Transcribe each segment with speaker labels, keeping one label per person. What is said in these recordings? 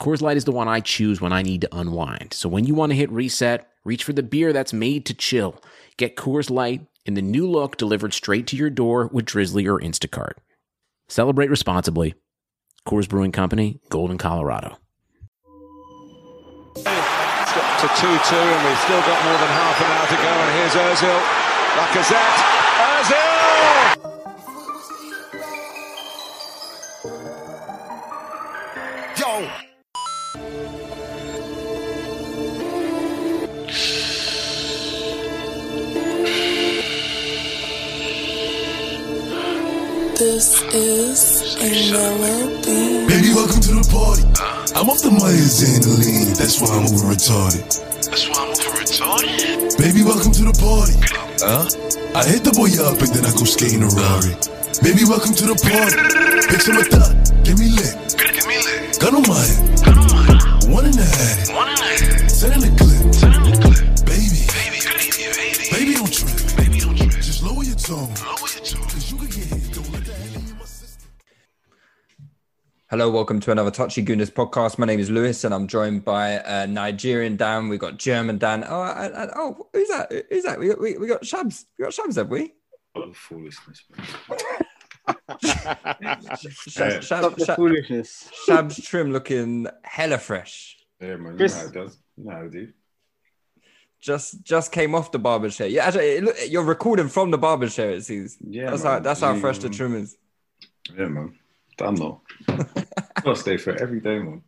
Speaker 1: Coors Light is the one I choose when I need to unwind. So when you want to hit reset, reach for the beer that's made to chill. Get Coors Light in the new look delivered straight to your door with Drizzly or Instacart. Celebrate responsibly. Coors Brewing Company, Golden, Colorado.
Speaker 2: It's got to 2 2, and we've still got more than half an hour to go. And here's Ozil. Lacazette.
Speaker 3: This is a melody.
Speaker 4: Baby, welcome to the party. I'm off the Myers and the lean. That's why I'm over retarded.
Speaker 5: That's why I'm over retarded.
Speaker 4: Baby, welcome to the party. Huh? I hit the boy up and then I go skating a Rari. Baby, welcome to the party. Pick some of that. Give me lit.
Speaker 5: Give me lit.
Speaker 4: Gun on my head.
Speaker 5: Gun on my
Speaker 4: One in the attic.
Speaker 5: one in the
Speaker 4: Send in the clip.
Speaker 5: Send in the clip.
Speaker 4: Baby.
Speaker 5: Baby, baby, baby.
Speaker 4: Baby, don't trip.
Speaker 5: Baby, don't trip.
Speaker 4: Just lower your tone.
Speaker 5: Lower your tone.
Speaker 6: Hello, welcome to another Touchy Gooners podcast. My name is Lewis, and I'm joined by uh, Nigerian Dan. We've got German Dan. Oh, I, I, oh, who's that? Who's that? We got we, we got Shabs. We got Shabs, have we?
Speaker 7: Oh, foolishness, man.
Speaker 6: Shab,
Speaker 7: Stop
Speaker 6: Shab, Shab,
Speaker 7: foolishness.
Speaker 6: Shabs trim looking hella fresh.
Speaker 7: Yeah, man. You
Speaker 8: Chris-
Speaker 7: know how it does. You know how it do.
Speaker 6: Just just came off the barber chair. Yeah, actually, it look, you're recording from the barber chair. It seems.
Speaker 7: Yeah,
Speaker 6: that's
Speaker 7: man.
Speaker 6: how that's how
Speaker 7: Yeah,
Speaker 6: fresh the trim is.
Speaker 7: Yeah, man. Damn no. I'll stay for every day, man.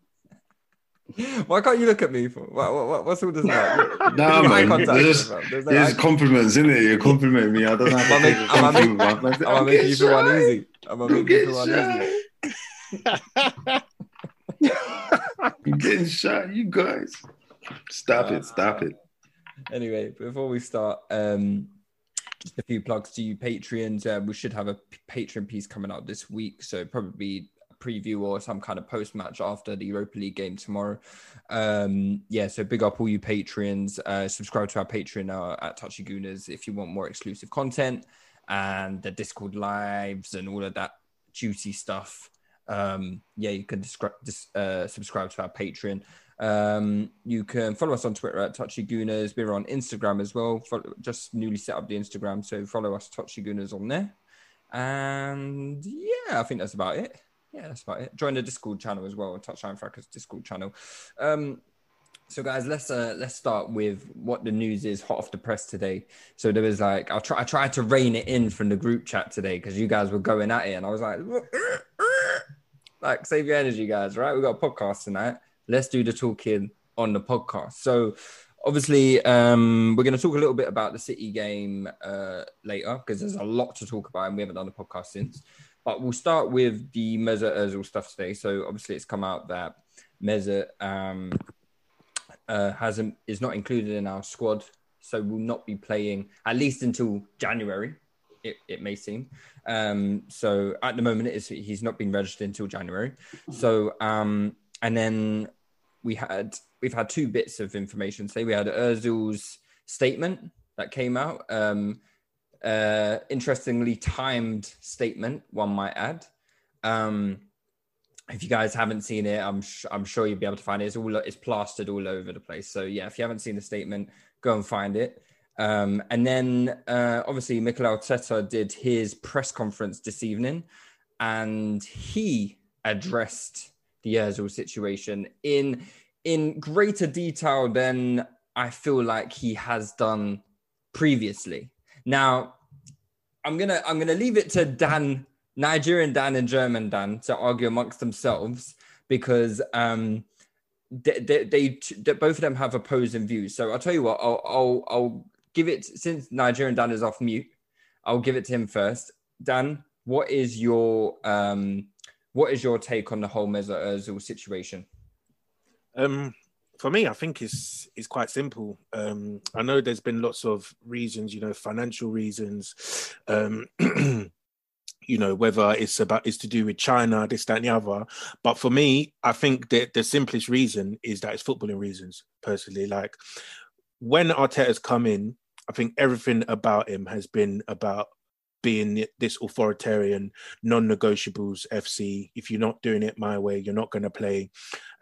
Speaker 6: Why can't you look at me for? What, what, what- what's all this about?
Speaker 7: Nah,
Speaker 6: Give me eye
Speaker 7: man. There's,
Speaker 6: bro. There's no
Speaker 7: there's compliments, isn't it? You compliment me. I don't have to
Speaker 6: Am I
Speaker 7: take
Speaker 6: make-
Speaker 7: a
Speaker 6: am I
Speaker 7: compliment. man.
Speaker 6: I'm gonna make you feel uneasy. I'm gonna make you feel uneasy.
Speaker 7: You're getting shot, you guys. Stop it. Stop it.
Speaker 6: Anyway, before we start, um, just a few plugs to you Patreons. Uh, we should have a Patreon piece coming out this week, so probably a preview or some kind of post match after the Europa League game tomorrow. Um, yeah, so big up all you Patreons. Uh, subscribe to our Patreon at Touchy Gooners if you want more exclusive content and the Discord lives and all of that juicy stuff. Um, yeah, you can descri- uh, subscribe to our Patreon. Um, you can follow us on Twitter at Touchy Gooners. We're on Instagram as well. Just newly set up the Instagram, so follow us Touchy Gooners on there. And yeah, I think that's about it. Yeah, that's about it. Join the Discord channel as well, Touchline Fracas Discord channel. Um, so guys, let's uh, let's start with what the news is hot off the press today. So there was like I try I tried to rein it in from the group chat today because you guys were going at it, and I was like, like save your energy, guys. Right, we got a podcast tonight. Let's do the talking on the podcast. So obviously, um, we're going to talk a little bit about the City game uh, later because there's a lot to talk about, and we haven't done a podcast since. But we'll start with the Mesut Ozil stuff today. So obviously, it's come out that Mesut um, uh, hasn't is not included in our squad, so will not be playing at least until January. It, it may seem. Um, so at the moment, it is he's not been registered until January. So um, and then we had we've had two bits of information. Say we had Özil's statement that came out. Um, uh, interestingly timed statement, one might add. Um, if you guys haven't seen it, I'm sh- I'm sure you'll be able to find it. It's all it's plastered all over the place. So yeah, if you haven't seen the statement, go and find it. Um, and then uh, obviously Mikel Arteta did his press conference this evening, and he addressed the Özil situation in in greater detail than I feel like he has done previously. Now, I'm gonna I'm gonna leave it to Dan, Nigerian Dan and German Dan to argue amongst themselves because um, they, they, they, they both of them have opposing views. So I'll tell you what, I'll I'll, I'll give it since Nigerian Dan is off mute. I'll give it to him first. Dan, what is your um, what is your take on the whole Mesut Ozil situation?
Speaker 8: Um, for me, I think it's it's quite simple. Um, I know there's been lots of reasons, you know, financial reasons, um, you know, whether it's about it's to do with China, this, that, and the other. But for me, I think that the simplest reason is that it's footballing reasons. Personally, like when Arteta's come in, I think everything about him has been about being this authoritarian, non-negotiables FC. If you're not doing it my way, you're not going to play,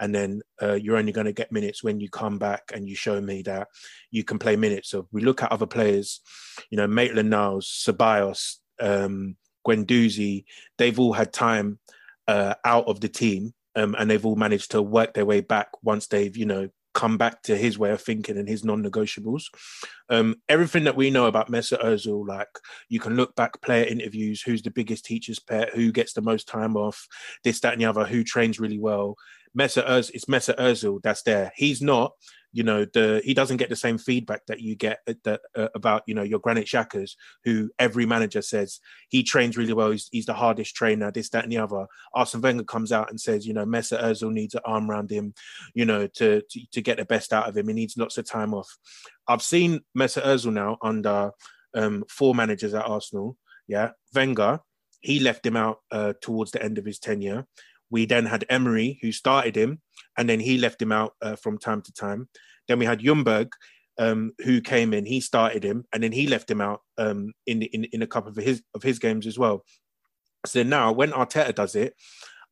Speaker 8: and then uh, you're only going to get minutes when you come back and you show me that you can play minutes. So we look at other players, you know, Maitland-Niles, Ceballos, um, Guendouzi. They've all had time uh, out of the team. Um, and they've all managed to work their way back once they've, you know, come back to his way of thinking and his non-negotiables. Um, everything that we know about Mesut Ozil, like you can look back player interviews, who's the biggest teacher's pet, who gets the most time off, this, that, and the other, who trains really well. Mesut Ozil, it's Mesut Ozil that's there. He's not you know the he doesn't get the same feedback that you get that uh, about you know your Granit Xhakas who every manager says he trains really well he's, he's the hardest trainer this that and the other. Arsene Wenger comes out and says you know Mesut Ozil needs an arm around him you know to, to, to get the best out of him. He needs lots of time off. I've seen Mesut Ozil now under um, four managers at Arsenal. Yeah. Wenger he left him out uh, towards the end of his tenure we then had Emery, who started him, and then he left him out uh, from time to time. Then we had Ljungberg, um, who came in. He started him, and then he left him out um, in, in in a couple of his of his games as well. So now, when Arteta does it,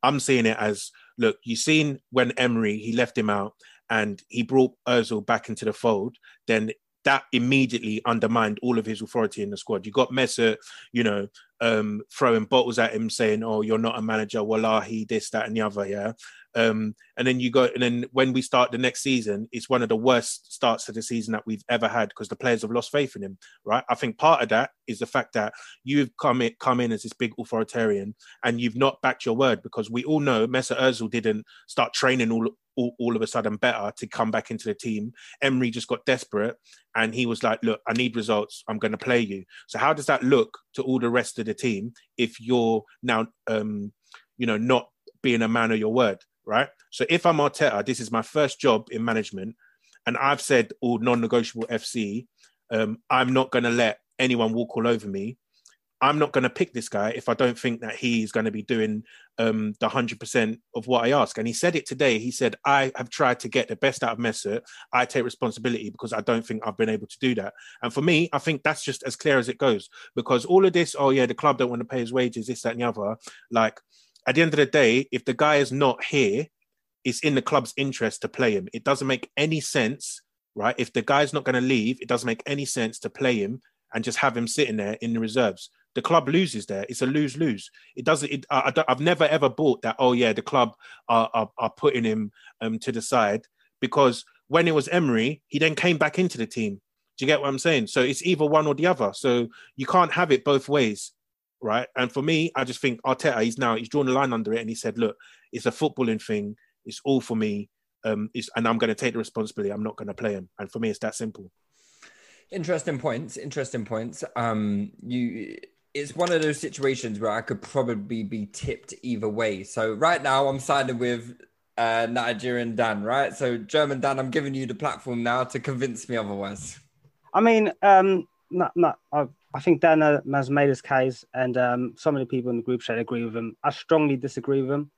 Speaker 8: I'm seeing it as look. You've seen when Emery he left him out, and he brought Özil back into the fold. Then that immediately undermined all of his authority in the squad. You got Messer, you know, um, throwing bottles at him, saying, "Oh, you're not a manager, wallahi, this, that, and the other." Yeah, um, and then you go, and then when we start the next season, it's one of the worst starts to the season that we've ever had because the players have lost faith in him. Right? I think part of that is the fact that you've come in, come in as this big authoritarian, and you've not backed your word because we all know Mesut Ozil didn't start training all all, all, of a sudden better to come back into the team. Emery just got desperate and he was like, Look, I need results. I'm going to play you. So, how does that look to all the rest of the team if you're now, um, you know, not being a man of your word, right? So, if I'm Arteta, this is my first job in management, and I've said all non negotiable FC, um, I'm not going to let anyone walk all over me. I'm not going to pick this guy if I don't think that he's going to be doing um, the 100% of what I ask. And he said it today. He said, I have tried to get the best out of Mesut. I take responsibility because I don't think I've been able to do that. And for me, I think that's just as clear as it goes because all of this, oh, yeah, the club don't want to pay his wages, this, that, and the other. Like, at the end of the day, if the guy is not here, it's in the club's interest to play him. It doesn't make any sense, right? If the guy's not going to leave, it doesn't make any sense to play him and just have him sitting there in the reserves the club loses there. It's a lose lose. It doesn't. It, I, have never ever bought that. Oh yeah, the club are are, are putting him um, to the side because when it was Emery, he then came back into the team. Do you get what I'm saying? So it's either one or the other. So you can't have it both ways, right? And for me, I just think Arteta, he's now he's drawn a line under it, and he said, "Look, it's a footballing thing. It's all for me, um, and I'm going to take the responsibility. I'm not going to play him." And for me, it's that simple.
Speaker 6: Interesting points. Interesting points. Um, you it's one of those situations where I could probably be tipped either way. So right now I'm siding with uh, Nigerian Dan, right? So German Dan, I'm giving you the platform now to convince me otherwise.
Speaker 9: I mean, um, no, no, I, I think Dan has made his case, and um, of the people in the group chat agree with him. I strongly disagree with him.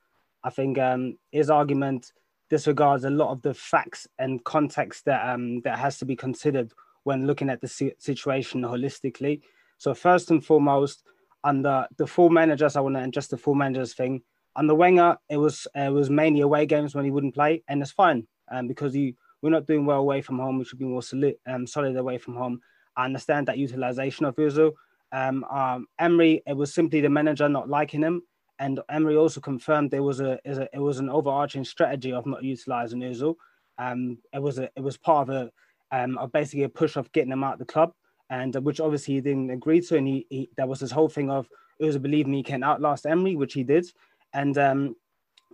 Speaker 9: I think um, his argument disregards a lot of the facts and context that um, that has to be considered when looking at the situation holistically. So first and foremost, under the full managers, I want to address the full managers thing. Under Wenger, it was it was mainly away games when he wouldn't play, and it's fine um, because we're not doing well away from home. We should be more solid, um, solid away from home. I understand that utilization of Özil. Um, um, Emery, it was simply the manager not liking him, and Emery also confirmed there was a, it was an overarching strategy of not utilizing Özil. Um, it was a, it was part of a um, of basically a push of getting him out of the club, and uh, which obviously he didn't agree to. And he, he there was this whole thing of it was a believe me, he can outlast Emery, which he did. And um,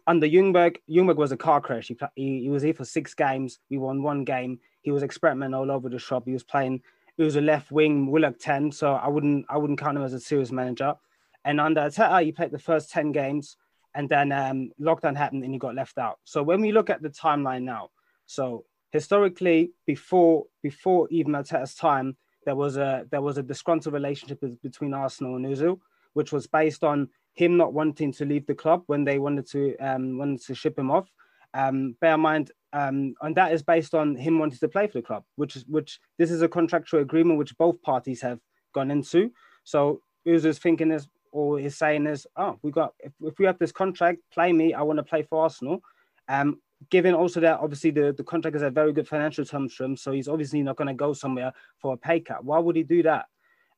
Speaker 9: under Ljungberg, Ljungberg was a car crash. He, he, he was here for six games. We won one game. He was experimenting all over the shop. He was playing. He was a left wing, Willock ten. So I wouldn't I wouldn't count him as a serious manager. And under Arteta, he played the first ten games, and then um, lockdown happened and he got left out. So when we look at the timeline now, so historically before before even Arteta's time, there was a there was a disgruntled relationship between Arsenal and Özil, which was based on him not wanting to leave the club when they wanted to um, wanted to ship him off. Um, bear in mind, um, and that is based on him wanting to play for the club, which is which this is a contractual agreement which both parties have gone into. So Özil's thinking is or is saying is, oh, we got if, if we have this contract, play me. I want to play for Arsenal. Um, given also that obviously the, the contract is a very good financial terms for him, so he's obviously not going to go somewhere for a pay cut. Why would he do that?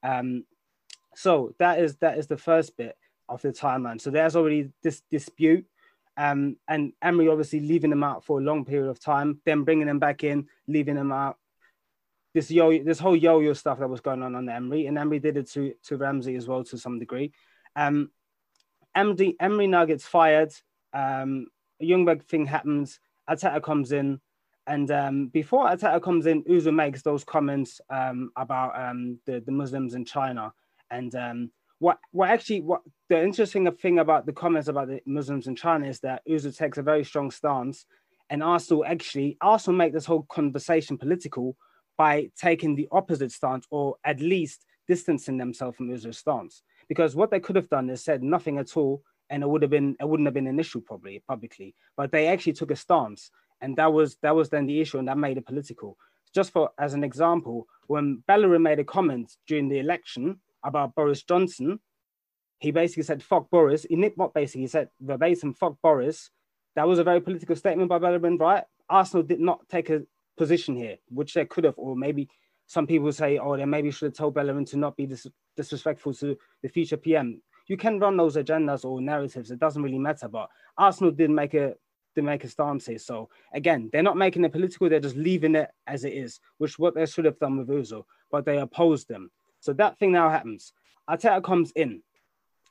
Speaker 9: Um, so that is that is the first bit of the timeline. So there's already this dispute, um, and Emery obviously leaving them out for a long period of time, then bringing them back in, leaving them out. This yo, this whole yo-yo stuff that was going on on Emery, and Emery did it to to Ramsey as well to some degree. Um, Emery, Emery now gets fired. Um, a Ljungberg thing happens. Arteta comes in, and um, before Arteta comes in, Uzo makes those comments um, about um, the the Muslims in China, and um, what what actually what the interesting thing about the comments about the Muslims in China is that Uzo takes a very strong stance, and Arsenal actually Arsenal make this whole conversation political by taking the opposite stance, or at least distancing themselves from Uzo's stance. Because what they could have done is said nothing at all, and it would have been it wouldn't have been an issue probably publicly. But they actually took a stance, and that was that was then the issue, and that made it political. Just for as an example, when Bellerin made a comment during the election about Boris Johnson, he basically said "fuck Boris." He nicked what basically he said verbatim "fuck Boris." That was a very political statement by Bellerin, right? Arsenal did not take a position here, which they could have, or maybe some people say, "Oh, they maybe should have told Bellerin to not be dis- disrespectful to the future PM." You can run those agendas or narratives; it doesn't really matter. But Arsenal did make a did make a stance here. So again, they're not making it political; they're just leaving it as it is, which what they should have done with Uzo, but they opposed them. So that thing now happens. Arteta comes in.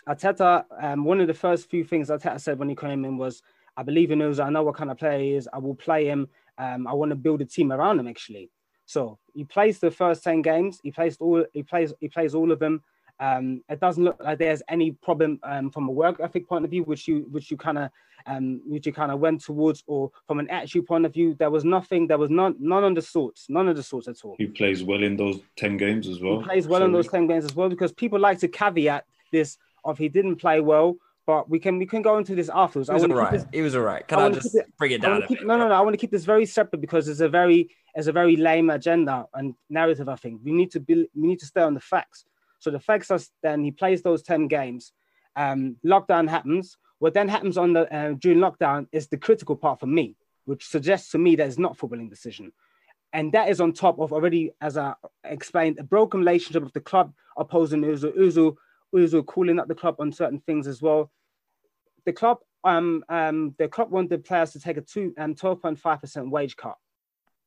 Speaker 9: Arteta, um, one of the first few things Arteta said when he came in was, I believe in Ozil. I know what kind of player he is. I will play him. Um, I want to build a team around him, actually. So he plays the first 10 games. He plays all he plays he plays all of them. Um, it doesn't look like there's any problem um, from a work ethic point of view, which you which you kind of um, which you kind of went towards, or from an attitude point of view. There was nothing. There was none none of the sorts. None of the sorts at all.
Speaker 7: He plays well in those ten games as well.
Speaker 9: He plays well in those ten games as well because people like to caveat this of he didn't play well. But we can we can go into this afterwards.
Speaker 6: It was all right. He was all right. Can I, I just it, bring it down?
Speaker 9: Keep, no, no, no. I want to keep this very separate because it's a very it's a very lame agenda and narrative. I think we need to be we need to stay on the facts. So the facts are then he plays those 10 games. Um, lockdown happens. What then happens on the uh, during lockdown is the critical part for me, which suggests to me that it's not footballing decision. And that is on top of already, as I explained, a broken relationship of the club opposing Uzu, Uzu, Uzu calling up the club on certain things as well. The club, um, um, the club wanted players to take a two um, 12.5% wage cut,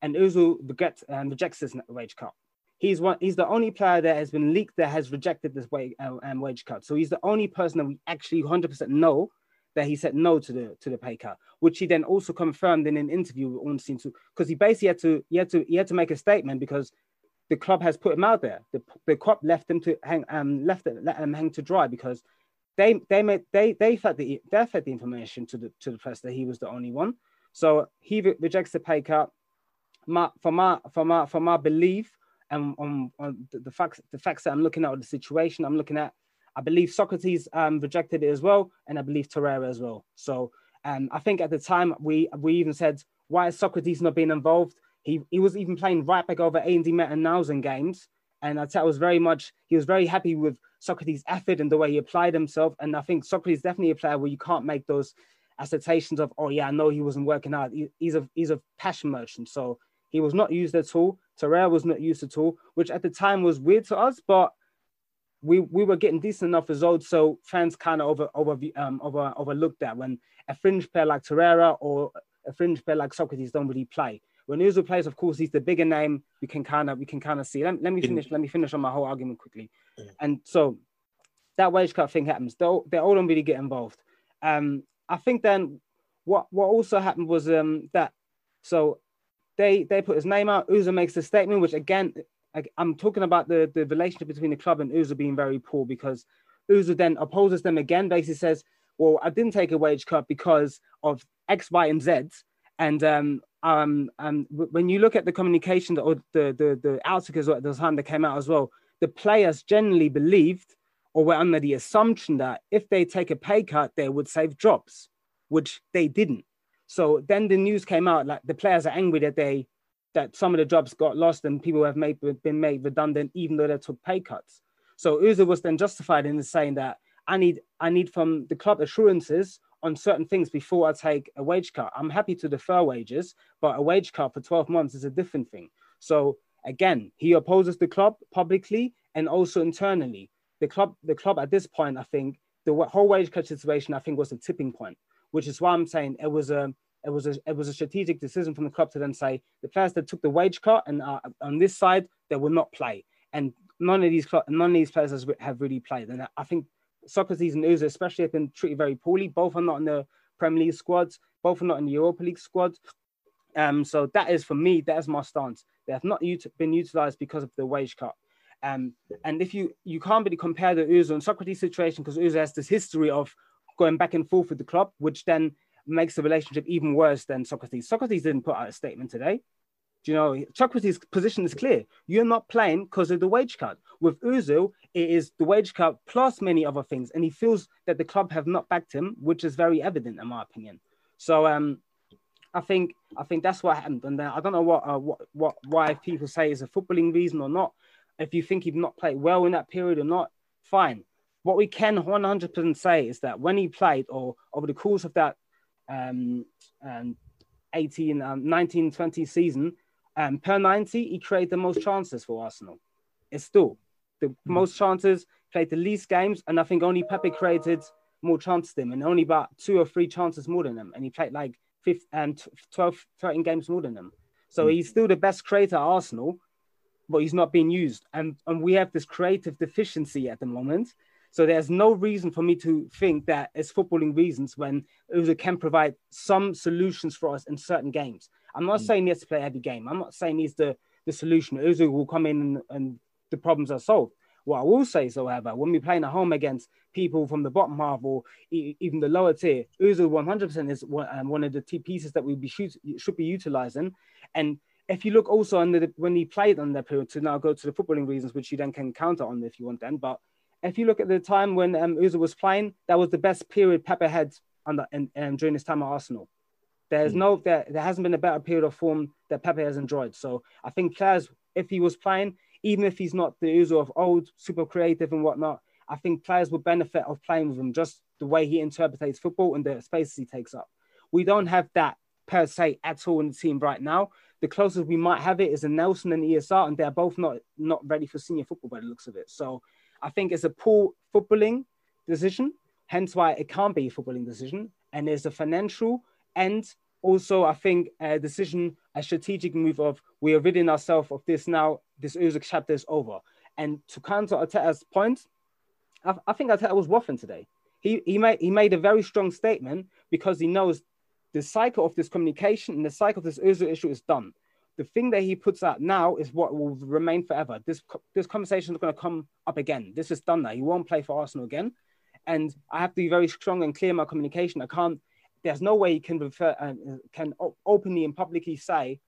Speaker 9: and Uzu rejects, um, rejects this wage cut he's one he's the only player that has been leaked that has rejected this wage, uh, um, wage cut. So he's the only person that we actually 100% know that he said no to the to the pay cut which he then also confirmed in an interview with Ornstein to because he basically had to he had to he had to make a statement because the club has put him out there. The, the club left him to hang um left it, let him hang to dry because they they made they they fed the they fed the information to the to the press that he was the only one. So he re- rejects the pay cut. My, for my for my for my belief and on, on the, the, facts the facts that I'm looking at the situation I'm looking at I believe Sokratis um, rejected it as well and I believe Torreira as well. So um, I think at the time we we even said why is Sokratis not being involved? He he was even playing right back over A and D Met Andy Mettenhausen games and I was very much he was very happy with Sokratis' effort and the way he applied himself and I think Sokratis definitely a player where you can't make those assertions of oh yeah I know he wasn't working out he, he's a he's a passion merchant. So he was not used at all Torreira was not used at all, which at the time was weird to us, but we we were getting decent enough results, so fans kind of over over um over overlooked that when a fringe player like Torreira or a fringe player like Sokratis don't really play, When Özil plays, of course, he's the bigger name. We can kind of we can kind of see. Let, let me finish. Let me finish on my whole argument quickly. And so that wage cut thing happens. They all, they all don't really get involved. Um, I think then what what also happened was um that so they they put his name out. Özil makes a statement, which again I, I'm talking about the the relationship between the club and Özil being very poor because Özil then opposes them again. Basically says, "Well, I didn't take a wage cut because of X, Y, and Z." And um, um, um, when you look at the communication or the the the articles at the time that came out as well, the players generally believed or were under the assumption that if they take a pay cut, they would save jobs, which they didn't. So then the news came out like the players are angry that they that some of the jobs got lost and people have made been made redundant even though they took pay cuts. So Özil was then justified in saying that I need I need from the club assurances on certain things before I take a wage cut. I'm happy to defer wages, but a wage cut for 12 months is a different thing. So again, he opposes the club publicly and also internally. The club, the club at this point, I think the whole wage cut situation, I think, was a tipping point, which is why I'm saying it was a it was a it was a strategic decision from the club to then say the players that took the wage cut and uh, on this side they will not play, and none of these none of these players have really played, and I think Sokratis and Uzo especially have been treated very poorly. Both are not in the Premier League squads. Both are not in the Europa League squad. Um, so that is for me, that is my stance. They have not ut- been utilized because of the wage cut. Um, and if you you can't really compare the Uzo and Sokratis situation because Uzo has this history of going back and forth with the club, which then makes the relationship even worse than Sokratis. Sokratis didn't put out a statement today. Do you know Sokratis' position is clear? You're not playing because of the wage cut. With Özil, it is the wage cut plus many other things, and he feels that the club have not backed him, which is very evident in my opinion. So um, I think I think that's what happened, and I don't know what uh, what what why people say is a footballing reason or not. If you think he'd not played well in that period or not, fine. What we can 100% say is that when he played, or over the course of that um, um, 18, um, 19, 20 season, um, per 90, he created the most chances for Arsenal. It's still the most chances, played the least games, and I think only Pepe created more chances than him, and only about two or three chances more than him. And he played like 15, and 12, 13 games more than him. So he's still the best creator at Arsenal, but he's not being used. And, and we have this creative deficiency at the moment. So there's no reason for me to think that it's footballing reasons when Uzo can provide some solutions for us in certain games. I'm not saying he has to play every game. I'm not saying he's the, the solution. Uzo will come in and, and the problems are solved. What I will say is, however, when we're playing at home against people from the bottom half or e- even the lower tier, Uzo 100% is one, um, one of the pieces that we be shoot, should be utilizing. And if you look also under the, when he played on that period to now go to the footballing reasons, which you then can counter on if you want then. But if you look at the time when um, Uzo was playing, that was the best period Pepe had under and, and during his time at Arsenal. There's no there, there hasn't been a better period of form that Pepe has enjoyed. So I think players, if he was playing, even if he's not the Uzo of old, super creative and whatnot, I think players would benefit of playing with him just the way he interprets football and the spaces he takes up. We don't have that per se at all in the team right now. The closest we might have it is a Nelson and ESR, and they're both not not ready for senior football by the looks of it. So I think it's a poor footballing decision, hence why it can't be a footballing decision. And there's a financial and also I think a decision, a strategic move of we are ridding ourselves of this now. This Uzuk chapter is over. And to counter Arteta's point, I, I think Arteta was waffling today. He he made he made a very strong statement because he knows the cycle of this communication and the cycle of this Uzuk issue is done. The thing that he puts out now is what will remain forever. This this conversation is going to come up again. This is done now. He won't play for Arsenal again. And I have to be very strong and clear in my communication. I can't there's no way he can refer uh, can openly and publicly say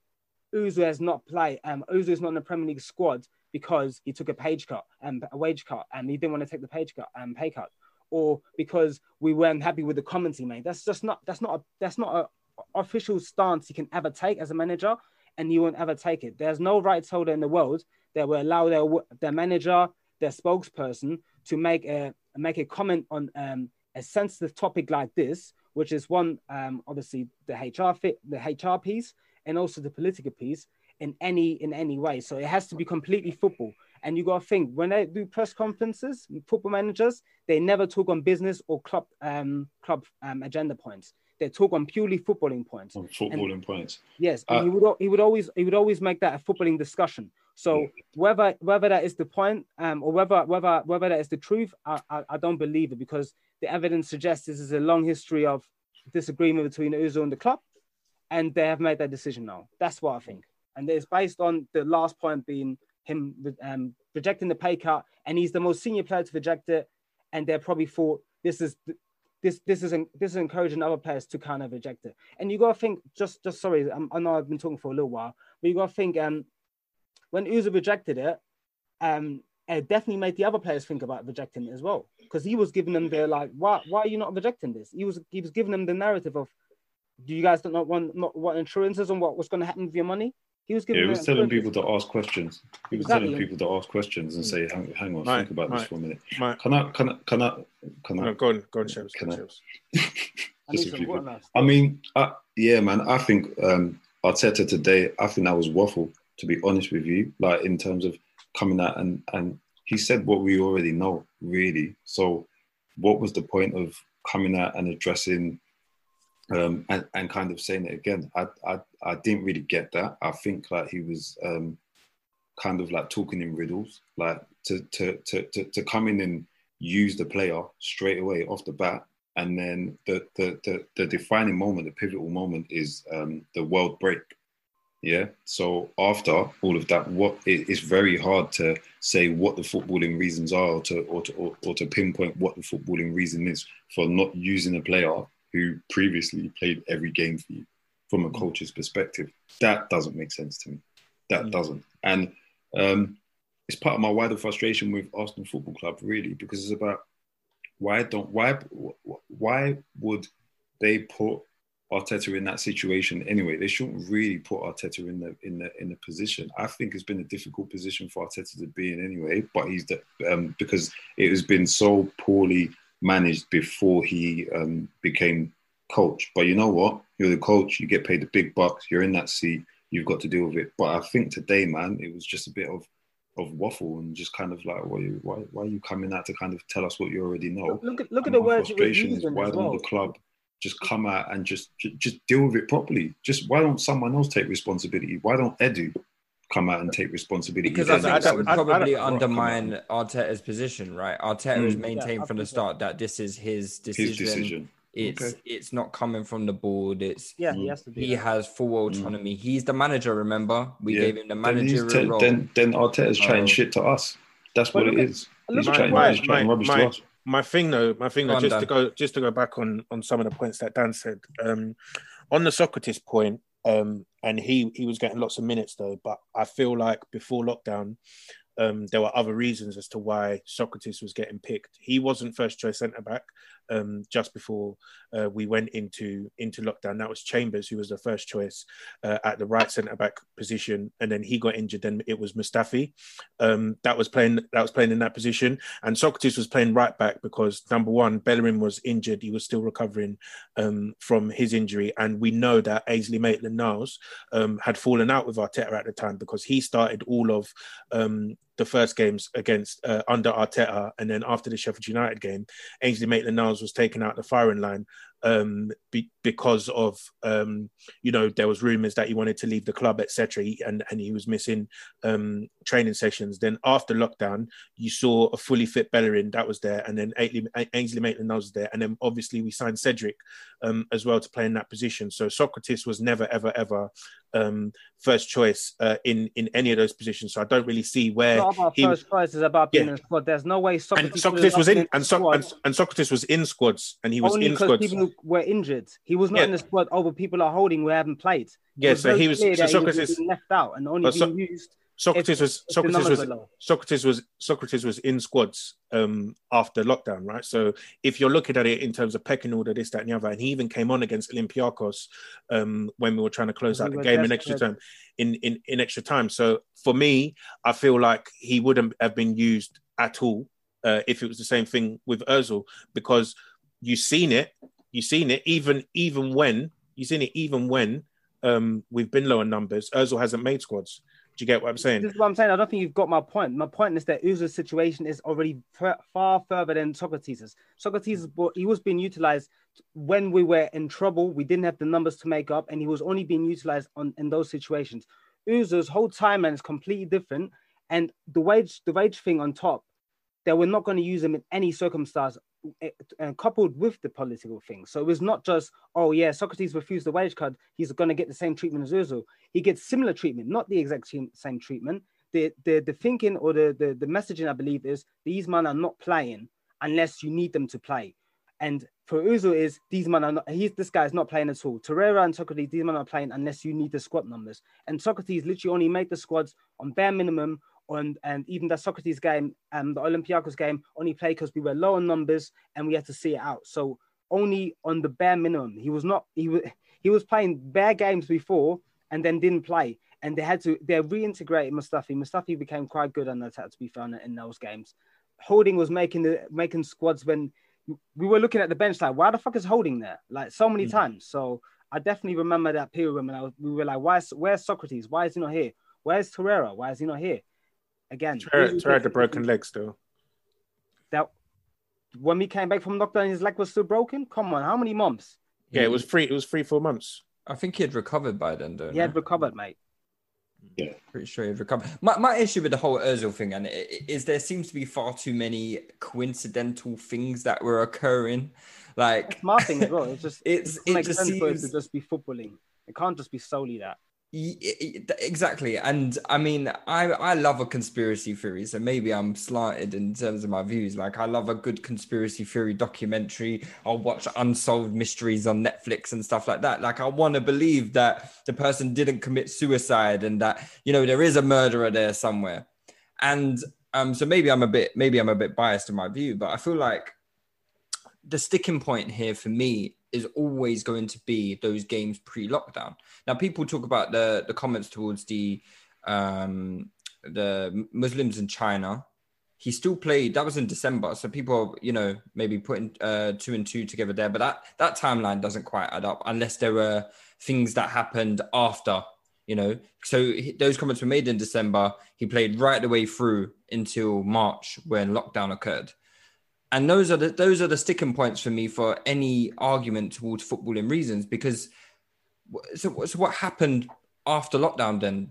Speaker 9: Uzu has not played. Um, Uzu is not in the Premier League squad because he took a page cut and a wage cut, and he didn't want to take the page cut and pay cut, or because we weren't happy with the comments he made. That's just not. That's not. A, that's not a official stance he can ever take as a manager, and you won't ever take it. There's no rights holder in the world that will allow their their manager, their spokesperson, to make a make a comment on um, a sensitive topic like this which is one um, obviously the HR fit, the HR piece, and also the political piece in any in any way. So it has to be completely football. And you got to think when they do press conferences, football managers they never talk on business or club um, club um, agenda points. They talk on purely footballing points.
Speaker 7: On footballing points.
Speaker 9: Yes,
Speaker 7: Uh,
Speaker 9: and he would he would always he would always make that a footballing discussion. So whether whether that is the point, um, or whether whether whether that is the truth, I, I, I don't believe it because the evidence suggests this is a long history of disagreement between Özil and the club, and they have made that decision now. That's what I think, and it's based on the last point being him um, rejecting the pay cut, and he's the most senior player to reject it, and they probably thought this is this this is this is encouraging other players to kind of reject it. And you got to think just just sorry, um, I know I've been talking for a little while, but you got to think um when Uza rejected it, um it definitely made the other players think about rejecting it as well because he was giving them the like why why are you not rejecting this? He was he was giving them the narrative of do you guys not want not want insurances on what was going to happen with your money? He was
Speaker 7: Yeah, he was telling people to ask questions. He was
Speaker 9: Exactly.
Speaker 7: telling people to ask questions and say, "Hang, hang on,
Speaker 8: Right,
Speaker 7: think about this for a minute."
Speaker 8: right.
Speaker 7: Can I? Can I? Can I? Can I?
Speaker 8: No, go on, go on, Shebs.
Speaker 7: Can
Speaker 8: Go
Speaker 7: I-
Speaker 8: on,
Speaker 9: I need
Speaker 7: just a
Speaker 9: some
Speaker 7: few
Speaker 9: water
Speaker 7: bits.
Speaker 9: now.
Speaker 7: I mean, I, yeah, man. I think um, Arteta today. I think that was waffle. To be honest with you, like in terms of coming out and and he said what we already know, really. So, what was the point of coming out and addressing um, and, and kind of saying it again? I, I I didn't really get that. I think like he was um, kind of like talking in riddles, like to to to to, to come in and use the player straight away off the bat and then the the the, the defining moment, the pivotal moment, is um, the world break. Yeah. So after all of that, what it, it's very hard to say what the footballing reasons are, or to or to or, or to pinpoint what the footballing reason is for not using a player who previously played every game for you from a coach's perspective. That doesn't make sense to me. That doesn't. And um, it's part of my wider frustration with Arsenal Football Club, really, because it's about why don't why why would they put Arteta in that situation anyway? They shouldn't really put Arteta in the in the in the position. I think it's been a difficult position for Arteta to be in anyway, but he's the, um, because it has been so poorly managed before he um, became coach. But you know what? You're the coach. You get paid the big bucks. You're in that seat. You've got to deal with it. But I think today, man, it was just a bit of of waffle and just kind of like, why, why, why are you coming out to kind of tell us what you already know?
Speaker 9: Look at look at the words he was
Speaker 7: frustration is why
Speaker 9: as
Speaker 7: don't
Speaker 9: well.
Speaker 7: the club just come out and just just deal with it properly? Just why don't someone else take responsibility? Why don't Edu come out and take responsibility?
Speaker 6: Because
Speaker 7: He
Speaker 6: I think that would probably undermine Arteta's position, right? Arteta has
Speaker 7: Mm.
Speaker 6: maintained
Speaker 9: Yeah,
Speaker 6: from the start that this is his decision.
Speaker 7: his decision.
Speaker 6: It's
Speaker 7: Okay.
Speaker 6: it's not coming from the board. It's
Speaker 9: Yeah, he has to do
Speaker 6: he
Speaker 9: that.
Speaker 6: has full autonomy. He's the manager. Remember, we
Speaker 7: Yeah.
Speaker 6: gave him the
Speaker 7: Then,
Speaker 6: managerial
Speaker 7: te-
Speaker 6: role.
Speaker 7: then then Arteta's chatting
Speaker 6: Oh.
Speaker 7: shit to us. That's
Speaker 9: But
Speaker 7: what it
Speaker 9: look at- look
Speaker 7: He's
Speaker 9: at
Speaker 7: chatting,
Speaker 9: why-
Speaker 7: he's chatting
Speaker 8: my-
Speaker 7: rubbish
Speaker 8: my-
Speaker 7: to us.
Speaker 8: my thing though, my thing though, just to go just to go back on on some of the points that Dan said. Um, on the Sokratis point, um, and he he was getting lots of minutes though, but I feel like before lockdown, um, there were other reasons as to why Sokratis was getting picked. He wasn't first choice centre back um, just before uh, we went into into lockdown. That was Chambers who was the first choice uh, at the right centre back position, and then he got injured. Then it was Mustafi um, that was playing that was playing in that position, and Sokratis was playing right back because number one, Bellerin was injured; he was still recovering um, from his injury, and we know that Ainsley Maitland-Niles um, had fallen out with Arteta at the time because he started all of um, the first games against uh, under Arteta, and then after the Sheffield United game, Ainsley Maitland-Niles was taken out the firing line um, be, because of um, you know there was rumours that he wanted to leave the club, etc., and and he was missing um, training sessions. Then after lockdown, you saw a fully fit Bellerin that was there, and then Ainsley, Ainsley Maitland-Niles was there, and then obviously we signed Cedric um, as well to play in that position. So Sokratis was never ever ever um, first choice uh, in in any of those positions. So I don't really see where
Speaker 9: It's not about
Speaker 8: he
Speaker 9: first choice, it's about being
Speaker 8: Yeah.
Speaker 9: in the squad. There's no way
Speaker 8: Sokratis, Sokratis was in and, so, and, and Sokratis was in squads and he was
Speaker 9: only
Speaker 8: in
Speaker 9: because
Speaker 8: squads.
Speaker 9: people were injured. He was not
Speaker 8: Yeah.
Speaker 9: in the squad over people are holding who haven't played.
Speaker 8: Yeah, so he was- so
Speaker 9: he was
Speaker 8: Sokratis-
Speaker 9: being left out and only
Speaker 8: So-
Speaker 9: being used.
Speaker 8: Sokratis was
Speaker 9: if Sokratis
Speaker 8: was. Sokratis was Sokratis was in squads um, after lockdown, right? So if you're looking at it in terms of pecking order, this, that, and the other, and he even came on against Olympiacos um, when we were trying to close
Speaker 9: We
Speaker 8: out the game in extra time, in, in in extra time. So for me, I feel like he wouldn't have been used at all uh, if it was the same thing with Özil, because you've seen it, you've seen it even even when you've seen it even when um, we've been lower numbers. Özil hasn't made squads. Do you get what I'm saying?
Speaker 9: This is what I'm saying. I don't think you've got my point. My point is that Uzo's situation is already far further than Sokratis'. Sokratis, but he was being utilized when we were in trouble. We didn't have the numbers to make up, and he was only being utilized on in those situations. Uzo's whole timeline is completely different, and the wage the wage thing on top, that we're not going to use him in any circumstance, uh, coupled with the political thing. So it was not just oh yeah, Sokratis refused the wage cut, he's going to get the same treatment as Uzo. He gets similar treatment, not the exact same, same treatment. The, the the thinking or the, the the messaging I believe is these men are not playing unless you need them to play. And for Uzo is these men are not he's this guy is not playing at all. Torreira and Sokratis, these men are playing unless you need the squad numbers. And Sokratis literally only made the squads on bare minimum. On, and even the Sokratis game and the Olympiacos game only played because we were low on numbers and we had to see it out. So only on the bare minimum. He was not he was he was playing bare games before and then didn't play. And they had to they reintegrated Mustafi. Mustafi became quite good on the attack to be fair in those games. Holding was making the making squads when we were looking at the bench like, why the fuck is Holding there? Like so many mm. times. So I definitely remember that period when I was, we were like, why is, where's Sokratis? Why is he not here? Where's Torreira? Why is he not here? Again,
Speaker 8: Torreira Torreira had the broken leg still.
Speaker 9: that when we came back from lockdown, his leg was still broken. Come on, how many months?
Speaker 8: Yeah, it was three. It was three, four months.
Speaker 6: I think he had recovered by then, though.
Speaker 9: He had recovered, mate.
Speaker 7: Yeah.
Speaker 6: Pretty sure he'd recovered. My, my issue with the whole Özil thing and i- is there seems to be far too many coincidental things that were occurring. Like
Speaker 9: That's my thing as well. It's just
Speaker 6: It's-
Speaker 9: it,
Speaker 6: it just
Speaker 9: sense for it to just be footballing. It can't just be solely that.
Speaker 6: Exactly, and I mean, I I love a conspiracy theory, so maybe I'm slanted in terms of my views. Like, I love a good conspiracy theory documentary. I'll watch unsolved mysteries on Netflix and stuff like that. Like, I want to believe that the person didn't commit suicide and that you know there is a murderer there somewhere. And um, so maybe I'm a bit maybe I'm a bit biased in my view, but I feel like the sticking point here for me is always going to be those games pre-lockdown. Now, people talk about the the comments towards the um, the Muslims in China. He still played. That was in December, so people, are, you know, maybe putting uh, two and two together there. But that that timeline doesn't quite add up unless there were things that happened after. You know, so he- those comments were made in December. He played right the way through until March when lockdown occurred and those are the those are the sticking points for me for any argument towards footballing reasons because so, so what happened after lockdown then?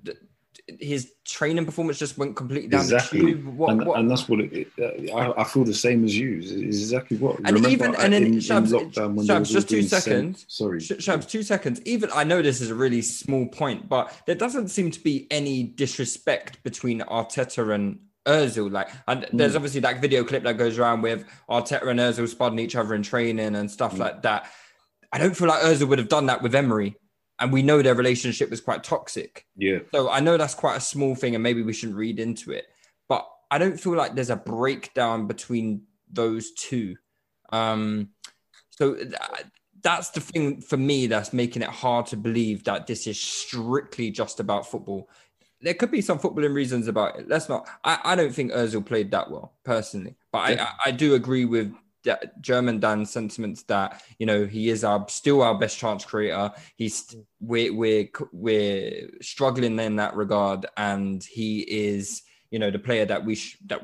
Speaker 6: His training performance just went completely down
Speaker 7: Exactly,
Speaker 6: the tube? What,
Speaker 7: and,
Speaker 6: what-
Speaker 7: and that's what it, it, uh, I, I feel the same as you. It's exactly what.
Speaker 6: and
Speaker 7: Remember
Speaker 6: even and then
Speaker 7: in, in
Speaker 6: Shabs,
Speaker 7: lockdown when
Speaker 6: Shabs, just two seconds.
Speaker 7: Sorry,
Speaker 6: Sh- Shabs, two seconds. Even i know this is a really small point but there doesn't seem to be any disrespect between arteta and Özil, like, and there's
Speaker 7: Mm.
Speaker 6: obviously that video clip that goes around with Arteta and Özil spotting each other in training and stuff
Speaker 7: Mm.
Speaker 6: like that. I don't feel like Özil would have done that with Emery, and we know their relationship was quite toxic.
Speaker 7: yeah,
Speaker 6: So I know that's quite a small thing, and maybe we shouldn't read into it. But I don't feel like there's a breakdown between those two. Um, so th- that's the thing for me that's making it hard to believe that this is strictly just about football. There could be some footballing reasons about it. Let's not. I, I don't think Özil played that well personally, but I, I, I do agree with that German Dan's sentiments that you know he is our still our best chance creator. He's mm. we're we're we're struggling in that regard, and he is you know the player that we sh- that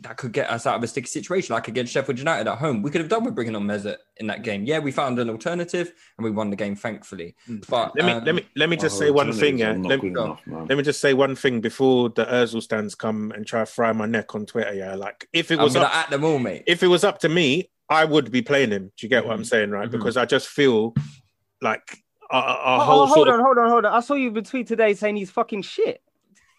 Speaker 6: that could get us out of a sticky situation, like against Sheffield United at home. We could have done with bringing on Mesut in that game. Yeah, we found an alternative, and we won the game thankfully. But
Speaker 8: Let me
Speaker 6: um,
Speaker 8: let me let me just say one thing. Yeah,
Speaker 7: alternatives are not
Speaker 8: let, me-
Speaker 7: enough,
Speaker 8: let me just say one thing before the Özil stands come and try to fry my neck on Twitter. Yeah, like if it was up,
Speaker 6: at them all, mate.
Speaker 8: if it was up to me, I would be playing him. Do you get what I'm
Speaker 6: Mhm.
Speaker 8: saying, right?
Speaker 6: Mhm.
Speaker 8: Because I just feel like our, our
Speaker 9: Oh,
Speaker 8: whole
Speaker 9: hold
Speaker 8: sort
Speaker 9: on,
Speaker 8: of
Speaker 9: hold on, hold on. I saw you retweet today saying he's fucking shit.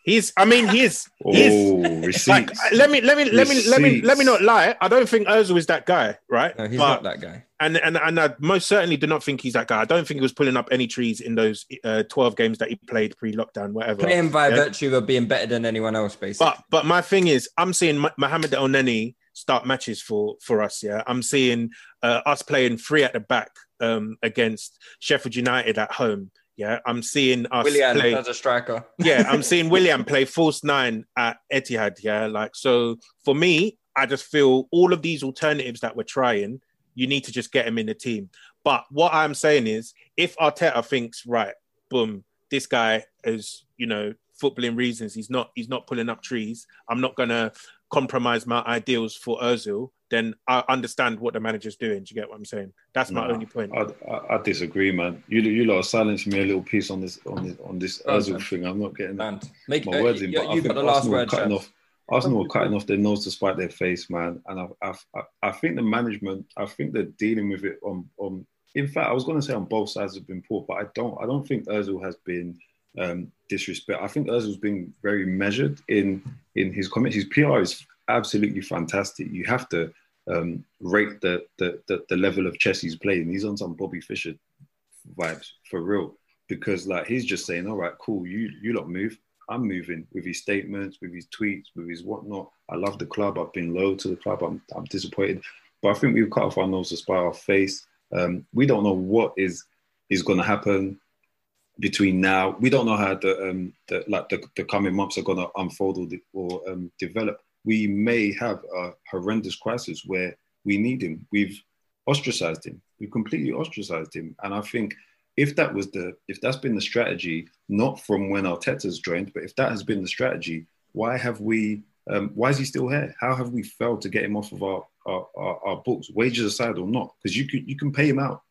Speaker 8: He's. I mean, he's. he's
Speaker 7: Oh,
Speaker 8: like,
Speaker 7: receipts.
Speaker 8: let me let me let me let me let me not lie. I don't think Özil is that guy, right?
Speaker 6: No, he's
Speaker 8: But-
Speaker 6: not that guy.
Speaker 8: and and and I most certainly do not think he's that guy. I don't think he was pulling up any trees in those uh, twelve games that he played pre-lockdown, whatever.
Speaker 6: Playing by
Speaker 8: Yeah.
Speaker 6: virtue of being better than anyone else, basically.
Speaker 8: But but my thing is, I'm seeing Mo- Mohamed Elneny start matches for for us. Yeah, I'm seeing uh, us playing three at the back um, against Sheffield United at home. Yeah, I'm seeing us
Speaker 6: Willian
Speaker 8: play.
Speaker 6: as a striker.
Speaker 8: yeah, I'm seeing Willian play false nine at Etihad. Yeah, like so for me, I just feel all of these alternatives that we're trying, you need to just get him in the team. But what I'm saying is, if Arteta thinks right, boom, this guy is you know footballing reasons. He's not he's not pulling up trees. I'm not gonna compromise my ideals for Özil. Then I understand what the manager's doing. Do you get what I'm saying? That's my
Speaker 7: Nah,
Speaker 8: only point.
Speaker 7: I, I, I disagree, man. You you lot are silencing me a little piece on this on this on this
Speaker 6: Oh,
Speaker 7: Özil
Speaker 6: man.
Speaker 7: thing. I'm not getting
Speaker 6: Man, make
Speaker 7: my
Speaker 6: uh,
Speaker 7: words in,
Speaker 6: you,
Speaker 7: but I
Speaker 6: you've
Speaker 7: think
Speaker 6: got the last
Speaker 7: Arsenal
Speaker 6: word,
Speaker 7: cutting
Speaker 6: Chef.
Speaker 7: off. Arsenal are cutting off their nose to spite their face, man. And I, I, I, I think the management, I think they're dealing with it on, on. In fact, I was going to say on both sides have been poor, but I don't. I don't think Özil has been um, disrespect. I think Özil's been very measured in in his comments. His PR is absolutely fantastic. You have to um, rate the, the the the level of chess he's playing. He's on some Bobby Fischer vibes for real because like he's just saying, all right, cool, you you lot move. I'm moving with his statements, with his tweets, with his whatnot. I love the club. I've been loyal to the club. I'm, I'm disappointed, but I think we've cut off our nose to spite our face. Um, we don't know what is is going to happen between now. We don't know how the um, the like the, the coming months are going to unfold or, or um, develop. We may have a horrendous crisis where we need him. We've ostracized him. We've completely ostracized him, and I think if that was the if that's been the strategy, not from when Arteta's joined, but if that has been the strategy, why have we? Um, why is he still here? How have we failed to get him off of our our, our, our books, wages aside or not? Because you can you can pay him out.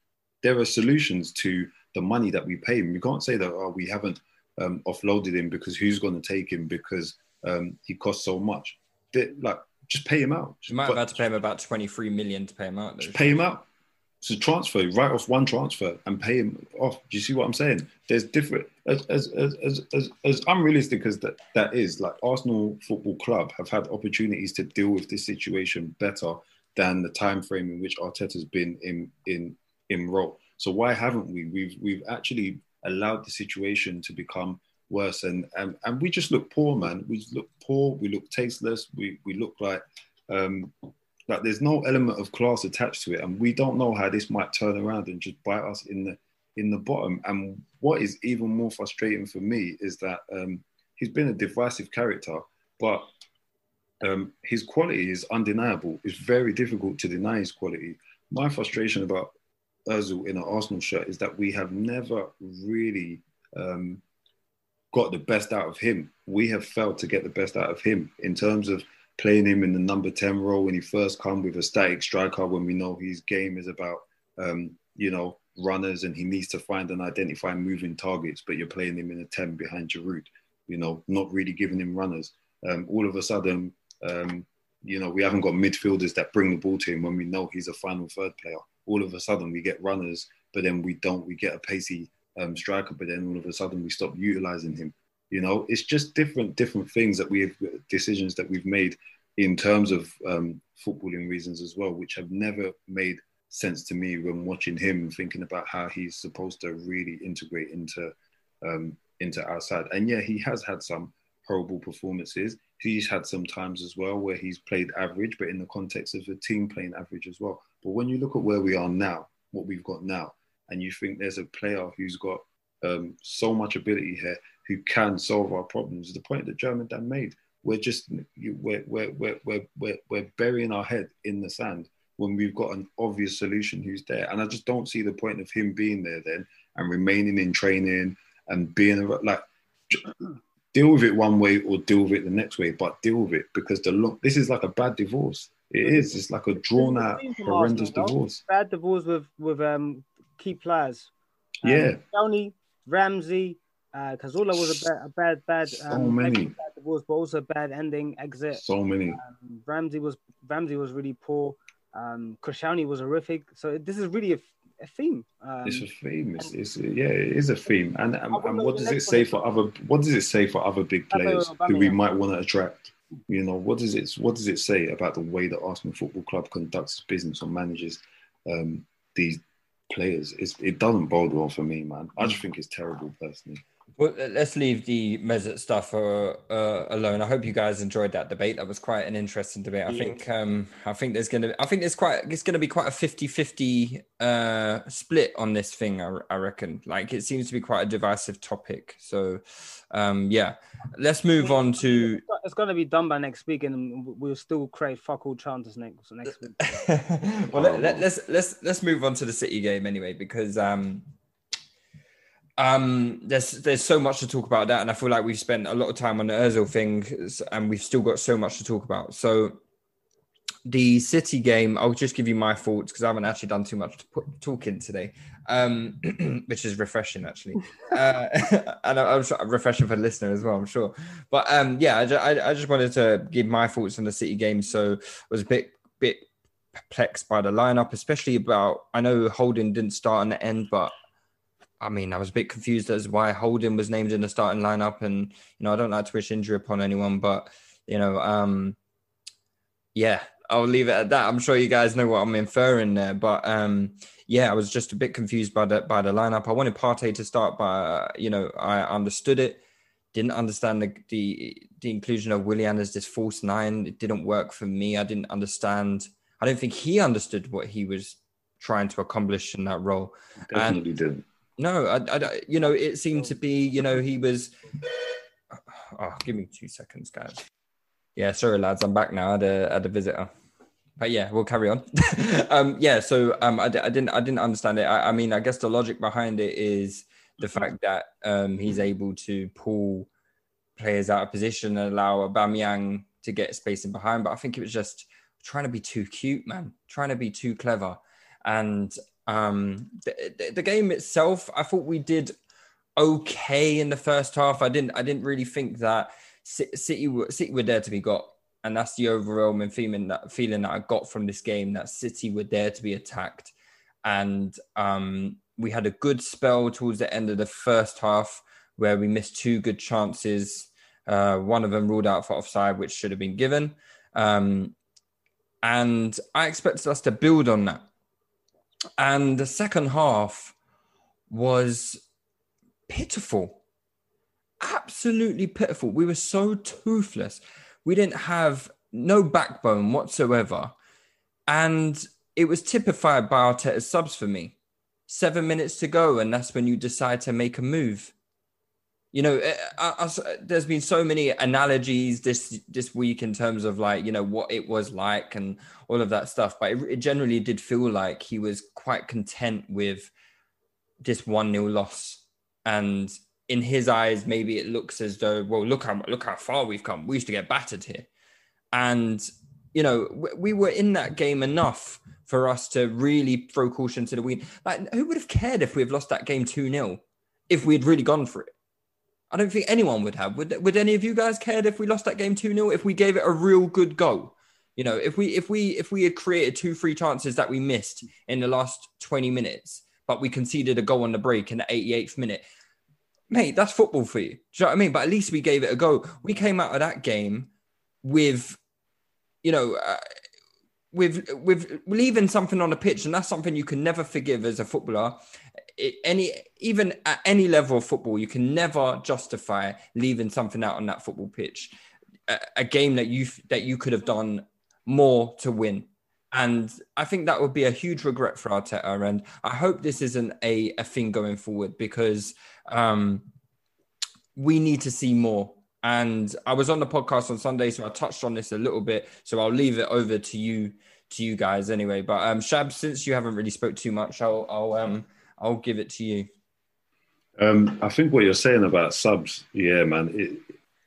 Speaker 7: There are solutions to the money that we pay him. You can't say that oh, we haven't um, offloaded him because who's going to take him because um, he costs so much. They- like just pay him out.
Speaker 6: You might have had to pay him about 23 million to pay him out. Though.
Speaker 7: just pay him out. It's a transfer, write off one transfer and pay him off. Do you see what I'm saying? There's different as as as as, as, as unrealistic as that that is. Like Arsenal Football Club have had opportunities to deal with this situation better than the time frame in which Arteta's been in in in role. So why haven't we? We've we've actually allowed the situation to become worse, and and, and we just look poor, man. We look poor. We look tasteless. We we look like um, like there's no element of class attached to it, and we don't know how this might turn around and just bite us in the in the bottom. And what is even more frustrating for me is that um, he's been a divisive character, but um, his quality is undeniable. It's very difficult to deny his quality. My frustration about Özil in an Arsenal shirt is that we have never really um, got the best out of him. We have failed to get the best out of him in terms of playing him in the number 10 role when he first come with a static striker when we know his game is about, um, you know, runners and he needs to find and identify moving targets, but you're playing him in a 10 behind Giroud, you know, not really giving him runners. Um, all of a sudden, um, you know, we haven't got midfielders that bring the ball to him when we know he's a final third player. All of a sudden, we get runners, but then we don't. We get a pacey um, striker, but then all of a sudden, we stop utilizing him. You know, it's just different, different things that we've decisions that we've made in terms of um, footballing reasons as well, which have never made sense to me when watching him and thinking about how he's supposed to really integrate into um, into our side. And yeah, he has had some horrible performances. He's had some times as well where he's played average, but in the context of the team playing average as well. But when you look at where we are now, what we've got now, and you think there's a player who's got um, so much ability here who can solve our problems, the point that German Dan made, we're just we're, we're, we're, we're, we're, burying our head in the sand when we've got an obvious solution who's there. And I just don't see the point of him being there then and remaining in training and being like deal with it one way or deal with it the next way, but deal with it because the this is like a bad divorce. It is. It's like a drawn out, horrendous
Speaker 9: Arsenal,
Speaker 7: divorce.
Speaker 9: Bad divorce with with um key players. Um,
Speaker 7: Yeah.
Speaker 9: Tony, Ramsey, uh, Cazorla was a bad, a bad, bad,
Speaker 7: So
Speaker 9: um,
Speaker 7: many.
Speaker 9: bad divorce, but also a bad ending exit.
Speaker 7: So many.
Speaker 9: Um, Ramsey was Ramsey was really poor. Um, Koscielny was horrific. So this is really a, a theme. Um,
Speaker 7: It's a theme. It's, it's yeah, it is a theme. And and, and
Speaker 9: what
Speaker 7: what does it say for other? What does it say for other big players who we might want to attract? You know, what does it? What does it say about the way that Arsenal Football Club conducts business or manages um, these players? It's, it doesn't bode well for me, man. I just think it's terrible, personally.
Speaker 6: Well, let's leave the Mesut stuff uh, uh, alone. I hope you guys enjoyed that debate. That was quite an interesting debate. I
Speaker 8: Yeah.
Speaker 6: think um, I think there's gonna I think there's quite it's gonna be quite a 50-50 uh, split on this thing. I, I reckon. Like it seems to be quite a divisive topic. So um, yeah, let's move on to
Speaker 9: it's going to be done by next week, and we'll still create fuck all chances next next week.
Speaker 6: well, let, let, let's let's let's move on to the City game anyway because um, Um, there's there's so much to talk about that, and I feel like we've spent a lot of time on the Özil thing, and we've still got so much to talk about. So, the City game, I'll just give you my thoughts because I haven't actually done too much to put, talking today, um, which is refreshing actually, uh, and I- I'm sure refreshing for the listener as well. I'm sure, but um, yeah, I, ju- I, I just wanted to give my thoughts on the City game. So, I was a bit bit perplexed by the lineup, especially about I know Holding didn't start in the end, but I mean, I was a bit confused as why Holding was named in the starting lineup, and you know, I don't like to wish injury upon anyone, but you know, um, yeah, I'll leave it at that. I'm sure you guys know what I'm inferring there, but um, yeah, I was just a bit confused by the by the lineup. I wanted Partey to start, but uh, you know, I understood it. Didn't understand the, the the inclusion of Willian as this false nine. It didn't work for me. I didn't understand. I don't think he understood what he was trying to accomplish in that role.
Speaker 7: Definitely didn't.
Speaker 6: No, I, I, you know, it seemed to be, you know, he was. Oh, give me two seconds, guys. Yeah, sorry, lads, I'm back now. I had a, had a visitor, but yeah, we'll carry on. um, yeah, so um, I, I didn't, I didn't understand it. I, I mean, I guess the logic behind it is the fact that um, he's able to pull players out of position and allow Aubameyang to get space in behind. But I think it was just trying to be too cute, man, trying to be too clever. And um, the, the, game itself, I thought we did okay in the first half. I didn't, I didn't really think that City, were- City were there to be got. And that's the overwhelming feeling that feeling that I got from this game that City were there to be attacked. And um, we had a good spell towards the end of the first half where we missed two good chances. Uh, one of them ruled out for offside, which should have been given. Um, and I expected us to build on that. And the second half was pitiful, absolutely pitiful. We were so toothless. We didn't have no backbone whatsoever. And it was typified by Arteta's subs for me. Seven minutes to go, and that's when you decide to make a move. You know, eh, eh uh, I, I- uh, there's been so many analogies this this week in terms of like you know what it was like and all of that stuff. But it, it generally did feel like he was quite content with this one nil loss, and in his eyes, maybe it looks as though, well, look how look how far we've come. We used to get battered here, and you know we, we were in that game enough for us to really throw caution to the wind. Like, who would have cared if we have lost that game two 0 if we had really gone for it? I don't think anyone would have. Would Would any of you guys cared if we lost that game two 0 If we gave it a real good go, you know, if we if we if we had created two free chances that we missed in the last twenty minutes, but we conceded a goal on the break in the eighty eighth minute, mate, that's football for you. Do you know what I mean? But at least we gave it a go. We came out of that game with, you know. Uh, with with leaving something on the pitch, and that's something you can never forgive as a footballer. Any even at any level of football, you can never justify leaving something out on that football pitch. A, a game that you that you could have done more to win, and I think that would be a huge regret for Arteta. And I hope this isn't a, a thing going forward because um, we need to see more. And I was on the podcast on Sunday, so I touched on this a little bit. So I'll leave it over to you, to you guys anyway. But um, Shab, since you haven't really spoke too much, I'll I'll um I'll give it to you.
Speaker 7: Um, I think what you're saying about subs, yeah, man, it,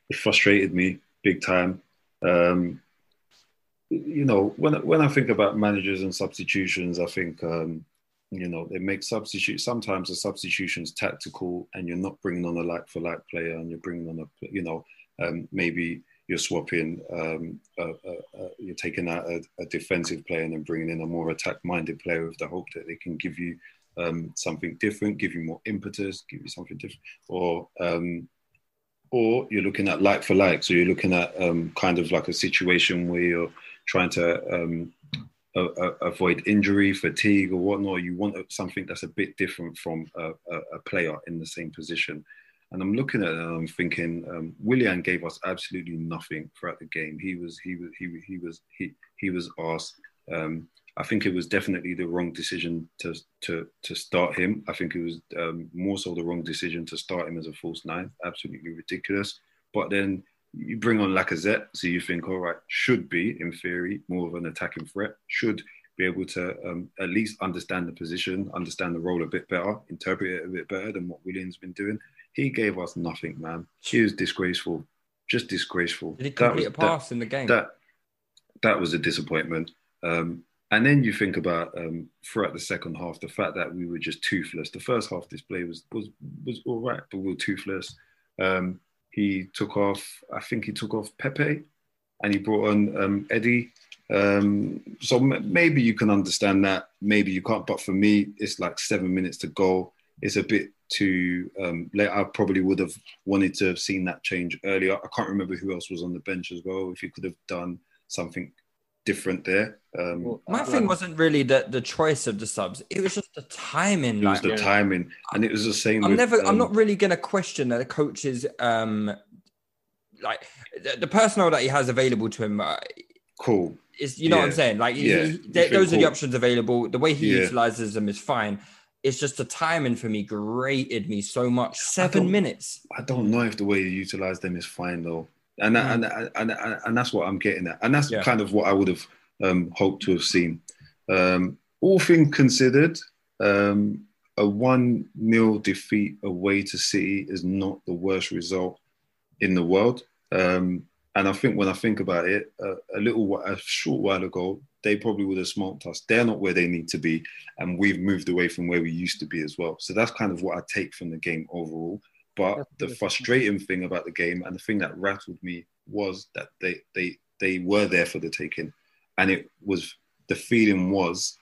Speaker 7: it frustrated me big time. Um, you know, when when I think about managers and substitutions, I think um, you know they make substitute. Sometimes the substitution's tactical, and you're not bringing on a like for like player, and you're bringing on a you know um, maybe you're swapping, um, you're taking out a, a defensive player and then bringing in a more attack minded player with the hope that they can give you um, something different, give you more impetus, give you something different, or um, or you're looking at like for like. So you're looking at um, kind of like a situation where you're trying to um, a, a, avoid injury, fatigue, or whatnot. You want something that's a bit different from a, a, player in the same position. And I'm looking at it and I'm thinking, um, Willian gave us absolutely nothing throughout the game. He was he was he he was he he was asked. Um, I think it was definitely the wrong decision to to to start him. I think it was um, more so the wrong decision to start him as a false nine. Absolutely ridiculous. But then you bring on Lacazette, so you think, all right, should be in theory more of an attacking threat. Should be able to um, at least understand the position, understand the role a bit better, interpret it a bit better than what Willian's been doing. He gave us nothing, man. He was disgraceful, just disgraceful.
Speaker 6: Did he
Speaker 7: That
Speaker 6: complete
Speaker 7: was-
Speaker 6: a pass in the game?
Speaker 7: That that was a disappointment. Um, and then you think about um, throughout the second half, the fact that we were just toothless. The first half display was was was all right, but we were toothless. Um, he took off, I think he took off Pepe, and he brought on um, Eddie. Um, so maybe you can understand that, maybe you can't. But for me, it's like seven minutes to go. It's a bit too um, late. I probably would have wanted to have seen that change earlier. I can't remember who else was on the bench as well. If you could have done something different there. Um,
Speaker 6: My thing wasn't really the, the choice of the subs. It was just the timing.
Speaker 7: it was
Speaker 6: like,
Speaker 7: the timing, and it was the same.
Speaker 6: I'm
Speaker 7: with,
Speaker 6: never. I'm
Speaker 7: um,
Speaker 6: not really gonna question that the coach's um, like the, the personnel that he has available to him. Uh,
Speaker 7: cool.
Speaker 6: is you know what I'm saying? Like
Speaker 7: Yeah.
Speaker 6: he-
Speaker 7: You
Speaker 6: th-
Speaker 7: think
Speaker 6: those are the options available. The way he
Speaker 7: Yeah.
Speaker 6: utilizes them is fine. It's just the timing for me grated me so much. Seven
Speaker 7: don't-
Speaker 6: minutes.
Speaker 7: I don't know if the way you utilize them is fine though, and that, and, and, and and and that's what I'm getting at, and that's
Speaker 6: Yeah.
Speaker 7: kind of what I would have um, hoped to have seen. Um, all things considered, um, a one 0 defeat away to City is not the worst result in the world. Um, and I think when I think about it, uh, a little a short while ago, they probably would have smoked us. They're not where they need to be, and we've moved away from where we used to be as well. So that's kind of what I take from the game overall. But the frustrating thing about the game and the thing that rattled me was that they they they were there for the taking, and it was the feeling was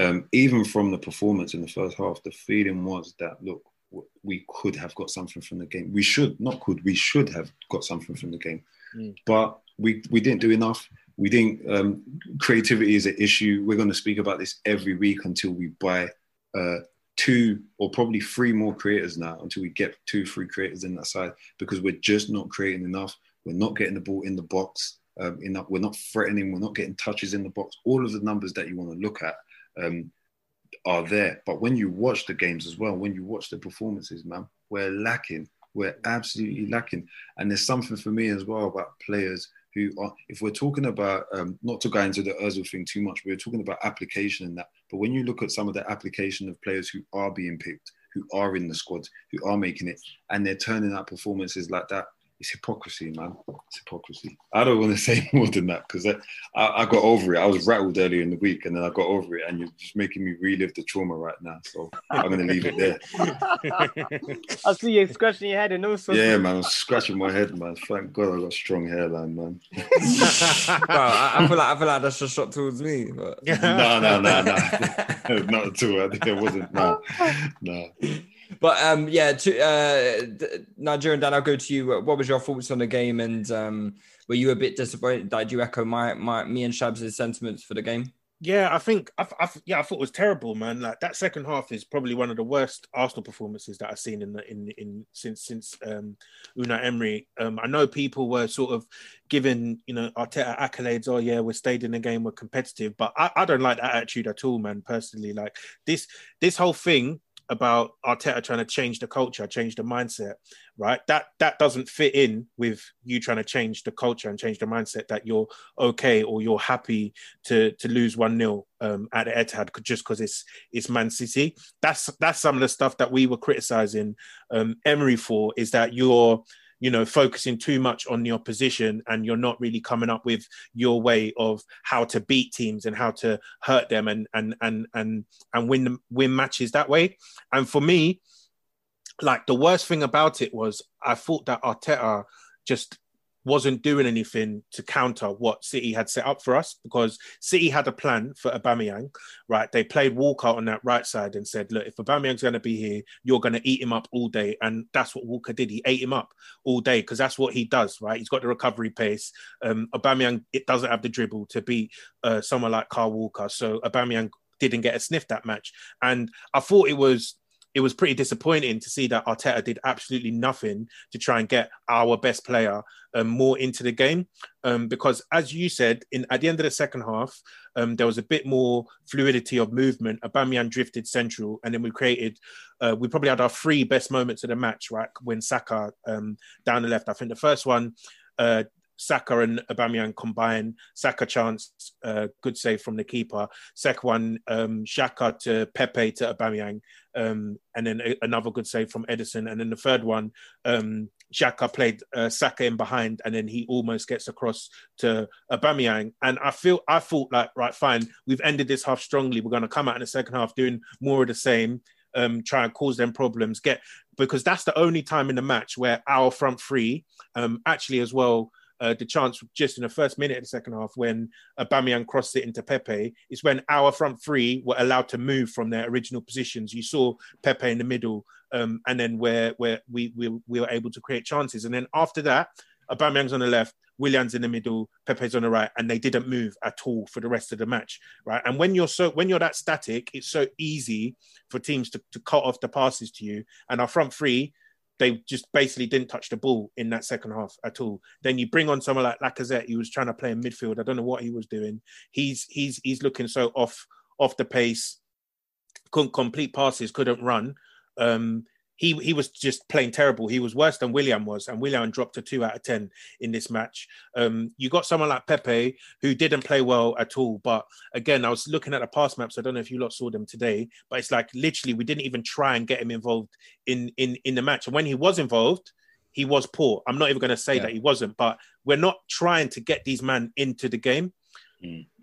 Speaker 7: um, even from the performance in the first half, the feeling was that look, we could have got something from the game. We should not could we should have got something from the game,
Speaker 8: Mm.
Speaker 7: but we we didn't do enough. We didn't. Um, creativity is an issue. We're going to speak about this every week until we buy uh, two or probably three more creators now. Until we get two, three creators in that side, because we're just not creating enough. We're not getting the ball in the box. Um, enough. We're not threatening. We're not getting touches in the box. All of the numbers that you want to look at um, are there. But when you watch the games as well, when you watch the performances, man, we're lacking. We're absolutely lacking. And there's something for me as well about players who are, if we're talking about, um, not to go into the Ozil thing too much, we're talking about application and that. But when you look at some of the application of players who are being picked, who are in the squad, who are making it, and they're turning out performances like that, it's hypocrisy, man. It's hypocrisy. I don't want to say more than that because I, I, I got over it. I was rattled earlier in the week and then I got over it, and you're just making me relive the trauma right now. So I'm going to leave it there.
Speaker 9: I see you scratching your head and also.
Speaker 7: Yeah, man, I'm scratching my head, man. Thank God I got a strong hairline, man.
Speaker 6: Bro, I, I feel like I feel like that's a shot towards me. But...
Speaker 7: no, no, no, no, not at all. I think it wasn't. No, no.
Speaker 6: But um, yeah, to uh, D- Nigerian Dan, I'll go to you. What was your thoughts on the game, and um, were you a bit disappointed? Did you echo my my me and Shabs' sentiments for the game?
Speaker 8: Yeah, I think, I, I, yeah, I thought it was terrible, man. Like that second half is probably one of the worst Arsenal performances that I've seen in the in in since since um, Unai Emery. Um, I know people were sort of giving you know Arteta accolades. Oh yeah, we stayed in the game, we're competitive, but I, I don't like that attitude at all, man. Personally, like this this whole thing about Arteta trying to change the culture, change the mindset, right? That that doesn't fit in with you trying to change the culture and change the mindset that you're okay or you're happy to to lose one 0 um, at the Etihad just because it's it's Man City. That's that's some of the stuff that we were criticizing um, Emery for. Is that you're you know focusing too much on the opposition and you're not really coming up with your way of how to beat teams and how to hurt them and and and and and win win matches that way. And for me, like the worst thing about it was I thought that Arteta just wasn't doing anything to counter what City had set up for us because City had a plan for Aubameyang, right? They played Walker on that right side and said, look, if Aubameyang's going to be here, you're going to eat him up all day. And that's what Walker did. He ate him up all day because that's what he does, right? He's got the recovery pace. Um, Aubameyang, it doesn't have the dribble to beat uh, someone like Kyle Walker. So Aubameyang didn't get a sniff that match. And I thought it was it was pretty disappointing to see that Arteta did absolutely nothing to try and get our best player um, more into the game. Um, because, as you said, in at the end of the second half, um, there was a bit more fluidity of movement. Aubameyang drifted central, and then we created. Uh, we probably had our three best moments of the match, right? When Saka um, down the left. I think the first one. Uh, Saka and Aubameyang combine. Saka chance, uh, good save from the keeper. Second one, um, Xhaka to Pepe to Aubameyang, um, and then a- another good save from Ederson. And then the third one, um, Xhaka played uh, Saka in behind, and then he almost gets across to Aubameyang. And I feel I thought like right, fine, we've ended this half strongly. We're going to come out in the second half doing more of the same. Um, try and cause them problems. Get because that's the only time in the match where our front three, um, actually as well, uh, the chance just in the first minute of the second half when Aubameyang crossed it into Pepe is when our front three were allowed to move from their original positions. You saw Pepe in the middle, um, and then where where we, we we were able to create chances, and then after that, Aubameyang's on the left, Willian's in the middle, Pepe's on the right, and they didn't move at all for the rest of the match, right? And when you're so when you're that static, it's so easy for teams to, to cut off the passes to you. And our front three, they just basically didn't touch the ball in that second half at all. Then you bring on someone like Lacazette, he was trying to play in midfield. I don't know what he was doing. He's he's he's looking so off off the pace, couldn't complete passes, couldn't run. Um, he he was just playing terrible. He was worse than Willian was, and Willian dropped a two out of ten in this match. Um, you got someone like Pepe who didn't play well at all. But again, I was looking at the pass maps. I don't know if you lot saw them today, but it's like literally we didn't even try and get him involved in in in the match. And when he was involved, he was poor. I'm not even going to say
Speaker 6: Yeah.
Speaker 8: that he wasn't, but we're not trying to get these men into the game.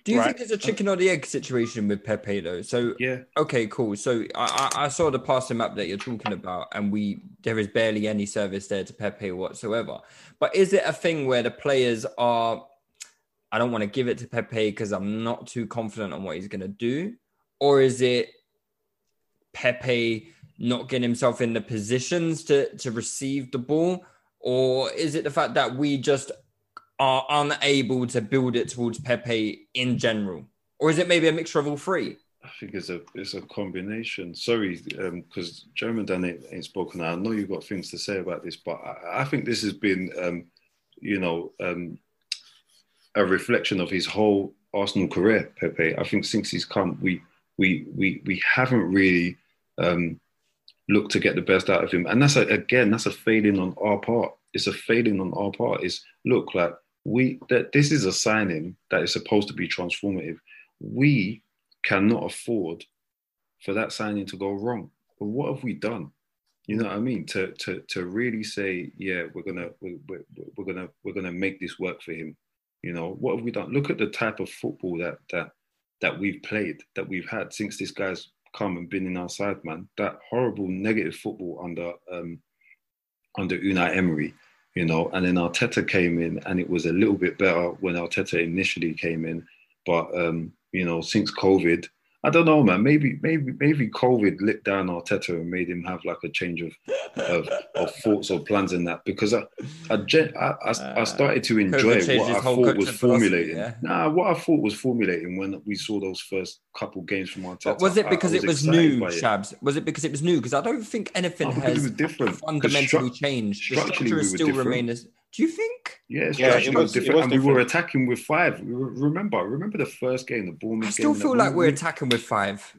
Speaker 6: Do you
Speaker 8: Right.
Speaker 6: think it's a chicken or the egg situation with Pepe though? So
Speaker 7: Yeah.
Speaker 6: okay, cool. So I, I I saw the passing map that you're talking about, and we there is barely any service there to Pepe whatsoever. But is it a thing where the players are? I don't want to give it to Pepe because I'm not too confident on what he's going to do, or is it Pepe not getting himself in the positions to to receive the ball, or is it the fact that we just are unable to build it towards Pepe in general, or is it maybe a mixture of all three?
Speaker 7: I think it's a it's a combination. Sorry, because German Dan ain't, ain't spoken. I know you've got things to say about this, but I, I think this has been, um, you know, um, a reflection of his whole Arsenal career. Pepe. I think since he's come, we we we we haven't really um, looked to get the best out of him, and that's a, again that's a failing on our part. It's a failing on our part. It's look like we that this is a signing that is supposed to be transformative. We cannot afford for that signing to go wrong. But what have we done? You know what I mean? To to to really say, yeah, we're gonna we're, we're, we're gonna we're gonna make this work for him. You know what have we done? Look at the type of football that that that we've played, that we've had since this guy's come and been in our side, man. That horrible negative football under um, under Unai Emery, you know, and then Arteta came in, and it was a little bit better when Arteta initially came in, but um, you know, since COVID, I don't know, man. Maybe, maybe, maybe COVID lit down Arteta and made him have like a change of of, of thoughts or plans in that. Because I, I, I, I, I uh, started to enjoy
Speaker 6: changed
Speaker 7: what I thought was formulating.
Speaker 6: yeah.
Speaker 7: Nah, what I thought was formulating when we saw those first couple games from Arteta.
Speaker 6: But was it because it was new,
Speaker 7: it.
Speaker 6: Shabs? Was it because it was new? Because I don't think anything
Speaker 7: No,
Speaker 6: has
Speaker 7: was different.
Speaker 6: fundamentally
Speaker 7: stru-
Speaker 6: changed. The structure
Speaker 7: we
Speaker 6: is still
Speaker 7: different.
Speaker 6: remain as. Do you think?
Speaker 7: Yeah, it's
Speaker 8: Yeah, it
Speaker 7: was,
Speaker 8: was- it
Speaker 7: different,
Speaker 8: was
Speaker 7: and we were attacking with five. We were- Remember, remember the first game, the Bournemouth
Speaker 6: I still
Speaker 7: game.
Speaker 6: feel like
Speaker 7: we-
Speaker 6: we're attacking with five.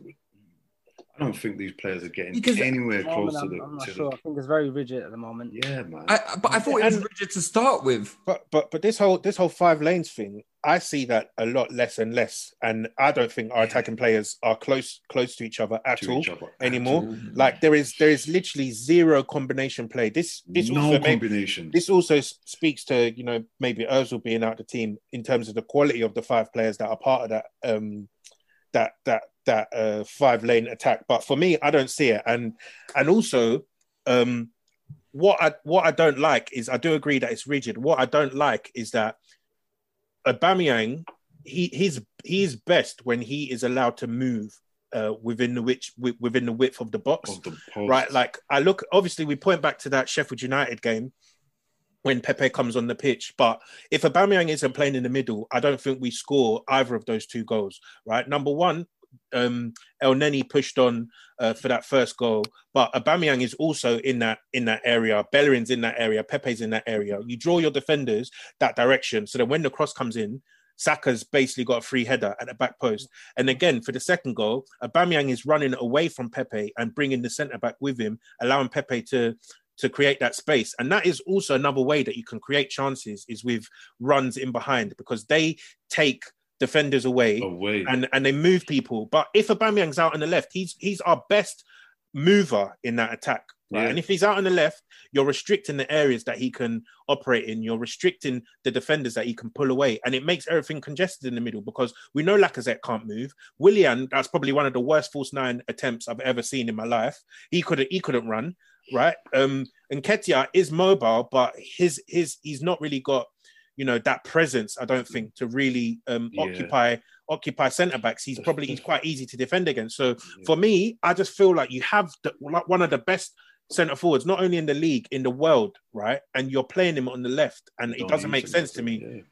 Speaker 7: I don't think these players are getting
Speaker 6: Because-
Speaker 7: anywhere close to
Speaker 9: I'm,
Speaker 7: the.
Speaker 9: I'm not
Speaker 7: to
Speaker 9: sure. I think it's very rigid at the moment.
Speaker 7: yeah, man.
Speaker 6: I, but I thought it was
Speaker 8: And-
Speaker 6: rigid to start with.
Speaker 8: But but but this whole this whole five lanes thing, I see that a lot less and less, and I don't think our attacking players are close close to each other at
Speaker 7: to
Speaker 8: all
Speaker 7: other
Speaker 8: anymore.
Speaker 7: at all.
Speaker 8: Like there is there is literally zero combination play. This this
Speaker 7: no
Speaker 8: also may-
Speaker 7: combination.
Speaker 8: this also speaks to you know maybe Özil being out the team in terms of the quality of the five players that are part of that um that that that uh five lane attack but for me I don't see it. And and also um what I what I don't like is I do agree that it's rigid. What I don't like is that Aubameyang he he's he's best when he is allowed to move uh, within the which within the width of the box.
Speaker 7: Of the
Speaker 8: right? Like I look, obviously, we point back to that Sheffield United game when Pepe comes on the pitch. But if Aubameyang isn't playing in the middle, I don't think we score either of those two goals, right? Number one, um, Elneny pushed on uh, for that first goal, but Aubameyang is also in that in that area. Bellerin's in that area. Pepe's in that area. You draw your defenders that direction, so that when the cross comes in. Saka's basically got a free header at the back post. And again, for the second goal, Aubameyang is running away from Pepe and bringing the centre back with him, allowing Pepe to to create that space. And that is also another way that you can create chances is with runs in behind because they take defenders away,
Speaker 7: Away.
Speaker 8: and and they move people. But if Aubameyang's out on the left, he's he's our best mover in that attack. Right?
Speaker 7: Yeah.
Speaker 8: And if he's out on the left, you're restricting the areas that he can operate in. You're restricting the defenders that he can pull away, and it makes everything congested in the middle because we know Lacazette can't move. Willian, that's probably one of the worst false nine attempts I've ever seen in my life. He couldn't he couldn't run, right? Um, and Nketiah is mobile, but his his he's not really got you know that presence. I don't think to really um,
Speaker 7: Yeah.
Speaker 8: occupy occupy centre backs. He's probably he's quite easy to defend against. So for me, I just feel like you have the, like one of the best centre forwards, not only in the league, in the world, right? And you're playing him on the left, and it doesn't make sense to me.
Speaker 7: yeah.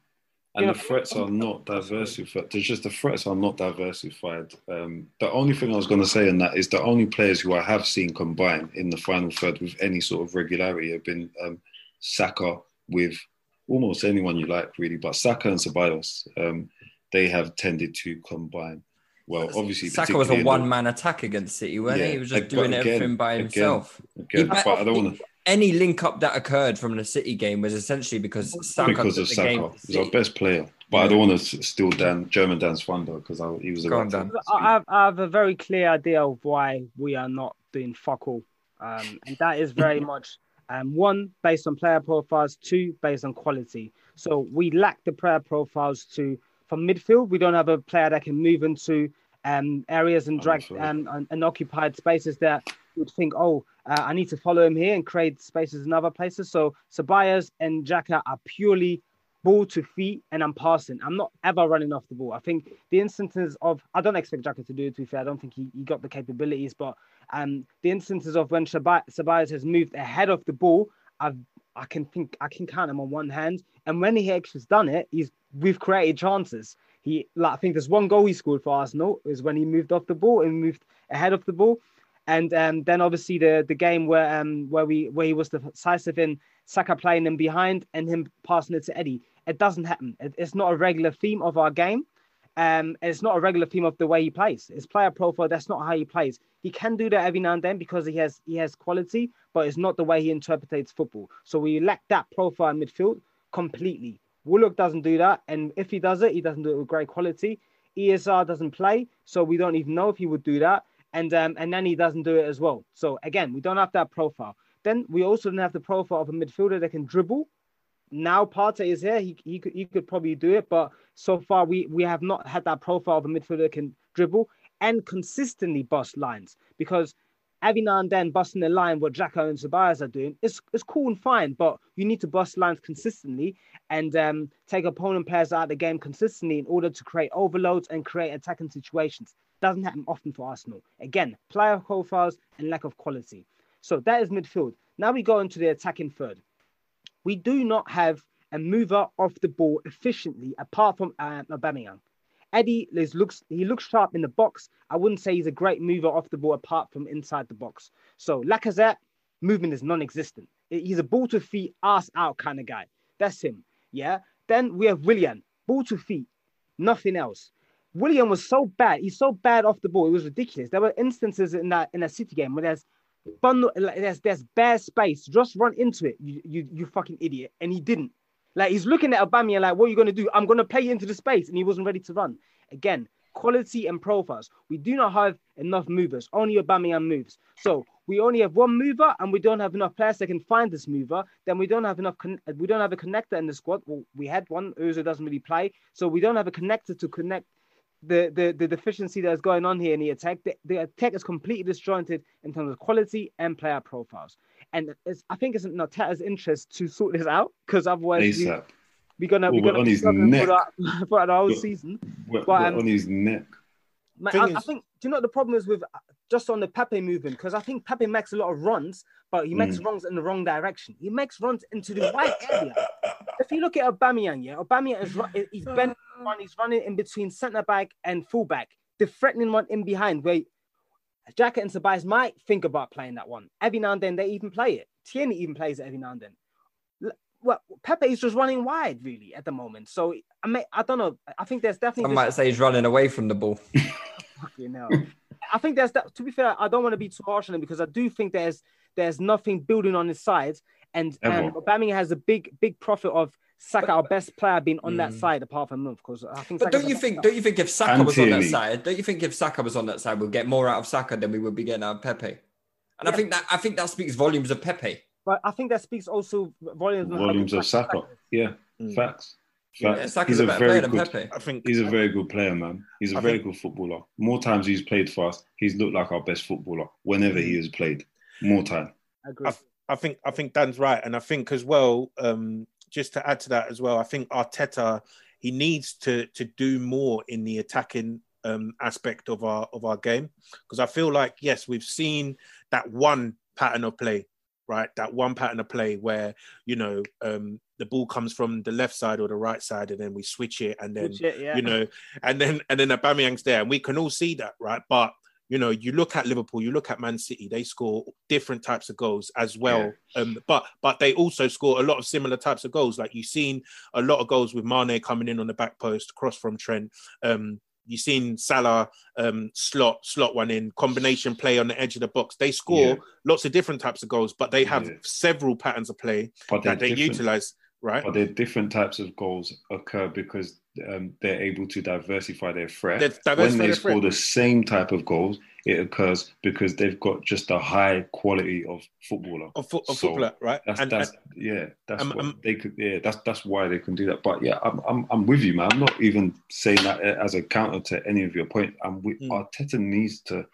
Speaker 7: And the threats are not diversified. There's just the threats are not diversified. Um, the only thing I was going to say in that is the only players who I have seen combine in the final third with any sort of regularity have been um, Saka with almost anyone you like, really. But Saka and Ceballos, um, they have tended to combine. Well, obviously,
Speaker 6: Saka was a
Speaker 7: particularly in the-
Speaker 6: one-man attack against City, he?
Speaker 7: Yeah,
Speaker 6: He was just doing
Speaker 7: again-
Speaker 6: everything by himself.
Speaker 7: again,
Speaker 6: He-
Speaker 7: but I don't want to
Speaker 6: Any link up that occurred from the City game was essentially because Saka
Speaker 7: because of
Speaker 6: the
Speaker 7: Saka.
Speaker 6: game.
Speaker 7: He's our best player. But I don't want to steal Dan German Dan's thunder because he was a
Speaker 6: Go on, Dan.
Speaker 9: I have, I have a very clear idea of why we are not doing fuck all. Um, and that is very much um, one, based on player profiles, two, based on quality. So we lack the player profiles to, from midfield, we don't have a player that can move into um, areas and drag um, and, and occupied spaces that you would think, oh, uh, I need to follow him here and create spaces in other places. So Ceballos and Xhaka are purely ball to feet and I'm passing. I'm not ever running off the ball. I think the instances of I don't expect Xhaka to do it to be fair. I don't think he, he got the capabilities, but um the instances of when Ceballos has moved ahead of the ball, I've I can think I can count them on one hand. And when he actually has done it, he's we've created chances. He like I think there's one goal he scored for Arsenal is when he moved off the ball and moved ahead of the ball. And um, then obviously the the game where um where we where he was decisive in Saka playing him behind and him passing it to Eddie. It doesn't happen. It, it's not a regular theme of our game. Um, it's not a regular theme of the way he plays. His player profile, that's not how he plays. He can do that every now and then because he has he has quality, but it's not the way he interprets football. So we lack that profile in midfield completely. Willock doesn't do that, and if he does it, he doesn't do it with great quality. ESR doesn't play, so we don't even know if he would do that. And um, and then he doesn't do it as well. So again, we don't have that profile. Then we also don't have the profile of a midfielder that can dribble. Now Partey is here. He, he could he could probably do it, but so far we we have not had that profile of a midfielder that can dribble and consistently bust lines because every now and then busting a line what Jacko and Tobias are doing is it's cool and fine, but you need to bust lines consistently and um, take opponent players out of the game consistently in order to create overloads and create attacking situations. Doesn't happen often for Arsenal. Again, player profiles and lack of quality. So that is midfield. Now we go into the attacking third. We do not have a mover off the ball efficiently apart from uh, Aubameyang. Eddie looks he looks sharp in the box. I wouldn't say he's a great mover off the ball apart from inside the box. So Lacazette movement is non-existent. He's a ball to feet, ass out kind of guy. That's him. Yeah. Then we have Willian, ball to feet, nothing else. Willian was so bad. He's so bad off the ball. It was ridiculous. There were instances in that in a City game where there's bundle, like, there's there's bare space. Just run into it, you you, you fucking idiot. And he didn't. Like he's looking at Aubameyang like, what are you gonna do? I'm gonna play into the space, and he wasn't ready to run. Again, quality and profiles. We do not have enough movers. Only Aubameyang moves. So we only have one mover, and we don't have enough players that can find this mover. Then we don't have enough. Con- we don't have a connector in the squad. Well, we had one. Özil doesn't really play, so we don't have a connector to connect the, the, the deficiency that's going on here in the attack. The, the attack is completely disjointed in terms of quality and player profiles. And it's, I think it's in Arteta's interest to sort this out because otherwise
Speaker 7: ASAP.
Speaker 9: we're gonna we're
Speaker 7: we're
Speaker 9: gonna
Speaker 7: on
Speaker 9: be
Speaker 7: his neck.
Speaker 9: for for the whole
Speaker 7: We're-
Speaker 9: season.
Speaker 7: We're,
Speaker 9: But, um,
Speaker 7: on his neck.
Speaker 9: Man,
Speaker 8: Thing
Speaker 9: I, I think do you know what the problem is with uh, just on the Pepe movement because I think Pepe makes a lot of runs, but he makes
Speaker 7: Mm.
Speaker 9: runs in the wrong direction. He makes runs into the right area. If you look at Aubameyang, yeah, Aubameyang is he's bent one, uh. he's running in between centre back and full back, the threatening one in behind where Jacket and Tobias might think about playing that one. Every now and then they even play it. Tierney even plays it every now and then. Well, Pepe is just running wide really at the moment. So I mean, I don't know. I think there's definitely I
Speaker 6: might say he's running away from the ball.
Speaker 9: you know. I think there's that. To be fair, I don't want to be too harsh on him because I do think there's there's nothing building on his side, and
Speaker 7: Ever.
Speaker 9: and Aubameyang has a big big profit of Saka, our best player, being on that
Speaker 6: Mm.
Speaker 9: side apart from him, of course. I think.
Speaker 6: But
Speaker 9: Saka's
Speaker 6: don't you think?
Speaker 9: player.
Speaker 6: Don't you think if Saka
Speaker 7: And
Speaker 6: was on that side, don't you think if Saka was on that side, we'll get more out of Saka than we would be getting out of Pepe? And I think that I think that speaks volumes of Pepe.
Speaker 9: But I think that speaks also volumes. on
Speaker 7: Volumes of Saka. Yeah,
Speaker 8: Mm.
Speaker 7: facts.
Speaker 6: Yeah,
Speaker 7: Facts.
Speaker 6: Saka's
Speaker 7: He's
Speaker 6: a
Speaker 7: a very good.
Speaker 6: Pepe.
Speaker 8: I think
Speaker 7: He's a very good player, man. He's a
Speaker 8: I
Speaker 7: very
Speaker 8: think-
Speaker 7: good footballer. More times he's played for us, he's looked like our best footballer whenever he has played. More time.
Speaker 9: I agree.
Speaker 8: I, I think I think Dan's right, and I think as well, um, just to add to that as well, I think Arteta he needs to to do more in the attacking um, aspect of our of our game because I feel like yes, we've seen that one pattern of play, right? That one pattern of play where you know um, the ball comes from the left side or the right side, and then we switch it, and then
Speaker 9: yeah, yeah.
Speaker 8: you know, and then and then Aubameyang's there, and we can all see that, right? But you know, you look at Liverpool, you look at Man City, they score different types of goals as well. Um, but but they also score a lot of similar types of goals. Like you've seen a lot of goals with Mane coming in on the back post, cross from Trent. Um, you've seen Salah um, slot slot one in, combination play on the edge of the box. They score
Speaker 7: Yeah.
Speaker 8: lots of different types of goals, but they have
Speaker 7: Yeah.
Speaker 8: several patterns of play
Speaker 7: But
Speaker 8: that they
Speaker 7: different.
Speaker 8: utilize. Right.
Speaker 7: But their different types of goals occur because um, they're able to diversify their threat.
Speaker 8: Diversify
Speaker 7: when they score
Speaker 8: threat.
Speaker 7: the same type of goals, it occurs because they've got just a high quality of footballer.
Speaker 8: Of, fo- of
Speaker 7: So
Speaker 8: footballer, right?
Speaker 7: That's
Speaker 8: And-
Speaker 7: that's
Speaker 8: and-
Speaker 7: yeah. That's
Speaker 8: Um,
Speaker 7: what
Speaker 8: um,
Speaker 7: they could. Yeah, that's that's why they can do that. But yeah, I'm I'm, I'm with you, man. I'm not even saying that as a counter to any of your point. I'm with
Speaker 8: Mm.
Speaker 7: Arteta needs to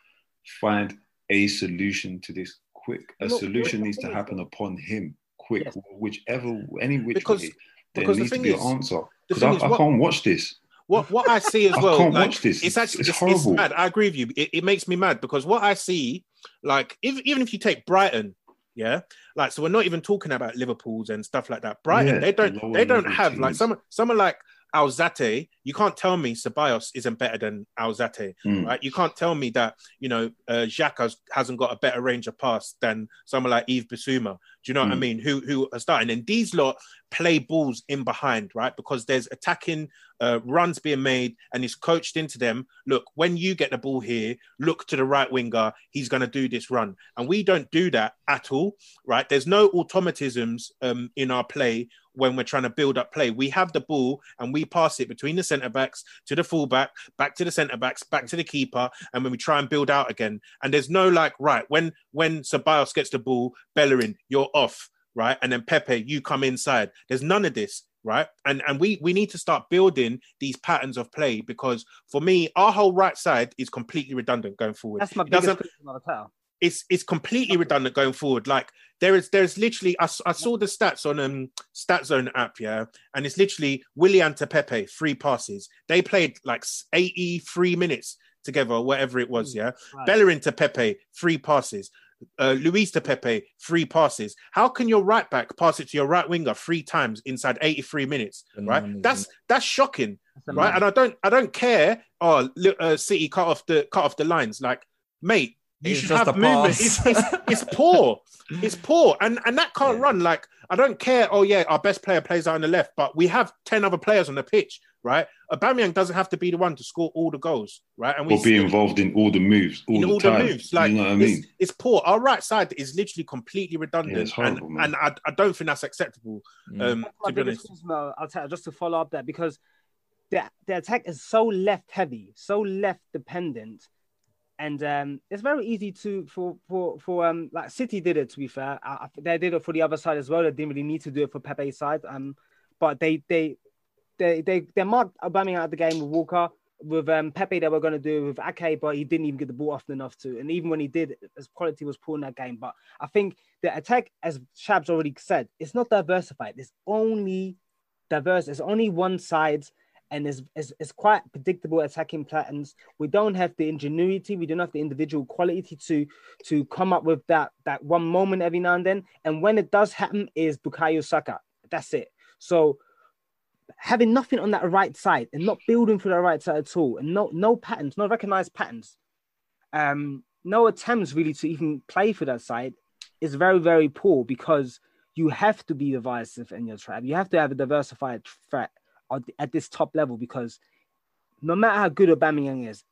Speaker 7: find a solution to this quick. A
Speaker 9: No,
Speaker 7: solution
Speaker 9: the
Speaker 7: needs to happen upon him quick,
Speaker 9: Yes.
Speaker 7: whichever any which
Speaker 8: Because-
Speaker 7: way. There
Speaker 8: because the
Speaker 7: needs to
Speaker 8: thing
Speaker 7: be
Speaker 8: is-
Speaker 7: an answer because I, I can't watch this.
Speaker 8: What what I see as well, I
Speaker 7: can't
Speaker 8: like,
Speaker 7: watch this.
Speaker 8: it's actually
Speaker 7: It's
Speaker 8: it's, it's
Speaker 7: horrible.
Speaker 8: mad. I agree with you. It, it makes me mad because what I see, like, if, even if you take Brighton, yeah, like, so we're not even talking about Liverpool's and stuff like that. Brighton,
Speaker 7: Yeah,
Speaker 8: they don't they don't have like
Speaker 7: teams.
Speaker 8: some someone like Alzate. You can't tell me Ceballos isn't better than Alzate,
Speaker 7: Mm.
Speaker 8: right? You can't tell me that you know uh, Xhaka hasn't got a better range of pass than someone like Yves Bissouma. Do you know what I
Speaker 7: Mm.
Speaker 8: mean? Who who are starting and these lot play balls in behind, right? Because there's attacking uh, runs being made and it's coached into them. Look, when you get the ball here, look to the right winger. He's going to do this run, and we don't do that at all, right? There's no automatisms um, in our play when we're trying to build up play. We have the ball and we pass it between the centre backs to the fullback, back to the centre backs, back to the keeper, and when we try and build out again. And there's no like right when when Ceballos gets the ball, Bellerin, you're off, right? And then Pepe, you come inside. There's none of this, right? And and we we need to start building these patterns of play because for me, our whole right side is completely redundant going forward.
Speaker 9: That's my
Speaker 8: It
Speaker 9: biggest criticism of Arteta.
Speaker 8: It's it's completely redundant going forward. Like there is there's literally I, I saw the stats on um Stat Zone app, yeah, and it's literally Willian to Pepe three passes. They played like 83 minutes together, whatever it was, yeah.
Speaker 9: Right.
Speaker 8: Bellerin to Pepe three passes. Uh, Luiz to Pepe three passes. How can your right back pass it to your right winger three times inside 83 minutes? Right,
Speaker 6: Bananas,
Speaker 8: that's that's shocking
Speaker 9: That's
Speaker 8: right? And I don't, I don't care. Oh, uh, City cut off the cut off the lines. Like, mate, you
Speaker 6: It's
Speaker 8: should
Speaker 6: just
Speaker 8: have
Speaker 6: a
Speaker 8: movement. It's, it's, it's poor. It's poor, and and that can't
Speaker 6: Yeah.
Speaker 8: run. Like, I don't care. Oh yeah, our best player plays out on the left, but we have ten other players on the pitch, right? Aubameyang doesn't have to be the one to score all the goals, right? And we
Speaker 7: will be involved in all the moves all
Speaker 8: in
Speaker 7: the
Speaker 8: all
Speaker 7: time.
Speaker 8: the moves. Like,
Speaker 7: you know what I mean?
Speaker 8: it's poor. Our right side is literally completely redundant,
Speaker 7: Yeah, it's horrible,
Speaker 8: and,
Speaker 7: man.
Speaker 8: and I, I don't think that's acceptable.
Speaker 6: Mm.
Speaker 8: Um, to be honest,
Speaker 9: criticism, I'll tell you, just to follow up that because the the attack is so left heavy, so left dependent, and um, it's very easy to for for for um like City did it. To be fair, I, I, they did it for the other side as well. They didn't really need to do it for Pepe's side. Um, but they they they they they marked Aubameyang out of the game with Walker. With um, Pepe, they were going to do it with Ake, but he didn't even get the ball often enough to. And even when he did, his quality was poor in that game. But I think the attack, as Shabs already said, it's not diversified. It's only diverse. It's only one side, and it's, it's, it's quite predictable attacking patterns. We don't have the ingenuity. We don't have the individual quality to to come up with that that one moment every now and then. And when it does happen, is Bukayo Saka. That's it. So having nothing on that right side and not building for the right side at all, and no no patterns, no recognized patterns, um, no attempts really to even play for that side is very very poor because you have to be divisive in your trap. You have to have a diversified threat at, at this top level because no matter how good Aubameyang is,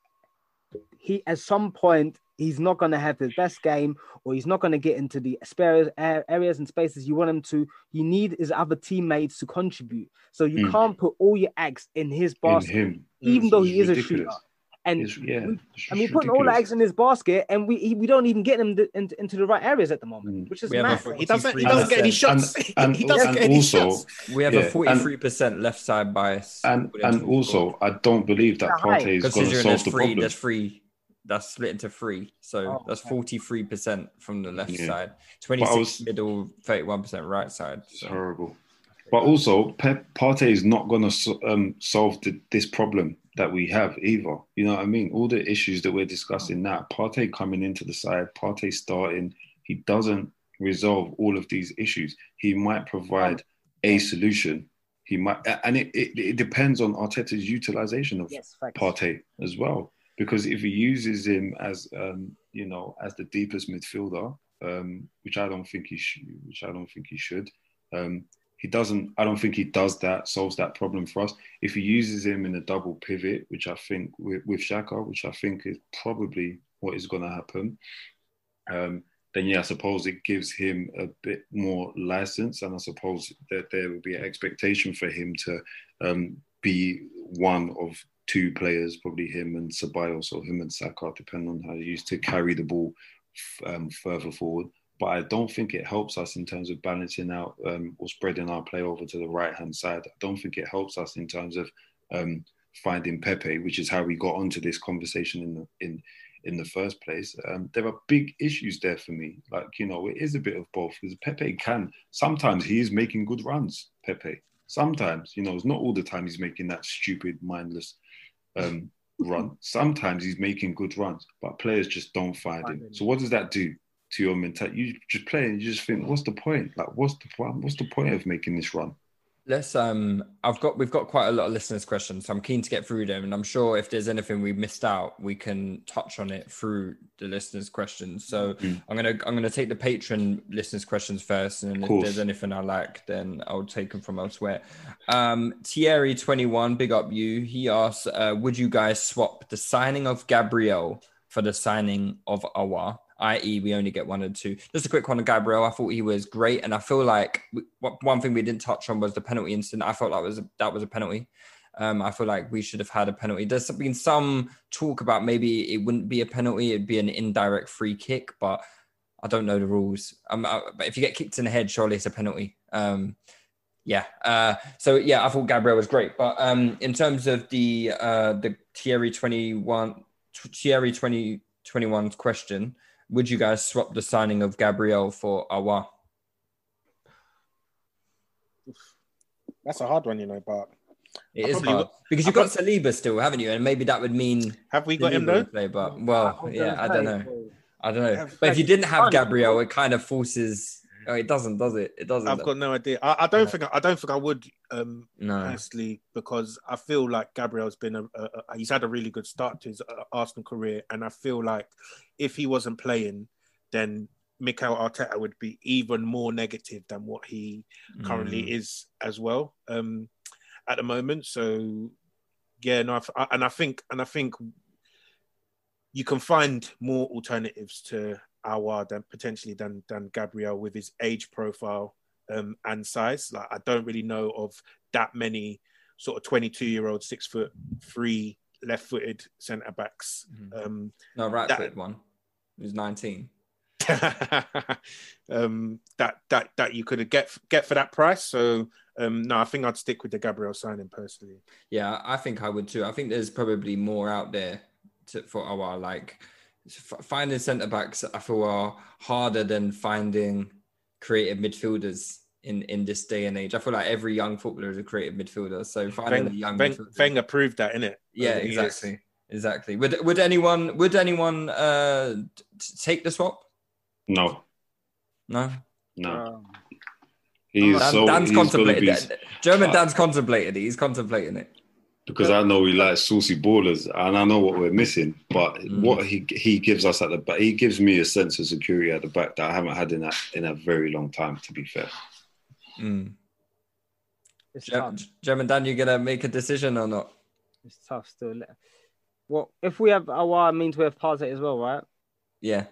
Speaker 9: he at some point he's not going to have his best game, or he's not going to get into the spare areas and spaces you want him to. You need his other teammates to contribute. So you
Speaker 7: Mm.
Speaker 9: can't put all your eggs in his
Speaker 7: In
Speaker 9: basket,
Speaker 7: him.
Speaker 9: even though he is a shooter. And
Speaker 7: It's- yeah,
Speaker 9: we-
Speaker 7: it's
Speaker 9: I mean, putting all the eggs in his basket, and we he, we don't even get him th- into, into the right areas at the moment, which is
Speaker 6: We have a
Speaker 9: mad.
Speaker 8: He doesn't. He doesn't get any shots.
Speaker 7: And- and-
Speaker 8: he doesn't
Speaker 7: and
Speaker 8: get any
Speaker 7: also-
Speaker 8: shots.
Speaker 6: We have
Speaker 7: Yeah,
Speaker 6: a
Speaker 7: and-
Speaker 6: forty-three percent left side bias,
Speaker 7: And and
Speaker 6: to
Speaker 7: also, I don't believe that
Speaker 9: Yeah.
Speaker 7: Partey is going to solve the
Speaker 6: three,
Speaker 7: problem.
Speaker 6: there's three. That's split into three, so
Speaker 9: Oh,
Speaker 6: that's
Speaker 9: okay.
Speaker 6: forty-three percent from the left
Speaker 7: Yeah.
Speaker 6: side, twenty-six
Speaker 7: was-
Speaker 6: middle, thirty-one percent right side.
Speaker 7: It's horrible. But also, Pep Partey is not going to um, solve the, this problem that we have either. You know what I mean? All the issues that we're discussing now, Partey coming into the side, Partey starting, he doesn't resolve all of these issues. He might provide a solution. He might, and it, it, it depends on Arteta's utilization of
Speaker 9: Yes.
Speaker 7: Partey as well. Because if he uses him as um, you know as the deepest midfielder, um, which I don't think he should, which I don't think he should, um, he doesn't. I don't think he does that. Solves that problem for us. If he uses him in a double pivot, which I think with, with Xhaka, which I think is probably what is going to happen, um, then yeah, I suppose it gives him a bit more license, and I suppose that there would be an expectation for him to um, be one of two players, probably him and Ceballos or him and Saka, depending on how you used to carry the ball um, further forward. But I don't think it helps us in terms of balancing out um, or spreading our play over to the right hand side. I don't think it helps us in terms of um, finding Pepe, which is how we got onto this conversation in the in in the first place. Um, there are big issues there for me. Like you know, it is a bit of both because Pepe can sometimes he is making good runs. Pepe sometimes you know it's not all the time he's making that stupid mindless um, run. Sometimes he's making good runs, but players just don't find him. So what does that do to your mentality? You just play and you just think, what's the point? Like, what's the point? What's the point of making this run?
Speaker 6: Let's um I've got we've got quite a lot of listeners' questions, so I'm keen to get through them. And I'm sure if there's anything we missed out, we can touch on it through the listeners' questions. So
Speaker 7: Mm.
Speaker 6: I'm gonna I'm gonna take the Patreon listeners' questions first, and if there's anything I like, then I'll take them from elsewhere. Um Thierry21, big up you. He asks, uh, would you guys swap the signing of Gabriel for the signing of Aouar? i.e., we only get one and two. Just a quick one on Gabriel. I thought he was great, and I feel like we, one thing we didn't touch on was the penalty incident. I felt that was a, that was a penalty. Um, I feel like we should have had a penalty. There's been some talk about maybe it wouldn't be a penalty; it'd be an indirect free kick, but I don't know the rules. Um, I, but if you get kicked in the head, surely it's a penalty. Um, yeah. Uh, so yeah, I thought Gabriel was great, but um, in terms of the uh, the Thierry twenty one Thierry 2021 question, would you guys swap the signing of Gabriel for Aouar?
Speaker 8: That's a hard one, you know. But
Speaker 6: It
Speaker 8: I
Speaker 6: is hard
Speaker 8: would-
Speaker 6: because you've got Saliba still, haven't you? And maybe that would mean
Speaker 8: have we got him
Speaker 6: Saliba
Speaker 8: though?
Speaker 6: Play, but well,
Speaker 9: was
Speaker 6: yeah, I don't know.
Speaker 9: so-
Speaker 6: I don't know. But if you didn't have Gabriel, it kind of forces. Oh, it doesn't, does it? It doesn't.
Speaker 8: I've got no idea. I, I don't think I don't think I would um,
Speaker 6: no.
Speaker 8: personally because I feel like Gabriel's been a, a, a he's had a really good start to his uh, Arsenal career, and I feel like if he wasn't playing, then Mikel Arteta would be even more negative than what he currently
Speaker 6: Mm.
Speaker 8: is as well um, at the moment. So yeah, no, I, and I think and I think you can find more alternatives to Aouar than potentially than than Gabriel with his age profile um, and size. Like I don't really know of that many sort of 22 year old six foot three left footed centre backs.
Speaker 6: Mhm.
Speaker 8: Um,
Speaker 6: No, right
Speaker 8: that-
Speaker 6: foot one. He's 19.
Speaker 8: um, that that that you could get get for that price. So um, no, I think I'd stick with the Gabriel signing personally.
Speaker 6: Yeah, I think I would too. I think there's probably more out there to, for a while. Like finding centre backs, I feel are harder than finding creative midfielders in in this day and age. I feel like every young footballer is a creative midfielder. So finding a young midfielder,
Speaker 8: Wenger proved that, innit?
Speaker 6: yeah,
Speaker 8: Over the years.
Speaker 6: exactly, exactly. Would would anyone would anyone uh t- take the swap?
Speaker 7: No,
Speaker 6: No.
Speaker 7: no. He's
Speaker 6: Dan,
Speaker 7: so
Speaker 6: Dan's
Speaker 7: he's gonna
Speaker 6: contemplating.
Speaker 7: be
Speaker 6: it. German
Speaker 7: Uh,
Speaker 6: Dan's contemplating it. He's contemplating it.
Speaker 7: because I know we like saucy ballers, and I know what we're missing. But
Speaker 6: Mm.
Speaker 7: what he he gives us at the back, he gives me a sense of security at the back that I haven't had in a in a very long time. To be fair,
Speaker 6: Mm.
Speaker 9: it's
Speaker 6: Ger-
Speaker 9: tough.
Speaker 6: German Dan, you gonna make a decision or not?
Speaker 9: It's tough still. Well, if we have oh, Aouar, means we have Partey as well, right?
Speaker 6: Yeah.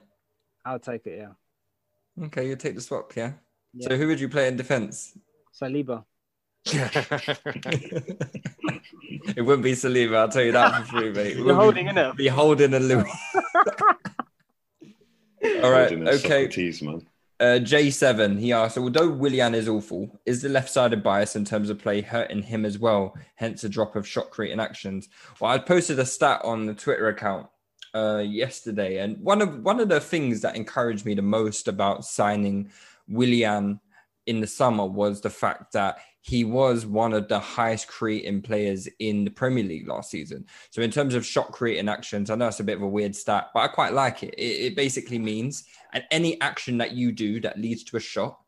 Speaker 9: I'll take it. Yeah.
Speaker 6: Okay, you take the swap, yeah?
Speaker 9: Yeah.
Speaker 6: So who would you play in defense?
Speaker 9: Saliba.
Speaker 6: It wouldn't be Saliba, I'll tell you that for free, mate. It
Speaker 9: You're
Speaker 6: would
Speaker 9: holding,
Speaker 6: be,
Speaker 9: innit?
Speaker 6: be holding and Luiz. All right, okay.
Speaker 7: Sokratis, man.
Speaker 6: Uh, J7, he asked, although Willian is awful, is the left sided bias in terms of play hurting him as well? Hence a drop of shot creating actions. Well, I posted a stat on the Twitter account uh, yesterday, and one of one of the things that encouraged me the most about signing Willian in the summer was the fact that he was one of the highest creating players in the Premier League last season. So in terms of shot creating actions, I know it's a bit of a weird stat, but I quite like it. It, it basically means any action that you do that leads to a shot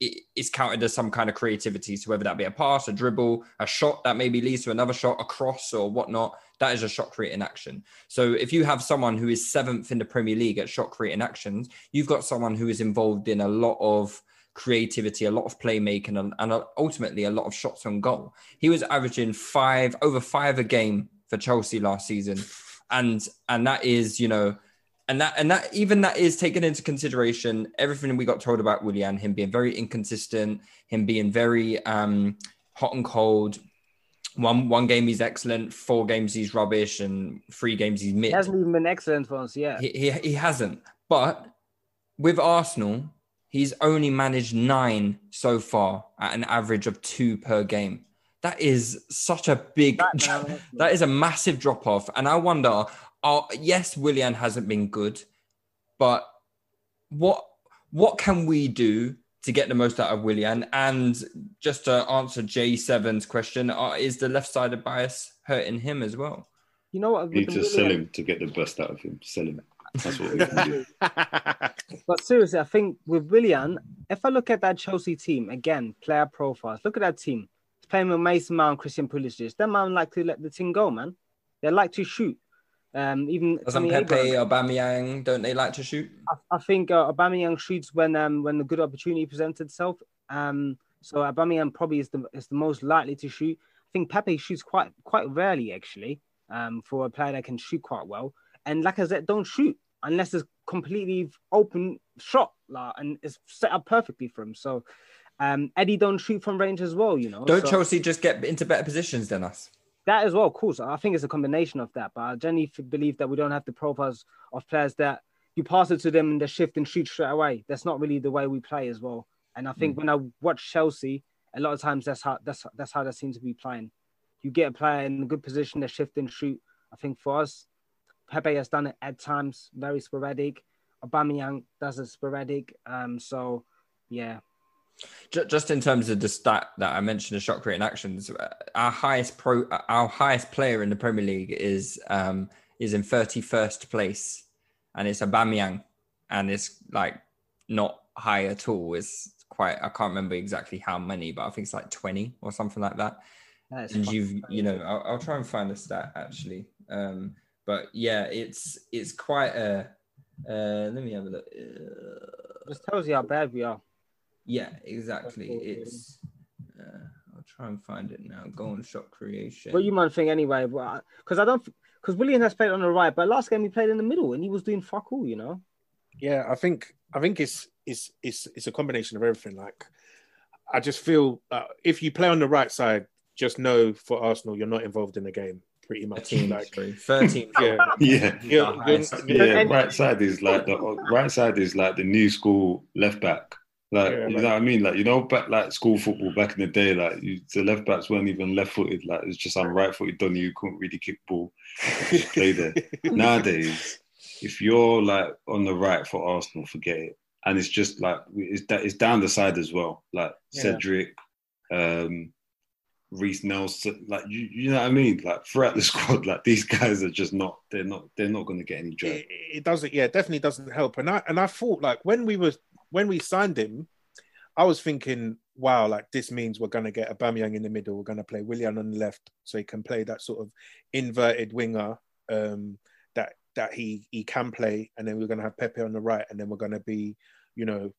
Speaker 6: it is counted as some kind of creativity. So whether that be a pass, a dribble, a shot that maybe leads to another shot, a cross or whatnot, that is a shot creating action. So if you have someone who is seventh in the Premier League at shot creating actions, you've got someone who is involved in a lot of creativity, a lot of playmaking, and, and ultimately a lot of shots on goal. He was averaging five over five a game for Chelsea last season, and and that is you know and that and that even that is taken into consideration everything we got told about Willian, him being very inconsistent, him being very um, hot and cold. One one game he's excellent, four games he's rubbish, and three games he's
Speaker 9: He
Speaker 6: mid.
Speaker 9: hasn't even been excellent for us yet.
Speaker 6: He, he, he hasn't. But with Arsenal, he's only managed nine so far at an average of two per game. That is such a big,
Speaker 9: That
Speaker 6: that is a massive drop off. And I wonder, uh, yes, Willian hasn't been good, but what what can we do to get the most out of Willian? And just to answer J7's question, uh, is the left sided bias hurting him as well?
Speaker 9: You know what?
Speaker 7: We need
Speaker 9: with
Speaker 7: to
Speaker 9: the
Speaker 7: sell him to get the best out of him. Sell him. That's what we can do.
Speaker 9: But seriously, I think with Willian, if I look at that Chelsea team again, player profiles, look at that team. Playing with Mason Mount, Christian Pulisic. That man like to let the team go, man. They like to shoot. Um, even
Speaker 6: Doesn't Pepe
Speaker 9: Abraham.
Speaker 6: or Bamiyang, don't they like to shoot?
Speaker 9: I, I think uh, Aubameyang shoots when um when the good opportunity presents itself. Um, so Aubameyang probably is the is the most likely to shoot. I think Pepe shoots quite quite rarely actually. Um, for a player that can shoot quite well, and Lacazette don't shoot unless it's completely open shot, like, and it's set up perfectly for him. So, um, Eddie don't shoot from range as well. You know,
Speaker 6: Don't
Speaker 9: so-
Speaker 6: Chelsea just get into better positions than us?
Speaker 9: that as well, of course. I think it's a combination of that. But I generally believe that we don't have the profiles of players that you pass it to them and they shift and shoot straight away. That's not really the way we play as well. And I think when I watch Chelsea, a lot of times that's how that's that's how they seem to be playing. You get a player in a good position, they shift and shoot. I think for us, Pepe has done it at times, very sporadic. Aubameyang does it sporadic. Um, so yeah,
Speaker 6: Just in terms of the stat that I mentioned, the shot creating actions, uh, our highest pro, our highest player in the Premier League is um is in thirty first place, and it's Aubameyang, and it's like not high at all. It's quite I can't remember exactly how many, but I think it's like twenty or something like that.
Speaker 9: that
Speaker 6: and you've you know I'll, I'll try and find a stat actually um but yeah it's it's quite a uh let me have a look uh,
Speaker 9: just tells you how bad we are.
Speaker 6: yeah exactly it's uh, i'll try and find it now go on shot creation
Speaker 9: What you might think anyway, because I don't, because Willian has played on the right, but last game he played in the middle and he was doing fuck all, you know.
Speaker 8: Yeah, I think I think it's it's it's it's a combination of everything. Like, I just feel uh, if you play on the right side, just know for Arsenal you're not involved in the game. Pretty much,
Speaker 6: 13
Speaker 8: like
Speaker 6: sorry, 13
Speaker 8: yeah,
Speaker 7: Yeah.
Speaker 8: you're, you're,
Speaker 7: Yeah, right side is like the right side is like the new school left back. Like
Speaker 8: Yeah,
Speaker 7: you
Speaker 8: like-
Speaker 7: know what I mean? Like you know, back like school football back in the day, like you, the left backs weren't even left footed. Like it's just I'm right footed. Donny, you couldn't really kick ball. Play there. Nowadays, if you're like on the right for Arsenal, forget it. And it's just like it's that it's down the side as well. Like
Speaker 8: Yeah.
Speaker 7: Cedric, um, Reiss Nelson, like you, you know what I mean? Like throughout the squad, like these guys are just not. They're not. They're not going to get any joy.
Speaker 8: it, it doesn't yeah definitely doesn't help and i and i thought like when we were when we signed him i was thinking wow like this means we're going to get Aubameyang in the middle we're going to play Willian on the left so he can play that sort of inverted winger um that that he he can play and then we're going to have pepe on the right and then we're going to be you know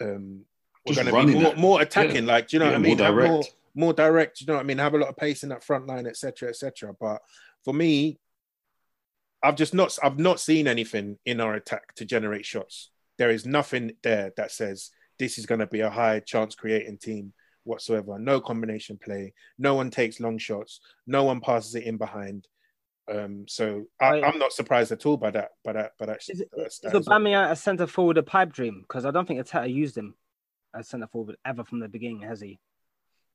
Speaker 8: um we're going to be more, more attacking
Speaker 7: Yeah.
Speaker 8: like do you know
Speaker 7: Yeah,
Speaker 8: what i mean
Speaker 7: more direct.
Speaker 8: more, more direct. You know what I mean? Have a lot of pace in that front line, etc., etc. But for me, I've just not I've not seen anything in our attack to generate shots. There is nothing there that says this is going to be a high chance creating team whatsoever. No combination play. No one takes long shots. No one passes it in behind. Um, so I, I'm not surprised at all by that. By that. By that.
Speaker 9: Is,
Speaker 8: that
Speaker 9: is. Aubameyang a centre forward a pipe dream? Because I don't think Arteta used him as centre forward ever from the beginning, has he?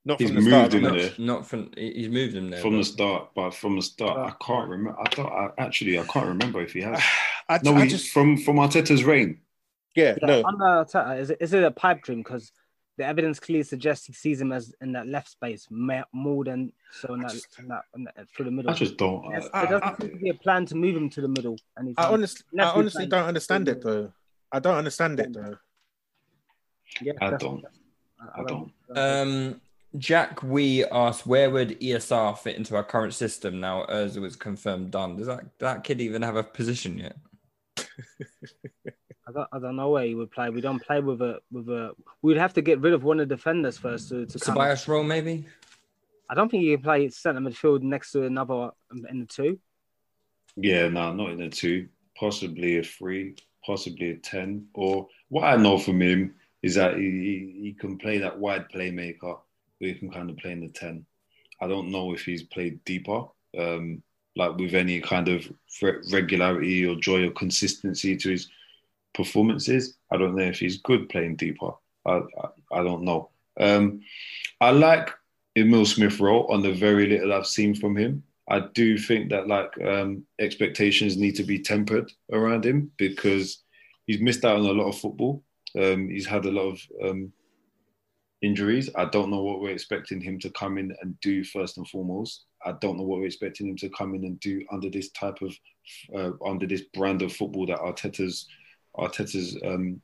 Speaker 8: Not
Speaker 7: He's
Speaker 8: from the start.
Speaker 7: moved him
Speaker 8: no.
Speaker 7: there.
Speaker 10: Not from he's moved him there
Speaker 7: from the start, but from the start, I can't remember. I don't. I, actually, I can't remember if he has.
Speaker 8: I,
Speaker 7: no,
Speaker 8: I
Speaker 7: he,
Speaker 8: just
Speaker 7: from from Arteta's reign.
Speaker 8: yeah,
Speaker 9: Yeah,
Speaker 8: no.
Speaker 9: under Arteta, is it, is it a pipe dream? Because the evidence clearly suggests he sees him as in that left space more than so in that, in that, in that through the middle.
Speaker 7: I just don't.
Speaker 9: Yes,
Speaker 7: I,
Speaker 9: there doesn't seem to be a plan to move him to the middle. And he's
Speaker 8: I honestly, I honestly don't understand it though. I don't understand it though.
Speaker 9: Yeah,
Speaker 7: I don't.
Speaker 9: I
Speaker 7: I don't.
Speaker 10: Um, Jack, we asked where would ESR fit into our current system now? Özil was confirmed done. Does that that kid even have a position yet?
Speaker 9: I don't, I don't know where he would play. We don't play with a with a. We'd have to get rid of one of the defenders first to, to
Speaker 10: Tobias Roll, maybe.
Speaker 9: I don't think you can play centre midfield next to another um, in the two.
Speaker 7: Yeah, no, not in a two. Possibly a three, possibly a ten. Or what I know from him is that he, he, he can play that wide playmaker. Where he can kind of play in the ten. I don't know if he's played deeper, um, like with any kind of regularity or joy or consistency to his performances. I don't know if he's good playing deeper. I I, I don't know. Um, I like Emil Smith Rowe on the very little I've seen from him. I do think that like um, expectations need to be tempered around him because he's missed out on a lot of football. Um, he's had a lot of um, injuries. I don't know what we're expecting him to come in and do first and foremost. I don't know what we're expecting him to come in and do under this type of uh, under this brand of football that Arteta's Arteta's um,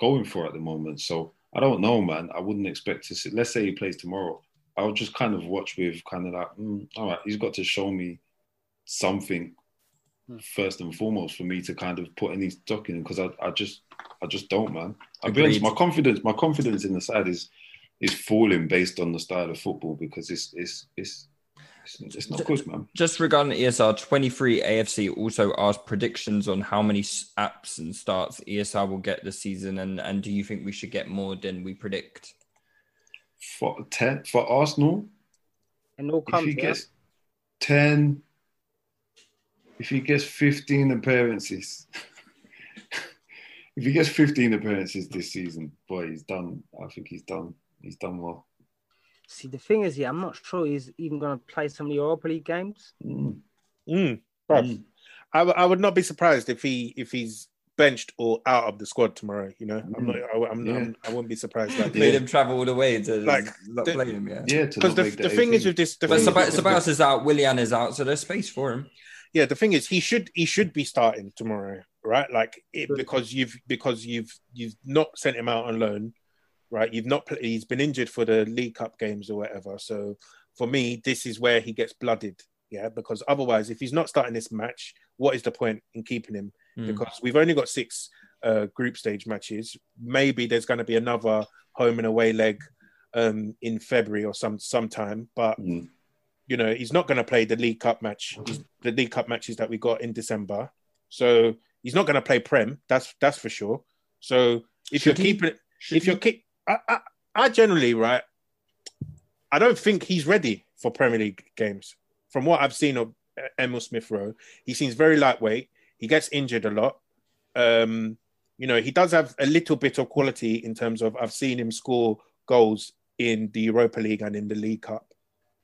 Speaker 7: going for at the moment. So I don't know, man. I wouldn't expect to see. Let's say he plays tomorrow. I'll just kind of watch with kind of like, mm, all right, he's got to show me something first and foremost for me to kind of put any stock in because I, I just I just don't, man. I'll be honest, my confidence my confidence in the side is is falling based on the style of football because it's it's it's it's, it's not good, man.
Speaker 10: Just regarding ESR, 23 AFC also asked predictions on how many apps and starts ESR will get this season, and, and do you think we should get more than we predict?
Speaker 7: For ten for Arsenal,
Speaker 9: And all
Speaker 7: if
Speaker 9: comes,
Speaker 7: he
Speaker 9: yeah?
Speaker 7: gets ten, if he gets fifteen appearances, if he gets fifteen appearances this season, boy, he's done. I think he's done. He's done well.
Speaker 9: See, the thing is, yeah, I'm not sure he's even going to play some of the Europa League games.
Speaker 7: Mm.
Speaker 8: Mm, bruv. I, w- I would not be surprised if he if he's benched or out of the squad tomorrow. You know, I'm not. I, I'm,
Speaker 7: Yeah.
Speaker 8: I'm, I wouldn't be surprised. Like,
Speaker 10: Made him travel all the way to
Speaker 8: Like,
Speaker 10: not
Speaker 8: the-
Speaker 10: play him, yeah.
Speaker 7: Yeah,
Speaker 8: because
Speaker 7: not
Speaker 8: the,
Speaker 7: make
Speaker 8: the thing is with this, the
Speaker 10: But
Speaker 8: thing
Speaker 10: Seba-
Speaker 8: is,
Speaker 10: Ceballos is out, Willian is out, so there's space for him.
Speaker 8: Yeah, the thing is, he should he should be starting tomorrow, right? Like it, because you've because you've you've not sent him out on loan, right? You've not he's been injured for the League Cup games or whatever. So for me, this is where he gets blooded, yeah. Because otherwise, if he's not starting this match, what is the point in keeping him?
Speaker 10: Mm.
Speaker 8: Because we've only got six uh, group stage matches. Maybe there's going to be another home and away leg um, in February or some sometime, but
Speaker 7: Mm.
Speaker 8: You know, he's not going to play the League Cup match, he's, the League Cup matches that we got in December. So he's not going to play Prem. That's that's for sure. So if
Speaker 10: Should
Speaker 8: you're
Speaker 10: he?
Speaker 8: keeping
Speaker 10: Should
Speaker 8: if you're keep, I, I, I generally right, I don't think he's ready for Premier League games. From what I've seen of Emil Smith Rowe, he seems very lightweight. He gets injured a lot. Um, you know, he does have a little bit of quality in terms of I've seen him score goals in the Europa League and in the League Cup.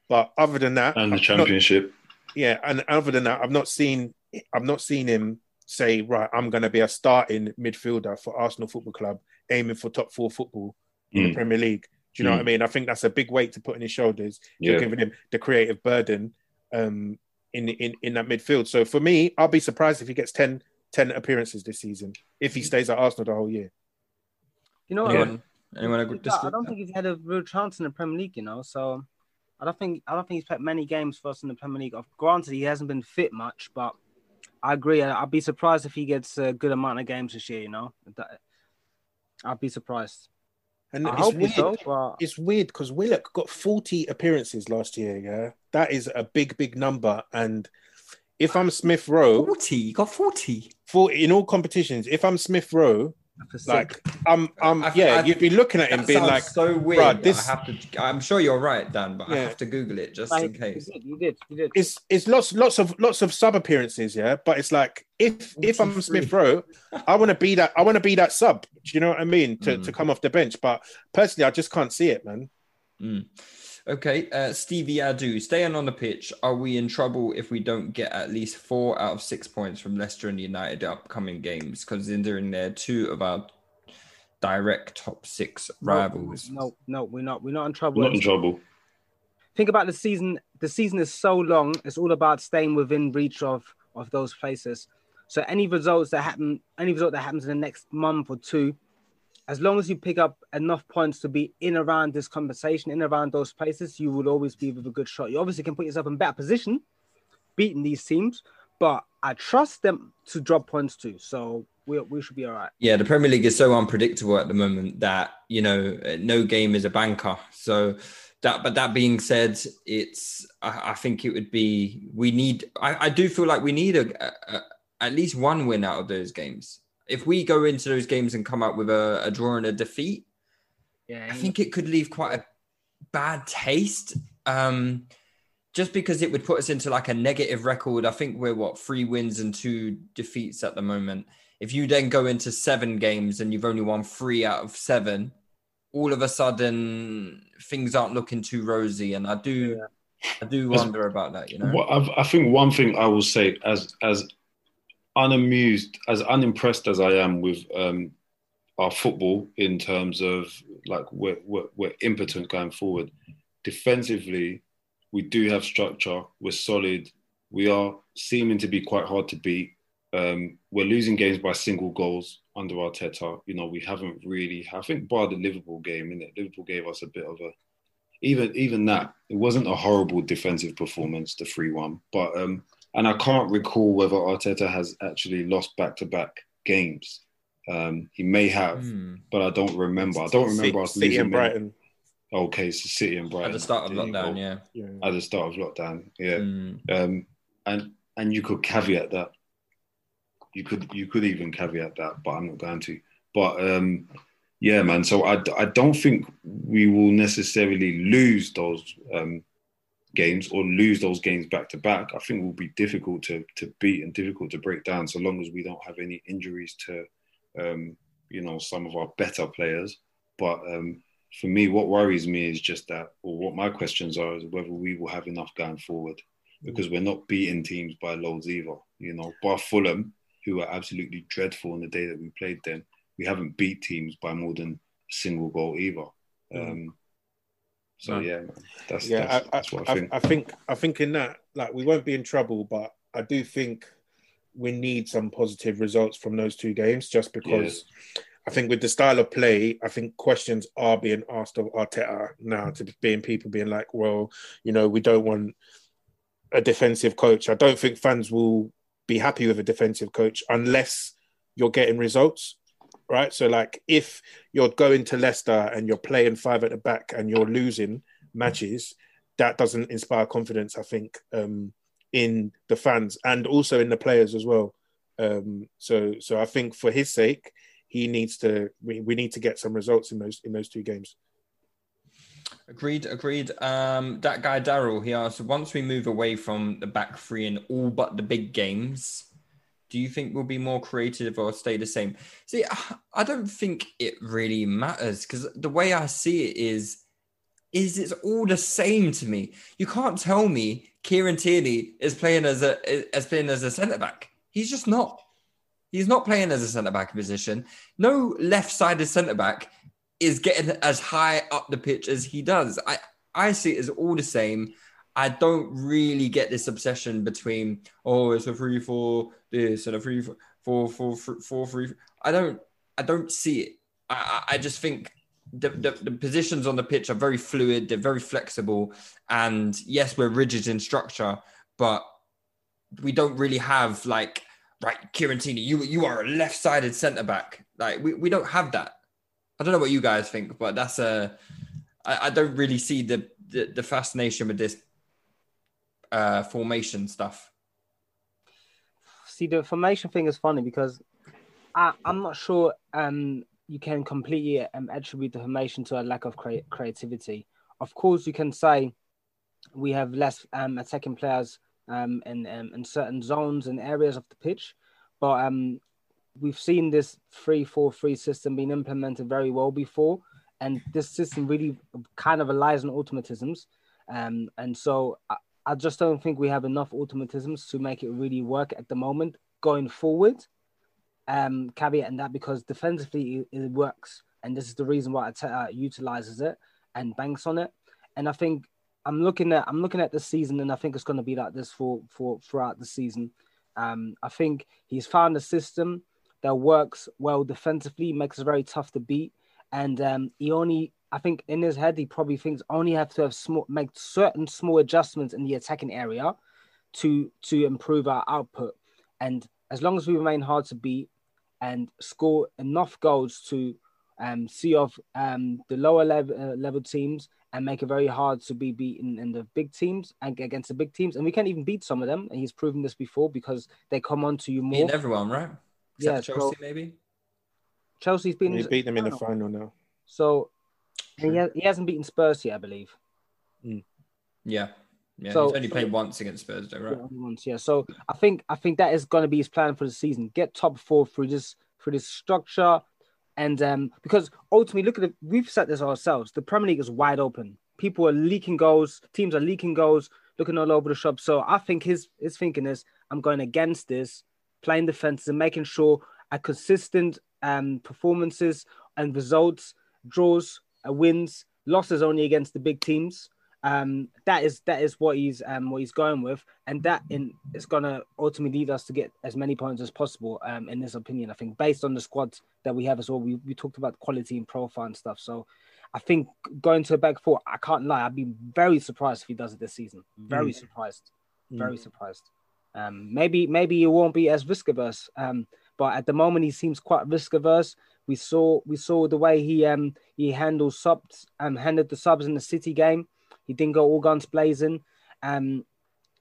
Speaker 8: But other than that,
Speaker 7: and the
Speaker 8: I've not-
Speaker 7: championship.
Speaker 8: yeah, and other than that, I've not seen I've not seen him say, right, I'm going to be a starting midfielder for Arsenal Football Club, aiming for top four football in the
Speaker 7: Mm.
Speaker 8: Premier League. Do you know
Speaker 7: Mm.
Speaker 8: what I mean? I think that's a big weight to put on his shoulders. You're
Speaker 7: Yeah.
Speaker 8: giving him the creative burden um, in, in in that midfield. So for me, I'll be surprised if he gets 10, 10 appearances this season if he stays at Arsenal the whole year.
Speaker 9: You know what?
Speaker 10: Anyone, anyone agree?
Speaker 9: I I don't think he's had a real chance in the Premier League, you know. So I don't think I don't think he's played many games for us in the Premier League. Granted, he hasn't been fit much, but I agree. I- I'd be surprised if he gets a good amount of games this year. You know, That- I'd be surprised.
Speaker 8: And
Speaker 9: I
Speaker 8: it's
Speaker 9: hope
Speaker 8: weird.
Speaker 9: so, but
Speaker 8: It's weird because Willock got 40 appearances last year. Yeah, that is a big, big number. And if I'm Smith Rowe,
Speaker 6: 40, you got 40.
Speaker 8: for in all competitions, if I'm Smith Rowe, like I'm, I'm,
Speaker 6: I-
Speaker 8: yeah,
Speaker 6: I-
Speaker 8: you'd be looking at him being like,
Speaker 6: so weird.
Speaker 8: "Bruh, this-
Speaker 6: I have to. I'm sure you're right, Dan, but I have to Google it just
Speaker 9: Like,
Speaker 6: in case.
Speaker 9: You did, you did, you did.
Speaker 8: it's it's lots lots of lots of sub appearances, yeah. But it's like if if I'm Smith Rowe, I want to be that I want to be that sub. Do you know what I mean? To
Speaker 6: Mm.
Speaker 8: to come off the bench, but personally, I just can't see it, man.
Speaker 6: Mm. Okay, uh, Stevie Adu, staying on the pitch. Are we in trouble if we don't get at least four out of six points from Leicester and United upcoming games, considering they're two of our direct top six rivals?
Speaker 9: No, no, we're not. We're not in trouble.
Speaker 7: Not in trouble.
Speaker 9: Think about the season. The season is so long. It's all about staying within reach of of those places. So any results that happen, any result that happens in the next month or two, as long as you pick up enough points to be in around this conversation, in around those places, you will always be with a good shot. You obviously can put yourself in better position, beating these teams, but I trust them to drop points too. So we we should be all right.
Speaker 6: Yeah, the Premier League is so unpredictable at the moment that you know no game is a banker. So that, but that being said, it's I, I think it would be we need. I, I do feel like we need a, a, a at least one win out of those games. If we go into those games and come out with a, a draw and a defeat,
Speaker 9: Yeah,
Speaker 6: I think it could leave quite a bad taste. Um, just because it would put us into like a negative record. I think we're what three wins and two defeats at the moment. If you then go into seven games and you've only won three out of seven, all of a sudden things aren't looking too rosy. And I do, I do wonder about that. You know,
Speaker 7: Well, I've, I think one thing I will say, as as unamused, as unimpressed as I am with um, our football in terms of like we're, we're we're impotent going forward. Defensively, we do have structure. We're solid. We are seeming to be quite hard to beat. Um, we're losing games by single goals under Arteta. You know, we haven't really. I think bar the Liverpool game, in it, Liverpool gave us a bit of a even even that it wasn't a horrible defensive performance, the three one. But um, and I can't recall whether Arteta has actually lost back to back games. Um, he may have,
Speaker 6: Hmm.
Speaker 7: but I don't remember. I don't remember us
Speaker 8: City
Speaker 7: losing
Speaker 8: and
Speaker 7: many-
Speaker 8: Brighton.
Speaker 7: Okay, so City and Brighton
Speaker 6: at the start of lockdown, yeah.
Speaker 8: Yeah.
Speaker 7: At the start of lockdown, yeah.
Speaker 6: Mm.
Speaker 7: Um, and and you could caveat that. You could you could even caveat that, but I'm not going to. But um, yeah, man. So I, I don't think we will necessarily lose those um, games or lose those games back to back. I think it will be difficult to to beat and difficult to break down, so long as we don't have any injuries to um, you know some of our better players. But um, for me, what worries me is just that, or what my questions are, is whether we will have enough going forward because we're not beating teams by loads either. You know, bar Fulham, who are absolutely dreadful on the day that we played them, we haven't beat teams by more than a single goal either. Um, so yeah, that's
Speaker 8: yeah,
Speaker 7: that's,
Speaker 8: I,
Speaker 7: that's what
Speaker 8: I,
Speaker 7: I think.
Speaker 8: I think I think in that like we won't be in trouble, but I do think we need some positive results from those two games, just because I think with the style of play, I think questions are being asked of Arteta now to being people being like, well, you know, we don't want a defensive coach. I don't think fans will be happy with a defensive coach unless you're getting results. Right. So like if you're going to Leicester and you're playing five at the back and you're losing matches, that doesn't inspire confidence, I think, um, in the fans and also in the players as well. Um, so so I think for his sake, he needs to we, we need to get some results in those in those two games.
Speaker 6: Agreed, agreed. Um, that guy Daryl, he asked, once we move away from the back three in all but the big games, do you think we'll be more creative or stay the same? See, I- don't think it really matters because the way I see it is, is it's all the same to me. You can't tell me Kieran Tierney is playing as a as playing as a centre back. He's just not. He's not playing as a centre back position. No left-sided centre back is getting as high up the pitch as he does. I, I see it as all the same. I don't really get this obsession between oh it's a free for this and a free for for for for, for free. I don't I don't see it. I, I just think the, the the positions on the pitch are very fluid. They're very flexible, and yes, we're rigid in structure, but we don't really have like right Kieran Tierney, you you are a left-sided centre back. Like we, we don't have that. I don't know what you guys think, but that's a. I, I don't really see the, the the fascination with this uh formation stuff.
Speaker 9: See, the formation thing is funny because I, I'm not sure um you can completely um, attribute the formation to a lack of crea- creativity. Of course, you can say we have less um, attacking players um, in, um, in certain zones and areas of the pitch, but um, we've seen this 3-4-3 system being implemented very well before, and this system really kind of relies on automatisms. Um, and so I, just don't think we have enough automatisms to make it really work at the moment going forward um, caveat in that because defensively it, it works, and this is the reason why Arteta utilizes it and banks on it. And I think I'm looking at I'm looking at the season, and I think it's going to be like this for for throughout the season. Um, I think he's found a system that works well defensively, makes it very tough to beat, and um, he only I think in his head he probably thinks only have to have small make certain small adjustments in the attacking area to to improve our output. And as long as we remain hard to beat and score enough goals to um, see off um, the lower level, uh, level teams and make it very hard to be beaten in the big teams and against the big teams. And we can't even beat some of them. And he's proven this before because they come on to you more.
Speaker 6: Beating everyone, right?
Speaker 9: Yeah,
Speaker 6: Except Chelsea, maybe.
Speaker 9: Chelsea's been.
Speaker 8: He beat them in the final now.
Speaker 9: So he, ha- he hasn't beaten Spurs yet, I believe.
Speaker 6: Yeah. Yeah.
Speaker 9: So-
Speaker 6: he's only played once against Spurs, though, right?
Speaker 9: Yeah, once, yeah. So I think I think that is going to be his plan for the season. Get top four through this through this structure, and um because ultimately, look at it. We've set this ourselves. The Premier League is wide open. People are leaking goals. Teams are leaking goals, looking all over the shop. So I think his his thinking is, I'm going against this, playing defenses and making sure a consistent um performances and results, draws, uh, wins, losses only against the big teams um, that is that is what he's um, what he's going with, and that in is gonna ultimately lead us to get as many points as possible. Um, in this opinion, I think based on the squad that we have as well, we, we talked about quality and profile and stuff. So, I think going to a back four, I can't lie, I'd be very surprised if he does it this season. Very
Speaker 8: Mm.
Speaker 9: surprised, very
Speaker 8: Mm.
Speaker 9: surprised. Um, maybe maybe he won't be as risk averse. Um, but at the moment he seems quite risk averse. We saw we saw the way he um he handled subs um handled the subs in the City game. He didn't go all guns blazing. Um,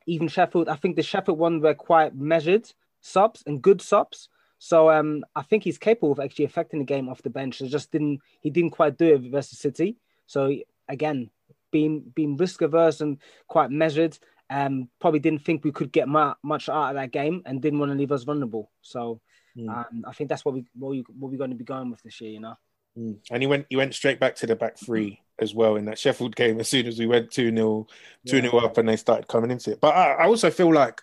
Speaker 9: even Sheffield, I think the Sheffield one were quite measured subs and good subs. So um, I think he's capable of actually affecting the game off the bench. It just didn't he didn't quite do it versus City. So again, being being risk averse and quite measured, um, probably didn't think we could get mu- much out of that game and didn't want to leave us vulnerable. So
Speaker 8: Mm.
Speaker 9: um, I think that's what we what we what we're going to be going with this year. You know.
Speaker 8: Mm. And he went he went straight back to the back three as well in that Sheffield game as soon as we went 2 0 2 0 up and they started coming into it. But I, I also feel like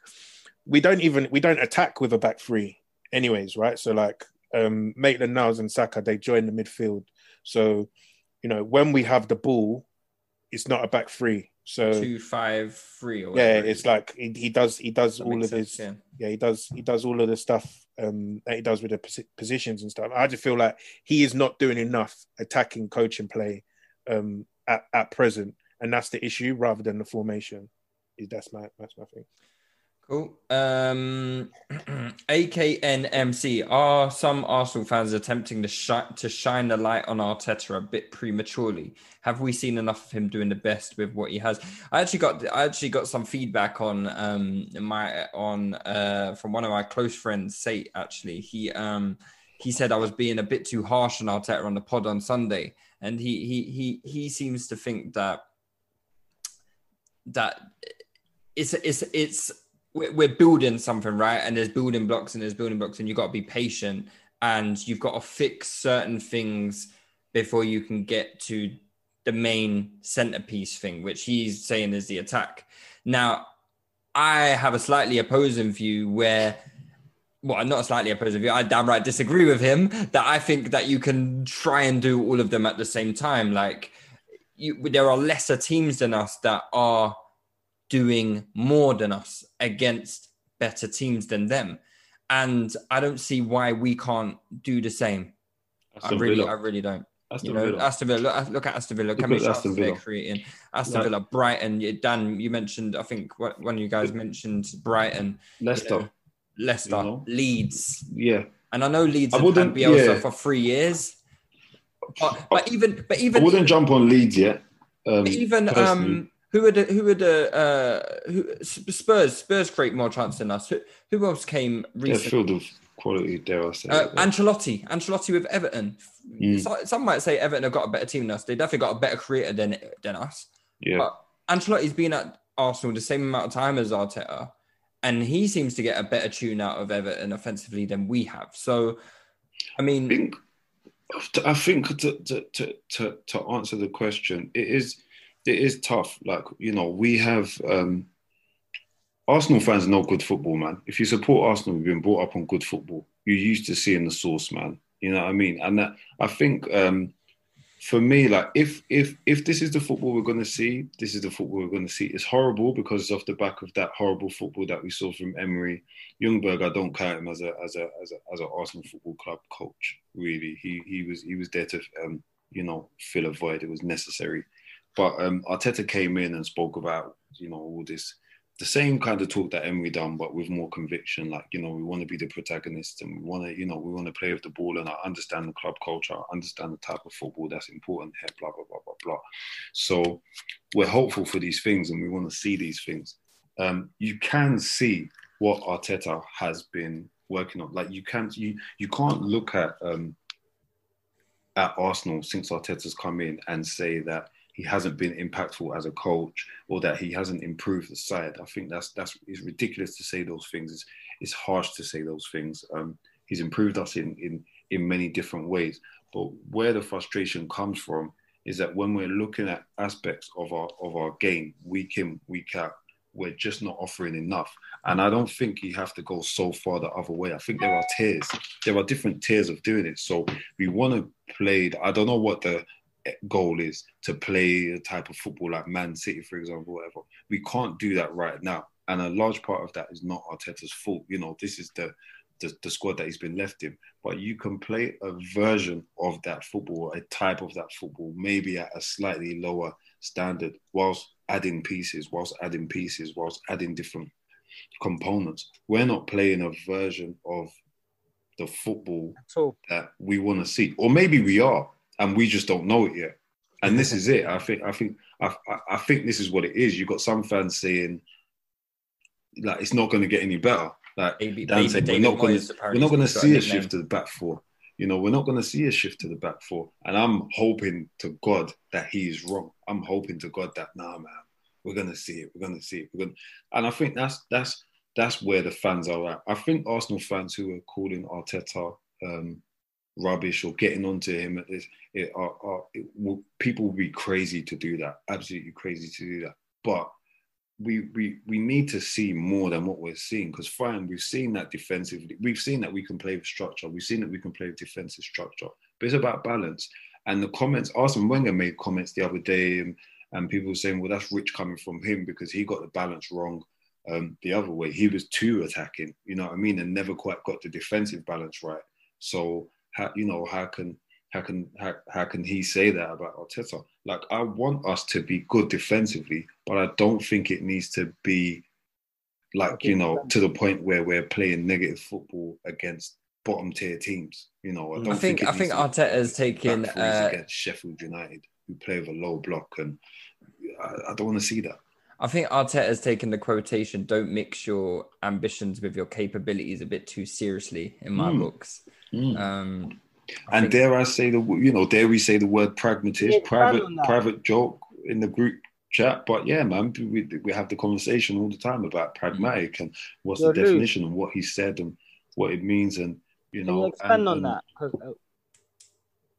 Speaker 8: we don't even we don't attack with a back three anyways, right? So like um Maitland Niles and Saka, they join the midfield. So, you know, when we have the ball, it's not a back three. So
Speaker 6: Two, five, three, or
Speaker 8: yeah, it's like he, he does he does
Speaker 6: That
Speaker 8: all of
Speaker 6: sense,
Speaker 8: his
Speaker 6: yeah.
Speaker 8: yeah. he does he does all of the stuff um that he does with the posi- positions and stuff. I just feel like he is not doing enough attacking coaching play um at, at present, and that's the issue rather than the formation. Is that's my that's my thing.
Speaker 6: Cool. Um, AKNMC. Are some Arsenal fans attempting to, shi- to shine the light on Arteta a bit prematurely? Have we seen enough of him doing the best with what he has? I actually got I actually got some feedback on um my on uh from one of my close friends, Sate. Actually, he um he said I was being a bit too harsh on Arteta on the pod on Sunday, and he he he he seems to think that that it's it's it's we're building something right and there's building blocks and there's building blocks and you've got to be patient and you've got to fix certain things before you can get to the main centerpiece thing which he's saying is the attack now i have a slightly opposing view where well, not slightly opposing view. I damn right disagree with him. That I think that you can try and do all of them at the same time. Like, you, there are lesser teams than us that are doing more than us against better teams than them, and I don't see why we can't do the same. I really,
Speaker 7: Villa.
Speaker 6: I really don't.
Speaker 7: Aston
Speaker 6: you know,
Speaker 7: Villa.
Speaker 6: Aston Villa. Look, look at Aston Villa. Look how many
Speaker 7: at
Speaker 6: shots
Speaker 7: Aston
Speaker 6: they're creating. Aston Villa, Brighton. Dan, you mentioned. I think one of you guys mentioned Brighton. you
Speaker 7: Leicester.
Speaker 6: know, Leicester,
Speaker 7: You know?
Speaker 6: Leeds.
Speaker 7: Yeah.
Speaker 6: And I know Leeds
Speaker 7: I
Speaker 6: had
Speaker 7: wouldn't-
Speaker 6: Bielsa
Speaker 7: yeah.
Speaker 6: for three years. But, but even but
Speaker 7: I wouldn't jump on Leeds yet. Um,
Speaker 6: even
Speaker 7: personally.
Speaker 6: um, who would who would uh, uh who Spurs Spurs create more chance than us? Who, who else came recently?
Speaker 7: filled with quality, dare I say.
Speaker 6: Uh, Ancelotti, Ancelotti with Everton.
Speaker 7: Mm.
Speaker 6: So- some might say Everton have got a better team than us. They definitely got a better creator than than us.
Speaker 7: yeah.
Speaker 6: But Ancelotti's been at Arsenal the same amount of time as Arteta, and he seems to get a better tune out of Everton offensively than we have. So, I mean,
Speaker 7: I think, I think to, to, to, to, to answer the question, it is it is tough. Like you know, we have um, Arsenal fans know good football, man. If you support Arsenal, you've been brought up on good football. You're used to seeing the source, man. You know what I mean? And that I think um, for me, like if if if this is the football we're going to see, this is the football we're going to see. It's horrible because it's off the back of that horrible football that we saw from Emery. Ljungberg. I don't count him as a as a as a as an Arsenal football club coach. Really, he he was he was there to um, you know fill a void. It was necessary. But um, Arteta came in and spoke about you know all this the same kind of talk that Emery done, but with more conviction. Like, you know, we want to be the protagonist and we want to, you know, we want to play with the ball and I understand the club culture, I understand the type of football that's important here, blah, blah, blah, blah, blah. So we're hopeful for these things and we want to see these things. Um, you can see what Arteta has been working on. Like you can't, you, you can't look at, um, at Arsenal since Arteta's come in and say that he hasn't been impactful as a coach or that he hasn't improved the side. I think that's that's it's ridiculous to say those things. It's, it's harsh to say those things. Um, he's improved us in, in in many different ways. But where the frustration comes from is that when we're looking at aspects of our of our game week in week out, we're just not offering enough. And I don't think you have to go so far the other way. I think there are tiers. There are different tiers of doing it. So we want to play. I don't know what the goal is to play a type of football like Man City, for example, whatever. We can't do that right now. And a large part of that is not Arteta's fault. You know, this is the the, the squad that he's been left in. But you can play a version of that football, a type of that football, maybe at a slightly lower standard, whilst adding pieces, whilst adding pieces, whilst adding different components. We're not playing a version of the football that we want to see, or maybe we are, and we just don't know it yet. And this is it. I think. I think. I, I- think this is what it is. You've got some fans saying, like, it's not going to get any better. Like, Dan said, we're not going to. We're not going to
Speaker 6: has got a
Speaker 7: see a shift to the back four. You know, we're not going to see a shift to the back four. And I'm hoping to God that he is wrong. I'm hoping to God that nah, man, we're going to see it. We're going to see it. We're going, and I think that's that's that's where the fans are at. I think Arsenal fans who are calling Arteta um, rubbish or getting onto him at this, it are, are it will, people will be crazy to do that. Absolutely crazy to do that. But we we we need to see more than what we're seeing because fine, we've seen that defensively. We've seen that we can play with structure. We've seen that we can play with defensive structure. But it's about balance. And the comments, Arsene Wenger made comments the other day, and, and people saying, well, that's rich coming from him because he got the balance wrong um, the other way. He was too attacking, you know what I mean, and never quite got the defensive balance right. So how you know how can how can how, how can he say that about Arteta? Like I want us to be good defensively, but I don't think it needs to be like you know to the point where we're playing negative football against bottom tier teams. You know, I don't
Speaker 6: I think
Speaker 7: it
Speaker 6: I think
Speaker 7: needs to be
Speaker 6: Arteta's taken.
Speaker 7: back threes
Speaker 6: Uh,
Speaker 7: against Sheffield United, who play with a low block, and I, I don't want to see that.
Speaker 6: I think Arteta's taken the quotation "Don't mix your ambitions with your capabilities" a bit too seriously in my
Speaker 7: Mm.
Speaker 6: books.
Speaker 7: Mm.
Speaker 6: Um,
Speaker 7: and dare I say the you know dare we say the word pragmatist,
Speaker 9: Yeah,
Speaker 7: private private joke in the group chat. But yeah, man, we, we have the conversation all the time about pragmatic and what's
Speaker 9: Yo,
Speaker 7: the
Speaker 9: Lou.
Speaker 7: definition and what he said and what it means and you
Speaker 9: Can
Speaker 7: know.
Speaker 9: you expand
Speaker 7: and-
Speaker 9: on
Speaker 7: and-
Speaker 9: that? 'Cause, uh,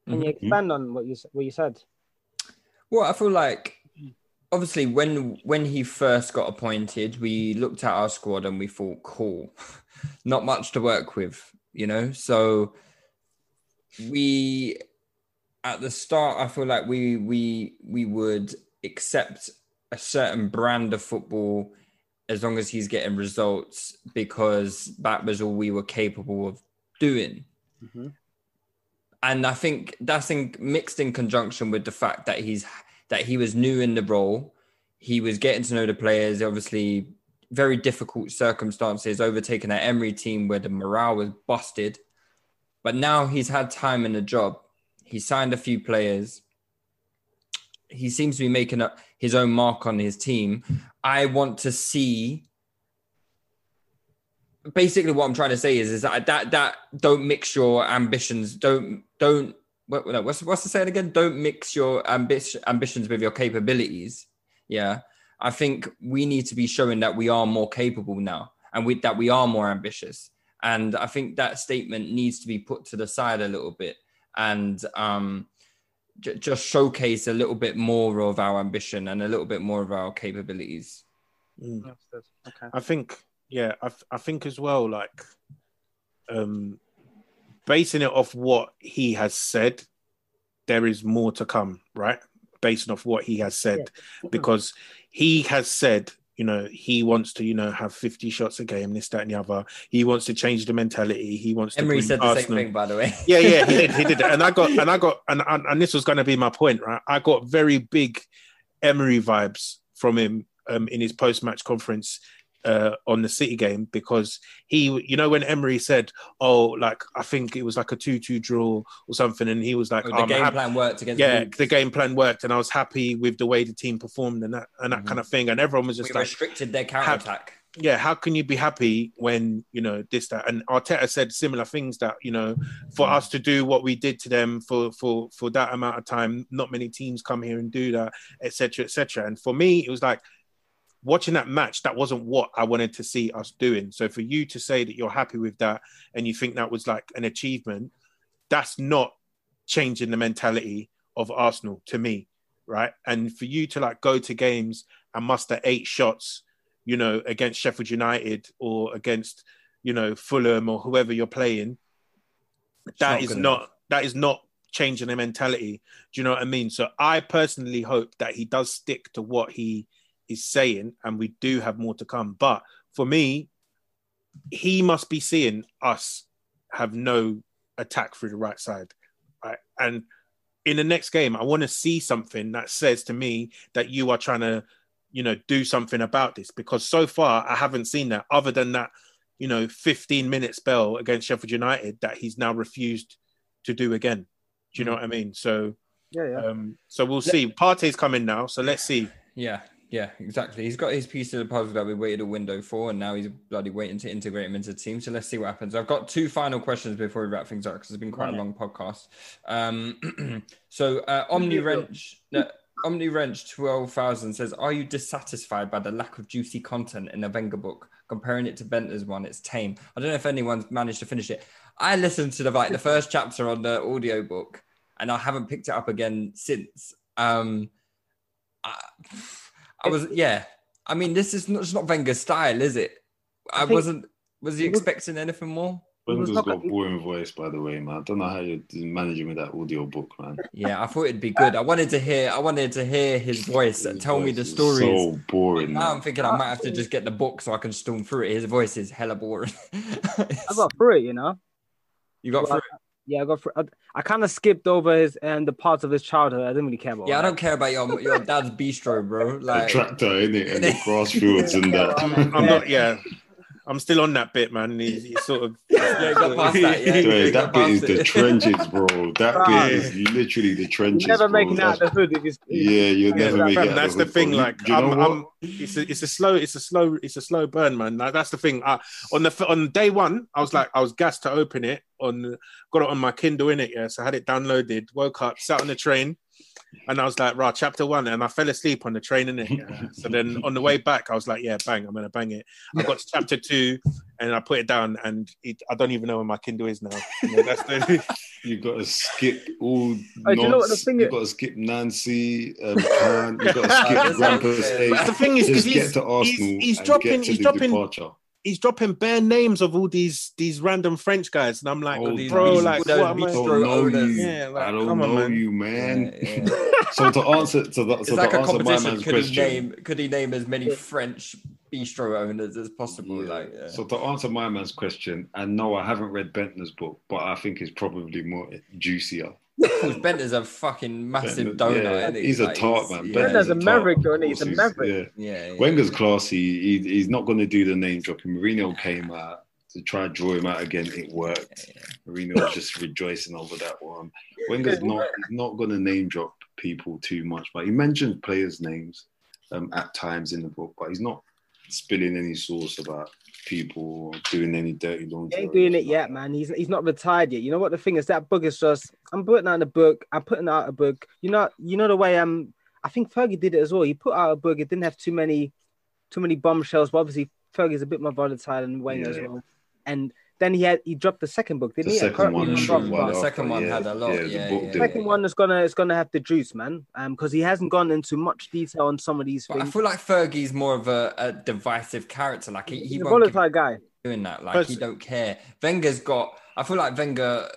Speaker 9: Can you expand on what you s- what you said?
Speaker 6: Well, I feel like obviously when when he first got appointed, we looked at our squad and we thought, cool, not much to work with, you know. So we at the start, I feel like we we we would accept a certain brand of football as long as he's getting results because that was all we were capable of doing mm-hmm. and I think that's in, mixed in conjunction with the fact that he's that he was new in the role. He was getting to know the players. Obviously, very difficult circumstances, overtaking an Emery team where the morale was busted. But now he's had time in the job. He signed a few players. He seems to be making up his own mark on his team. I want to see. Basically, what I'm trying to say is, is that that that don't mix your ambitions. Don't don't what, no, what's what's the saying again? Don't mix your ambition ambitions with your capabilities. Yeah, I think we need to be showing that we are more capable now, and with that we are more ambitious. And I think that statement needs to be put to the side a little bit and um, j- just showcase a little bit more of our ambition and a little bit more of our capabilities.
Speaker 8: Mm.
Speaker 9: Okay.
Speaker 8: I think, yeah, I, I think as well, like, um, basing it off what he has said, there is more to come, right? Based off what he has said, because he has said, you know, he wants to, you know, have 50 shots a game, this, that, and the other. He wants to change the mentality. He wants to
Speaker 6: Emery said the
Speaker 8: Arsenal-
Speaker 6: same thing, by the way.
Speaker 8: yeah, yeah, he did, he did, and I got, and I got, and and, and this was going to be my point, right? I got very big Emery vibes from him um, in his post-match conference uh, on the City game because he, you know, when Emery said, "Oh, like I think it was like a two-two draw or something," and he was like,
Speaker 6: Oh,
Speaker 8: "Oh,
Speaker 6: the game
Speaker 8: happy-
Speaker 6: plan worked against
Speaker 8: yeah,
Speaker 6: Wolves.
Speaker 8: the game plan worked, and I was happy with the way the team performed and that and that kind of thing, and everyone was just
Speaker 6: Mm-hmm. we
Speaker 8: like,
Speaker 6: restricted their counter attack.
Speaker 8: yeah, how can you be happy when you know this that? And Arteta said similar things that you know, for us to do what we did to them for for for that amount of time, not many teams come here and do that, etc. etc. And for me, it was like watching that match. That wasn't what I wanted to see us doing. So for you to say that you're happy with that and you think that was like an achievement, that's not changing the mentality of Arsenal to me, right? And for you to like go to games and muster eight shots you know, against Sheffield United or against, you know, Fulham or whoever you're playing, that
Speaker 6: not
Speaker 8: is not that is not changing the mentality. Do you know what I mean? So I personally hope that he does stick to what he is saying, and we do have more to come. But for me, he must be seeing us have no attack through the right side, right? And in the next game, I want to see something that says to me that you are trying to, you know, do something about this because so far I haven't seen that other than that, you know, 15 minute spell against Sheffield United that he's now refused to do again. Do you know what I mean? So,
Speaker 9: Yeah, yeah.
Speaker 8: um, so we'll see. Partey's coming now, so let's see.
Speaker 6: Yeah, yeah, exactly. He's got his piece of the puzzle that we waited a window for, and now he's bloody waiting to integrate him into the team. So let's see what happens. I've got two final questions before we wrap things up because it's been quite a long podcast. Um, so uh, Omni Wrench, no, Omni Wrench twelve thousand says, "Are you dissatisfied by the lack of juicy content in the Wenger book? Comparing it to Bendtner's one, it's tame. I don't know if anyone's managed to finish it. I listened to the like the first chapter on the audio book, and I haven't picked it up again since. Um, I, I was yeah. I mean, this is not, it's not Wenger's style, is it? I,
Speaker 9: think-
Speaker 6: wasn't. Was he
Speaker 9: It was-
Speaker 6: expecting anything more?
Speaker 7: Wenger's
Speaker 9: not
Speaker 7: got
Speaker 9: like-
Speaker 7: boring voice, by the way, man. I don't know how you're managing with that audio book, man.
Speaker 6: Yeah, I thought it'd be good. I wanted to hear. I wanted to hear his voice and
Speaker 7: His
Speaker 6: tell me the
Speaker 7: is
Speaker 6: stories.
Speaker 7: So boring.
Speaker 6: now I'm thinking I might have to just get the book so I can storm through it. His voice is hella boring.
Speaker 9: I got through it, you know.
Speaker 6: you got through. it?
Speaker 9: Yeah, I got through. I, I kind of skipped over his and the parts of his childhood. I didn't really care about.
Speaker 6: Yeah, I don't care about your your dad's bistro, bro.
Speaker 7: The
Speaker 6: Like,
Speaker 7: tractor, in it, and the grass fields and that.
Speaker 8: I'm not. Yeah, I'm still on that bit, man. He's, he's sort of.
Speaker 6: Yeah, got past that, yeah.
Speaker 7: Dude, that bit is
Speaker 6: past
Speaker 7: the trenches, bro. That
Speaker 9: Bruh.
Speaker 7: bit is literally the
Speaker 9: that.
Speaker 7: trenches.
Speaker 9: Never
Speaker 7: bro.
Speaker 9: making out the hood if.
Speaker 7: Yeah, you'll never
Speaker 9: that-
Speaker 7: make it. out
Speaker 8: that's the
Speaker 7: hood,
Speaker 8: thing. Like,
Speaker 7: Do you know
Speaker 8: I'm. I'm, it's a, it's a slow, it's a slow, it's a slow burn, man. Like that's the thing. I, on the on day one, I was like, I was gassed to open it on, got it on my Kindle in it. Yeah, so I had it downloaded. Woke up, sat on the train, and I was like, right, chapter one, and I fell asleep on the train in it. Yeah. so then on the way back, I was like, yeah, bang, I'm gonna bang it. I got to chapter two, and I put it down, and it, I don't even know where my Kindle is now. Yeah, that's the.
Speaker 7: You got to skip all.
Speaker 9: Do you know what the
Speaker 7: nonce-
Speaker 9: thing
Speaker 7: You
Speaker 9: is-
Speaker 7: got to skip Nancy. Um, Khan, you got to skip Grandpa's
Speaker 6: unfair.
Speaker 7: age.
Speaker 8: But the thing is,
Speaker 7: Just
Speaker 8: 'cause
Speaker 7: get
Speaker 8: he's-
Speaker 7: to Arsenal.
Speaker 8: he's- he's dropping-
Speaker 7: Get to
Speaker 8: he's
Speaker 7: the
Speaker 8: dropping-
Speaker 7: Departure.
Speaker 8: He's dropping bare names of all these these random French guys, and I'm like,
Speaker 7: Oh,
Speaker 8: bro,
Speaker 6: beast-
Speaker 8: like, what am I?
Speaker 7: don't
Speaker 6: Bistro
Speaker 7: know you.
Speaker 8: Yeah, like,
Speaker 7: I don't
Speaker 8: come on,
Speaker 7: know you, man.
Speaker 6: Yeah, yeah.
Speaker 7: So to answer to the, so
Speaker 6: like
Speaker 7: to
Speaker 6: a
Speaker 7: answer my man's
Speaker 6: Could he
Speaker 7: question.
Speaker 6: name? Could he name as many French bistro owners as possible?
Speaker 7: Yeah.
Speaker 6: Like, yeah.
Speaker 7: So to answer my man's question, and no, I haven't read Bendtner's book, but I think it's probably more juicier.
Speaker 6: Because Bent is a fucking massive
Speaker 7: Bendtner-
Speaker 6: donut.
Speaker 7: yeah,
Speaker 6: isn't he?
Speaker 7: he's a
Speaker 6: Like,
Speaker 7: tart, man.
Speaker 6: yeah.
Speaker 9: Bender's a
Speaker 7: tart,
Speaker 9: maverick,
Speaker 7: of
Speaker 9: though, isn't he?
Speaker 7: course
Speaker 9: He's a
Speaker 7: he's-
Speaker 9: maverick.
Speaker 7: Yeah.
Speaker 6: Yeah, yeah.
Speaker 7: Wenger's classy. He, he's not going to do the name dropping. Mourinho came out. to try and draw him out again. It worked. Mourinho was just rejoicing over that one. Wenger's not he's not going to name drop people too much, but he mentioned players' names um, at times in the book, but he's not spilling any sauce about people or doing any dirty
Speaker 9: He
Speaker 7: laundry.
Speaker 9: ain't doing it yet, man. He's he's not retired yet. You know what the thing is? That book is just. I'm putting out a book. I'm putting out a book. You know, you know the way I'm. I think Fergie did it as well. He put out a book. It didn't have too many, too many bombshells. But obviously, Fergie's a bit more volatile than Wayne as
Speaker 7: Yeah.
Speaker 9: well. And then he had he dropped the second book, didn't
Speaker 7: The
Speaker 9: he? I
Speaker 7: second one,
Speaker 9: remember,
Speaker 7: short
Speaker 9: but-
Speaker 6: The second one had a lot,
Speaker 7: the
Speaker 6: yeah,
Speaker 7: book
Speaker 6: yeah.
Speaker 7: did.
Speaker 9: second one is gonna is gonna have the juice, man. Um, because he hasn't gone into much detail on some of these
Speaker 6: But I feel like Fergie's more of a, a divisive character. Like he, he
Speaker 9: He's a
Speaker 6: won't give
Speaker 9: volatile guy.
Speaker 6: doing that. Like
Speaker 8: Pers-
Speaker 6: he don't care. Wenger's got. I feel like Wenger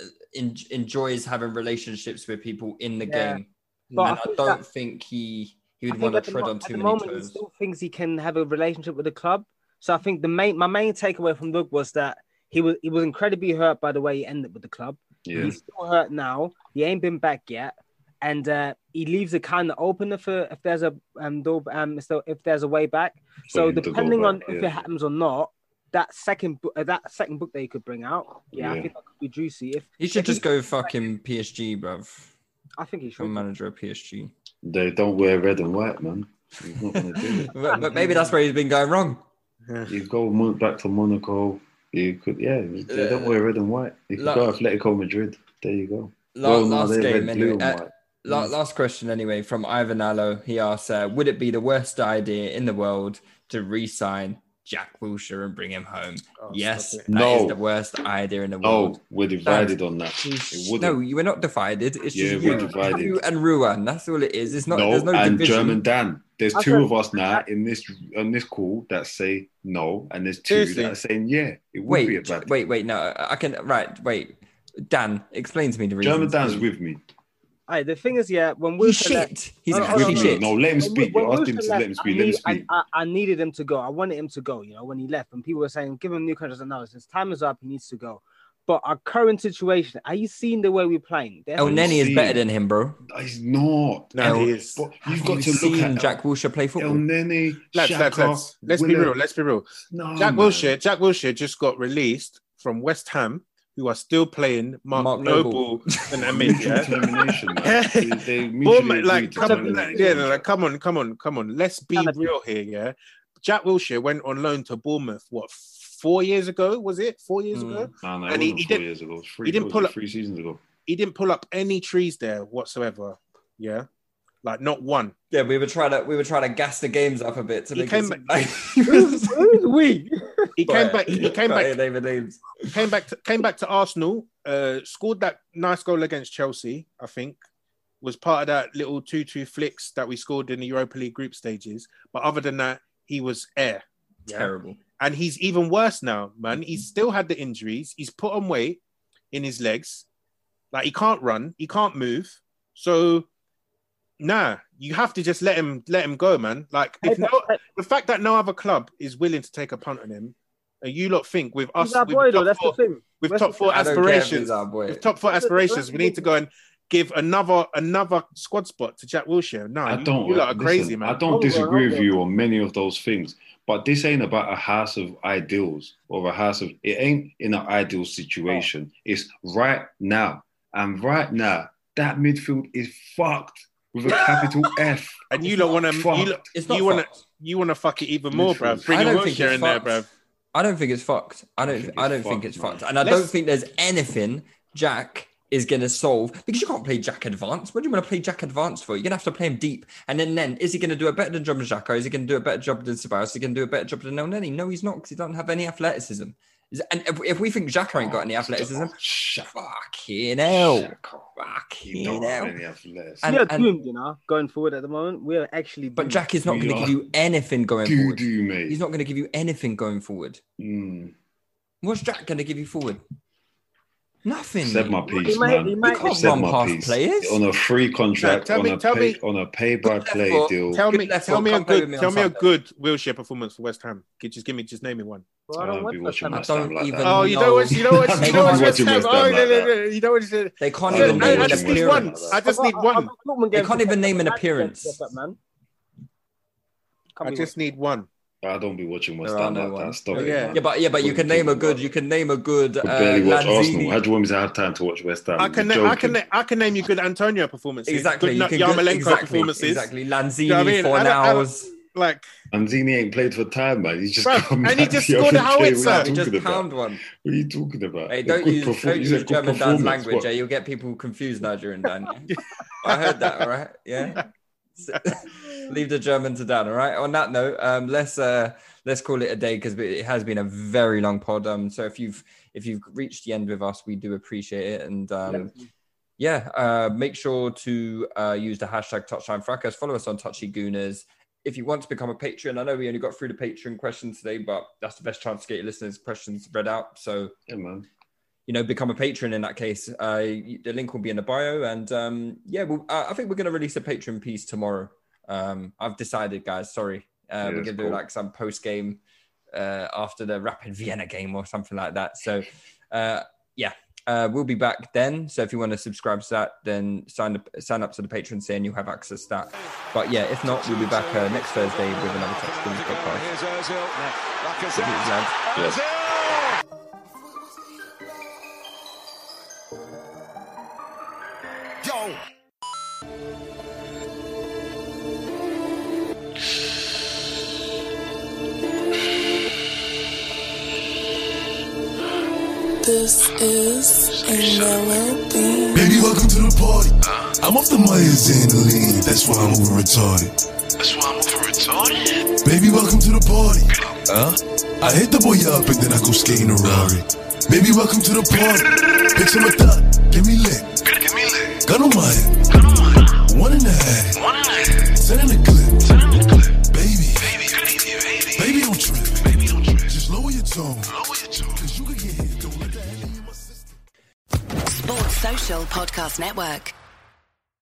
Speaker 6: uh, en- enjoys having relationships with people in the
Speaker 9: Yeah.
Speaker 6: game,
Speaker 9: But I
Speaker 6: and I,
Speaker 9: think
Speaker 6: don't
Speaker 9: that-
Speaker 6: think he he would want
Speaker 9: at
Speaker 6: to
Speaker 9: the,
Speaker 6: tread
Speaker 9: mo-
Speaker 6: on
Speaker 9: at
Speaker 6: too
Speaker 9: the
Speaker 6: many
Speaker 9: moment, he still thinks he can have a relationship with the club. So I think the main my main takeaway from Luke was that he was he was incredibly hurt by the way he ended with the club.
Speaker 7: Yeah.
Speaker 9: He's still hurt now. He ain't been back yet, and uh, he leaves it kind of open if uh, if there's a um, door, um so if there's a way back. So
Speaker 7: him to
Speaker 9: depending on
Speaker 7: back,
Speaker 9: if
Speaker 7: yeah.
Speaker 9: it happens or not, that second book, uh, that second book that he could bring out, yeah, I think that could be juicy. If
Speaker 6: He should
Speaker 9: if
Speaker 6: just go fucking PSG, bruv.
Speaker 9: I think he should.
Speaker 6: Become manager of PSG.
Speaker 7: They don't wear red and white, man. He's not going to do.
Speaker 6: But, but maybe that's where he's been going wrong.
Speaker 7: You go mon- back to Monaco. You could, yeah. They don't wear red and white. You could
Speaker 6: La-
Speaker 7: go Atletico Madrid. There you go.
Speaker 6: La-
Speaker 7: Well, no,
Speaker 6: last
Speaker 7: they're
Speaker 6: game,
Speaker 7: red, blue,
Speaker 6: anyway. Uh,
Speaker 7: white.
Speaker 6: La- last question, anyway, from Ivan Allo. He asks, uh, "Would it be the worst idea in the world to re-sign Jack Wilshere and bring him home?" yes,
Speaker 8: stop
Speaker 6: that is
Speaker 7: No.
Speaker 6: the worst idea in the
Speaker 7: No,
Speaker 6: world.
Speaker 7: we're divided on that.
Speaker 6: No, you were not divided. It's
Speaker 7: Yeah,
Speaker 6: just
Speaker 7: we're
Speaker 6: you,
Speaker 7: divided.
Speaker 6: you and Ruan. That's all it is. It's not.
Speaker 7: no,
Speaker 6: there's no
Speaker 7: and
Speaker 6: division.
Speaker 7: German Dan. There's
Speaker 9: I
Speaker 7: two of us now in this on this call that say no, and there's two
Speaker 8: Seriously?
Speaker 7: that are saying yeah. It would be a
Speaker 6: Wait,
Speaker 7: bad.
Speaker 6: wait, wait. No, I can. Right, wait. Dan, explain to me the reason.
Speaker 7: German Dan's with me.
Speaker 9: Hey, the thing is, yeah, when
Speaker 6: He's
Speaker 9: Wilshere left-
Speaker 6: shit. He's
Speaker 9: No, no,
Speaker 6: actually
Speaker 9: no,
Speaker 7: With
Speaker 9: no,
Speaker 7: me.
Speaker 6: shit.
Speaker 7: No, let him speak.
Speaker 9: when
Speaker 7: You asked him
Speaker 9: Wilshere
Speaker 7: to
Speaker 9: left,
Speaker 7: let him speak.
Speaker 9: I,
Speaker 7: Let him speak.
Speaker 9: I, I, I needed him to go. I wanted him to go. You know, when he left, and people were saying, "Give him new contract." No, since time is up, he needs to go. But our current situation, are you seeing the way we're playing? There's
Speaker 6: El
Speaker 9: no-
Speaker 6: is better than him, bro.
Speaker 7: He's not.
Speaker 8: No,
Speaker 6: El-
Speaker 8: he is.
Speaker 7: But you've got
Speaker 6: you
Speaker 7: to look at
Speaker 6: Jack Wilshere play
Speaker 7: El
Speaker 6: football?
Speaker 7: Nene,
Speaker 8: Lads, lads,
Speaker 7: Xhaka,
Speaker 8: lads. Let's be real. Let's be real.
Speaker 7: No,
Speaker 8: Jack
Speaker 7: man.
Speaker 8: Wilshere, Jack Wilshere just got released from West Ham, who are still playing Mark,
Speaker 6: Mark
Speaker 8: Noble,
Speaker 6: Noble.
Speaker 8: and Amin.
Speaker 7: Mutual
Speaker 8: Yeah?
Speaker 7: termination, man. They, they mutually
Speaker 8: Bournemouth, like, come on, like, yeah, like, come on, come on, come on. Let's be
Speaker 9: Kind of-
Speaker 8: real here, yeah. Jack Wilshere went on loan to Bournemouth. What four years ago was it? Four years
Speaker 6: Mm.
Speaker 8: ago.
Speaker 7: No, no,
Speaker 8: And
Speaker 7: it
Speaker 8: he- he
Speaker 7: four
Speaker 8: didn't-
Speaker 7: years ago. Three,
Speaker 8: he didn't pull up-
Speaker 7: three seasons ago.
Speaker 8: He didn't pull up any trees there whatsoever. Yeah, like not one.
Speaker 6: Yeah, we were trying to we were trying to gas the games up a bit to
Speaker 8: He
Speaker 6: make
Speaker 8: came
Speaker 6: it
Speaker 8: back-
Speaker 6: seem
Speaker 9: Who's, who's we?
Speaker 8: He came back. He came back.
Speaker 6: David names.
Speaker 8: came back to came back to Arsenal, uh, scored that nice goal against Chelsea, I think. Was part of that little 2-2 flicks that we scored in the Europa League group stages. But other than that, he was air. Yeah.
Speaker 6: Terrible.
Speaker 8: And he's even worse now, man. He's still had the injuries. He's put on weight in his legs. Like he can't run, he can't move. So nah, you have to just let him let him go, man. Like if no, the fact that no other club is willing to take a punt on him, and you lot think with us with
Speaker 9: boy,
Speaker 8: top
Speaker 9: That's
Speaker 8: four-
Speaker 9: the
Speaker 8: with
Speaker 9: That's
Speaker 8: top four
Speaker 9: thing.
Speaker 6: Care
Speaker 8: aspirations, with top four aspirations, we need to go and give another another squad spot to Jack Wilshere. No,
Speaker 7: I
Speaker 8: you,
Speaker 7: don't.
Speaker 8: you lot are uh,
Speaker 7: listen,
Speaker 8: crazy, man.
Speaker 7: I don't disagree with you on many of those things, but this ain't about a house of ideals or a house of. It ain't in an ideal situation. It's right now, and right now that midfield is fucked with a capital F.
Speaker 8: And you lot want to, you,
Speaker 6: It's not
Speaker 8: you want to, you want to fuck it even more, bro. Bring
Speaker 6: I
Speaker 8: a
Speaker 6: don't think
Speaker 8: in there, bro.
Speaker 6: I don't think it's fucked. I don't. I,
Speaker 7: think
Speaker 6: don't think it's
Speaker 7: man.
Speaker 6: fucked, and I
Speaker 8: Let's-
Speaker 6: don't think there's anything Jack is going to solve because you can't play Jack advanced. What do you want to play Jack advanced for? You're going to have to play him deep, and then then is he going to do a better job than Xhaka? Is he going to do a better job than Ceballos? Is he going to do a better job than Elneny? No, he's not because he doesn't have any athleticism. Is- And if, if we think Xhaka ain't got any athleticism, fucking hell,
Speaker 7: You
Speaker 6: fucking
Speaker 7: don't have
Speaker 6: hell.
Speaker 7: any athletics.
Speaker 6: And-
Speaker 9: we are
Speaker 6: and-
Speaker 9: doomed, you know, going forward at the moment. We are actually.
Speaker 6: But. Jack is not going to give you anything going
Speaker 7: do
Speaker 6: forward.
Speaker 7: do mate.
Speaker 6: He's not going to give you anything going forward.
Speaker 7: Mm.
Speaker 6: What's Jack going to give you forward? Nothing.
Speaker 7: Said my piece,
Speaker 9: might-
Speaker 7: man.
Speaker 9: he might-
Speaker 6: You can't
Speaker 7: Said
Speaker 6: run
Speaker 7: my
Speaker 6: past
Speaker 7: piece.
Speaker 6: players.
Speaker 7: on a free contract,
Speaker 8: Tell
Speaker 7: on
Speaker 8: me-
Speaker 7: a
Speaker 8: tell
Speaker 7: pay,
Speaker 8: me-
Speaker 7: on a pay by
Speaker 6: Good
Speaker 7: play
Speaker 6: left
Speaker 7: deal.
Speaker 8: Tell me,
Speaker 6: left
Speaker 8: tell
Speaker 6: foot,
Speaker 8: me a
Speaker 6: come play with
Speaker 8: good,
Speaker 6: me
Speaker 8: tell
Speaker 6: on
Speaker 8: me a good Wilshere performance for West Ham. Just give me, just name me one.
Speaker 9: Well, I
Speaker 7: I
Speaker 9: don't
Speaker 7: won't
Speaker 9: watch
Speaker 7: be watching
Speaker 6: I
Speaker 7: West Ham
Speaker 6: don't
Speaker 7: like
Speaker 6: even
Speaker 7: that.
Speaker 8: Oh, you
Speaker 6: know.
Speaker 8: know what? You know what?
Speaker 6: I
Speaker 8: You
Speaker 6: don't
Speaker 8: know what?
Speaker 6: watch
Speaker 8: West
Speaker 7: West
Speaker 8: Ham.
Speaker 7: Ham
Speaker 8: Oh, no, no, no. You know what? it is?
Speaker 6: They can't even name an appearance.
Speaker 8: I just need one.
Speaker 9: I've got Dortmund
Speaker 6: They can't even name an appearance.
Speaker 9: Man.
Speaker 8: I just need one.
Speaker 7: I don't be watching West
Speaker 6: There
Speaker 7: Ham
Speaker 6: no
Speaker 7: like that.
Speaker 6: ones.
Speaker 7: Stop it.
Speaker 8: Yeah.
Speaker 7: man.
Speaker 6: Yeah, but yeah, but you can name a good. You can name a good.
Speaker 7: I
Speaker 6: Uh,
Speaker 7: barely watch
Speaker 6: Lanzini.
Speaker 7: Arsenal. How do you want me to have time to watch West Ham?
Speaker 8: I can,
Speaker 7: You're
Speaker 8: na- I can,
Speaker 7: joking.
Speaker 8: na- I can name you good Antonio performances.
Speaker 6: Exactly.
Speaker 8: Good
Speaker 6: You
Speaker 8: Na-
Speaker 6: can
Speaker 8: Yarmolenko
Speaker 6: exactly,
Speaker 8: performances.
Speaker 6: Exactly.
Speaker 8: Do you know I mean? I don't- I don't-
Speaker 6: Fornals.
Speaker 8: Like,
Speaker 7: Lanzini ain't played for time, man. He's just
Speaker 8: Bruv,
Speaker 7: come
Speaker 8: and he just
Speaker 7: the
Speaker 8: scored a
Speaker 7: day.
Speaker 8: howitzer.
Speaker 6: He just
Speaker 7: about?
Speaker 6: pound one.
Speaker 7: What are you talking about?
Speaker 6: Hey, don't use,
Speaker 7: perform-
Speaker 6: don't use German Dan's language,
Speaker 7: What?
Speaker 6: You'll get people confused, Nigerian Dan. I heard that, all right? Yeah. Leave the German to Dan, all right? On that note, um, let's uh, let's call it a day because it has been a very long pod. Um, so if you've if you've reached the end with us, we do appreciate it. And um, yeah, uh, make sure to uh, use the hashtag Touchline Fracas. Follow us on Touchy Gooners. If you want to become a patron, I know we only got through the patron questions today, but that's the best chance to get your listeners' questions read out. So
Speaker 7: Yeah, man.
Speaker 6: you know, become a patron in that case. Uh, the link will be in the bio. And um, yeah, well, I I think we're going to release a patron piece tomorrow. Um, I've decided, guys. Sorry. Uh,
Speaker 7: Yeah,
Speaker 6: we're going to do like some post game uh, after the Rapid Vienna game or something like that. So uh, yeah, uh, we'll be back then. So if you want to subscribe to that, then sign up, sign up to the patron saying you'll have access to that. But yeah, if not, we'll be back uh, next Thursday with another Touch Gooners podcast.
Speaker 2: Here's Ozil.
Speaker 6: Thanks,
Speaker 2: Lacazette.
Speaker 6: lads.
Speaker 3: This is a melody.
Speaker 4: Baby, welcome to the party. I'm off the Myers and the lean. That's why I'm over retarded.
Speaker 5: That's why I'm over retarded.
Speaker 4: Baby, welcome to the party. Huh? I hit the boy up and then I go skating a Rari. Baby, welcome to the party. Pick some of that. Give me lit.
Speaker 5: Give me lit.
Speaker 4: Gun on my head.
Speaker 5: Gun on my head.
Speaker 4: One in the head.
Speaker 5: One and a half.
Speaker 4: Send in the
Speaker 11: Podcast Network.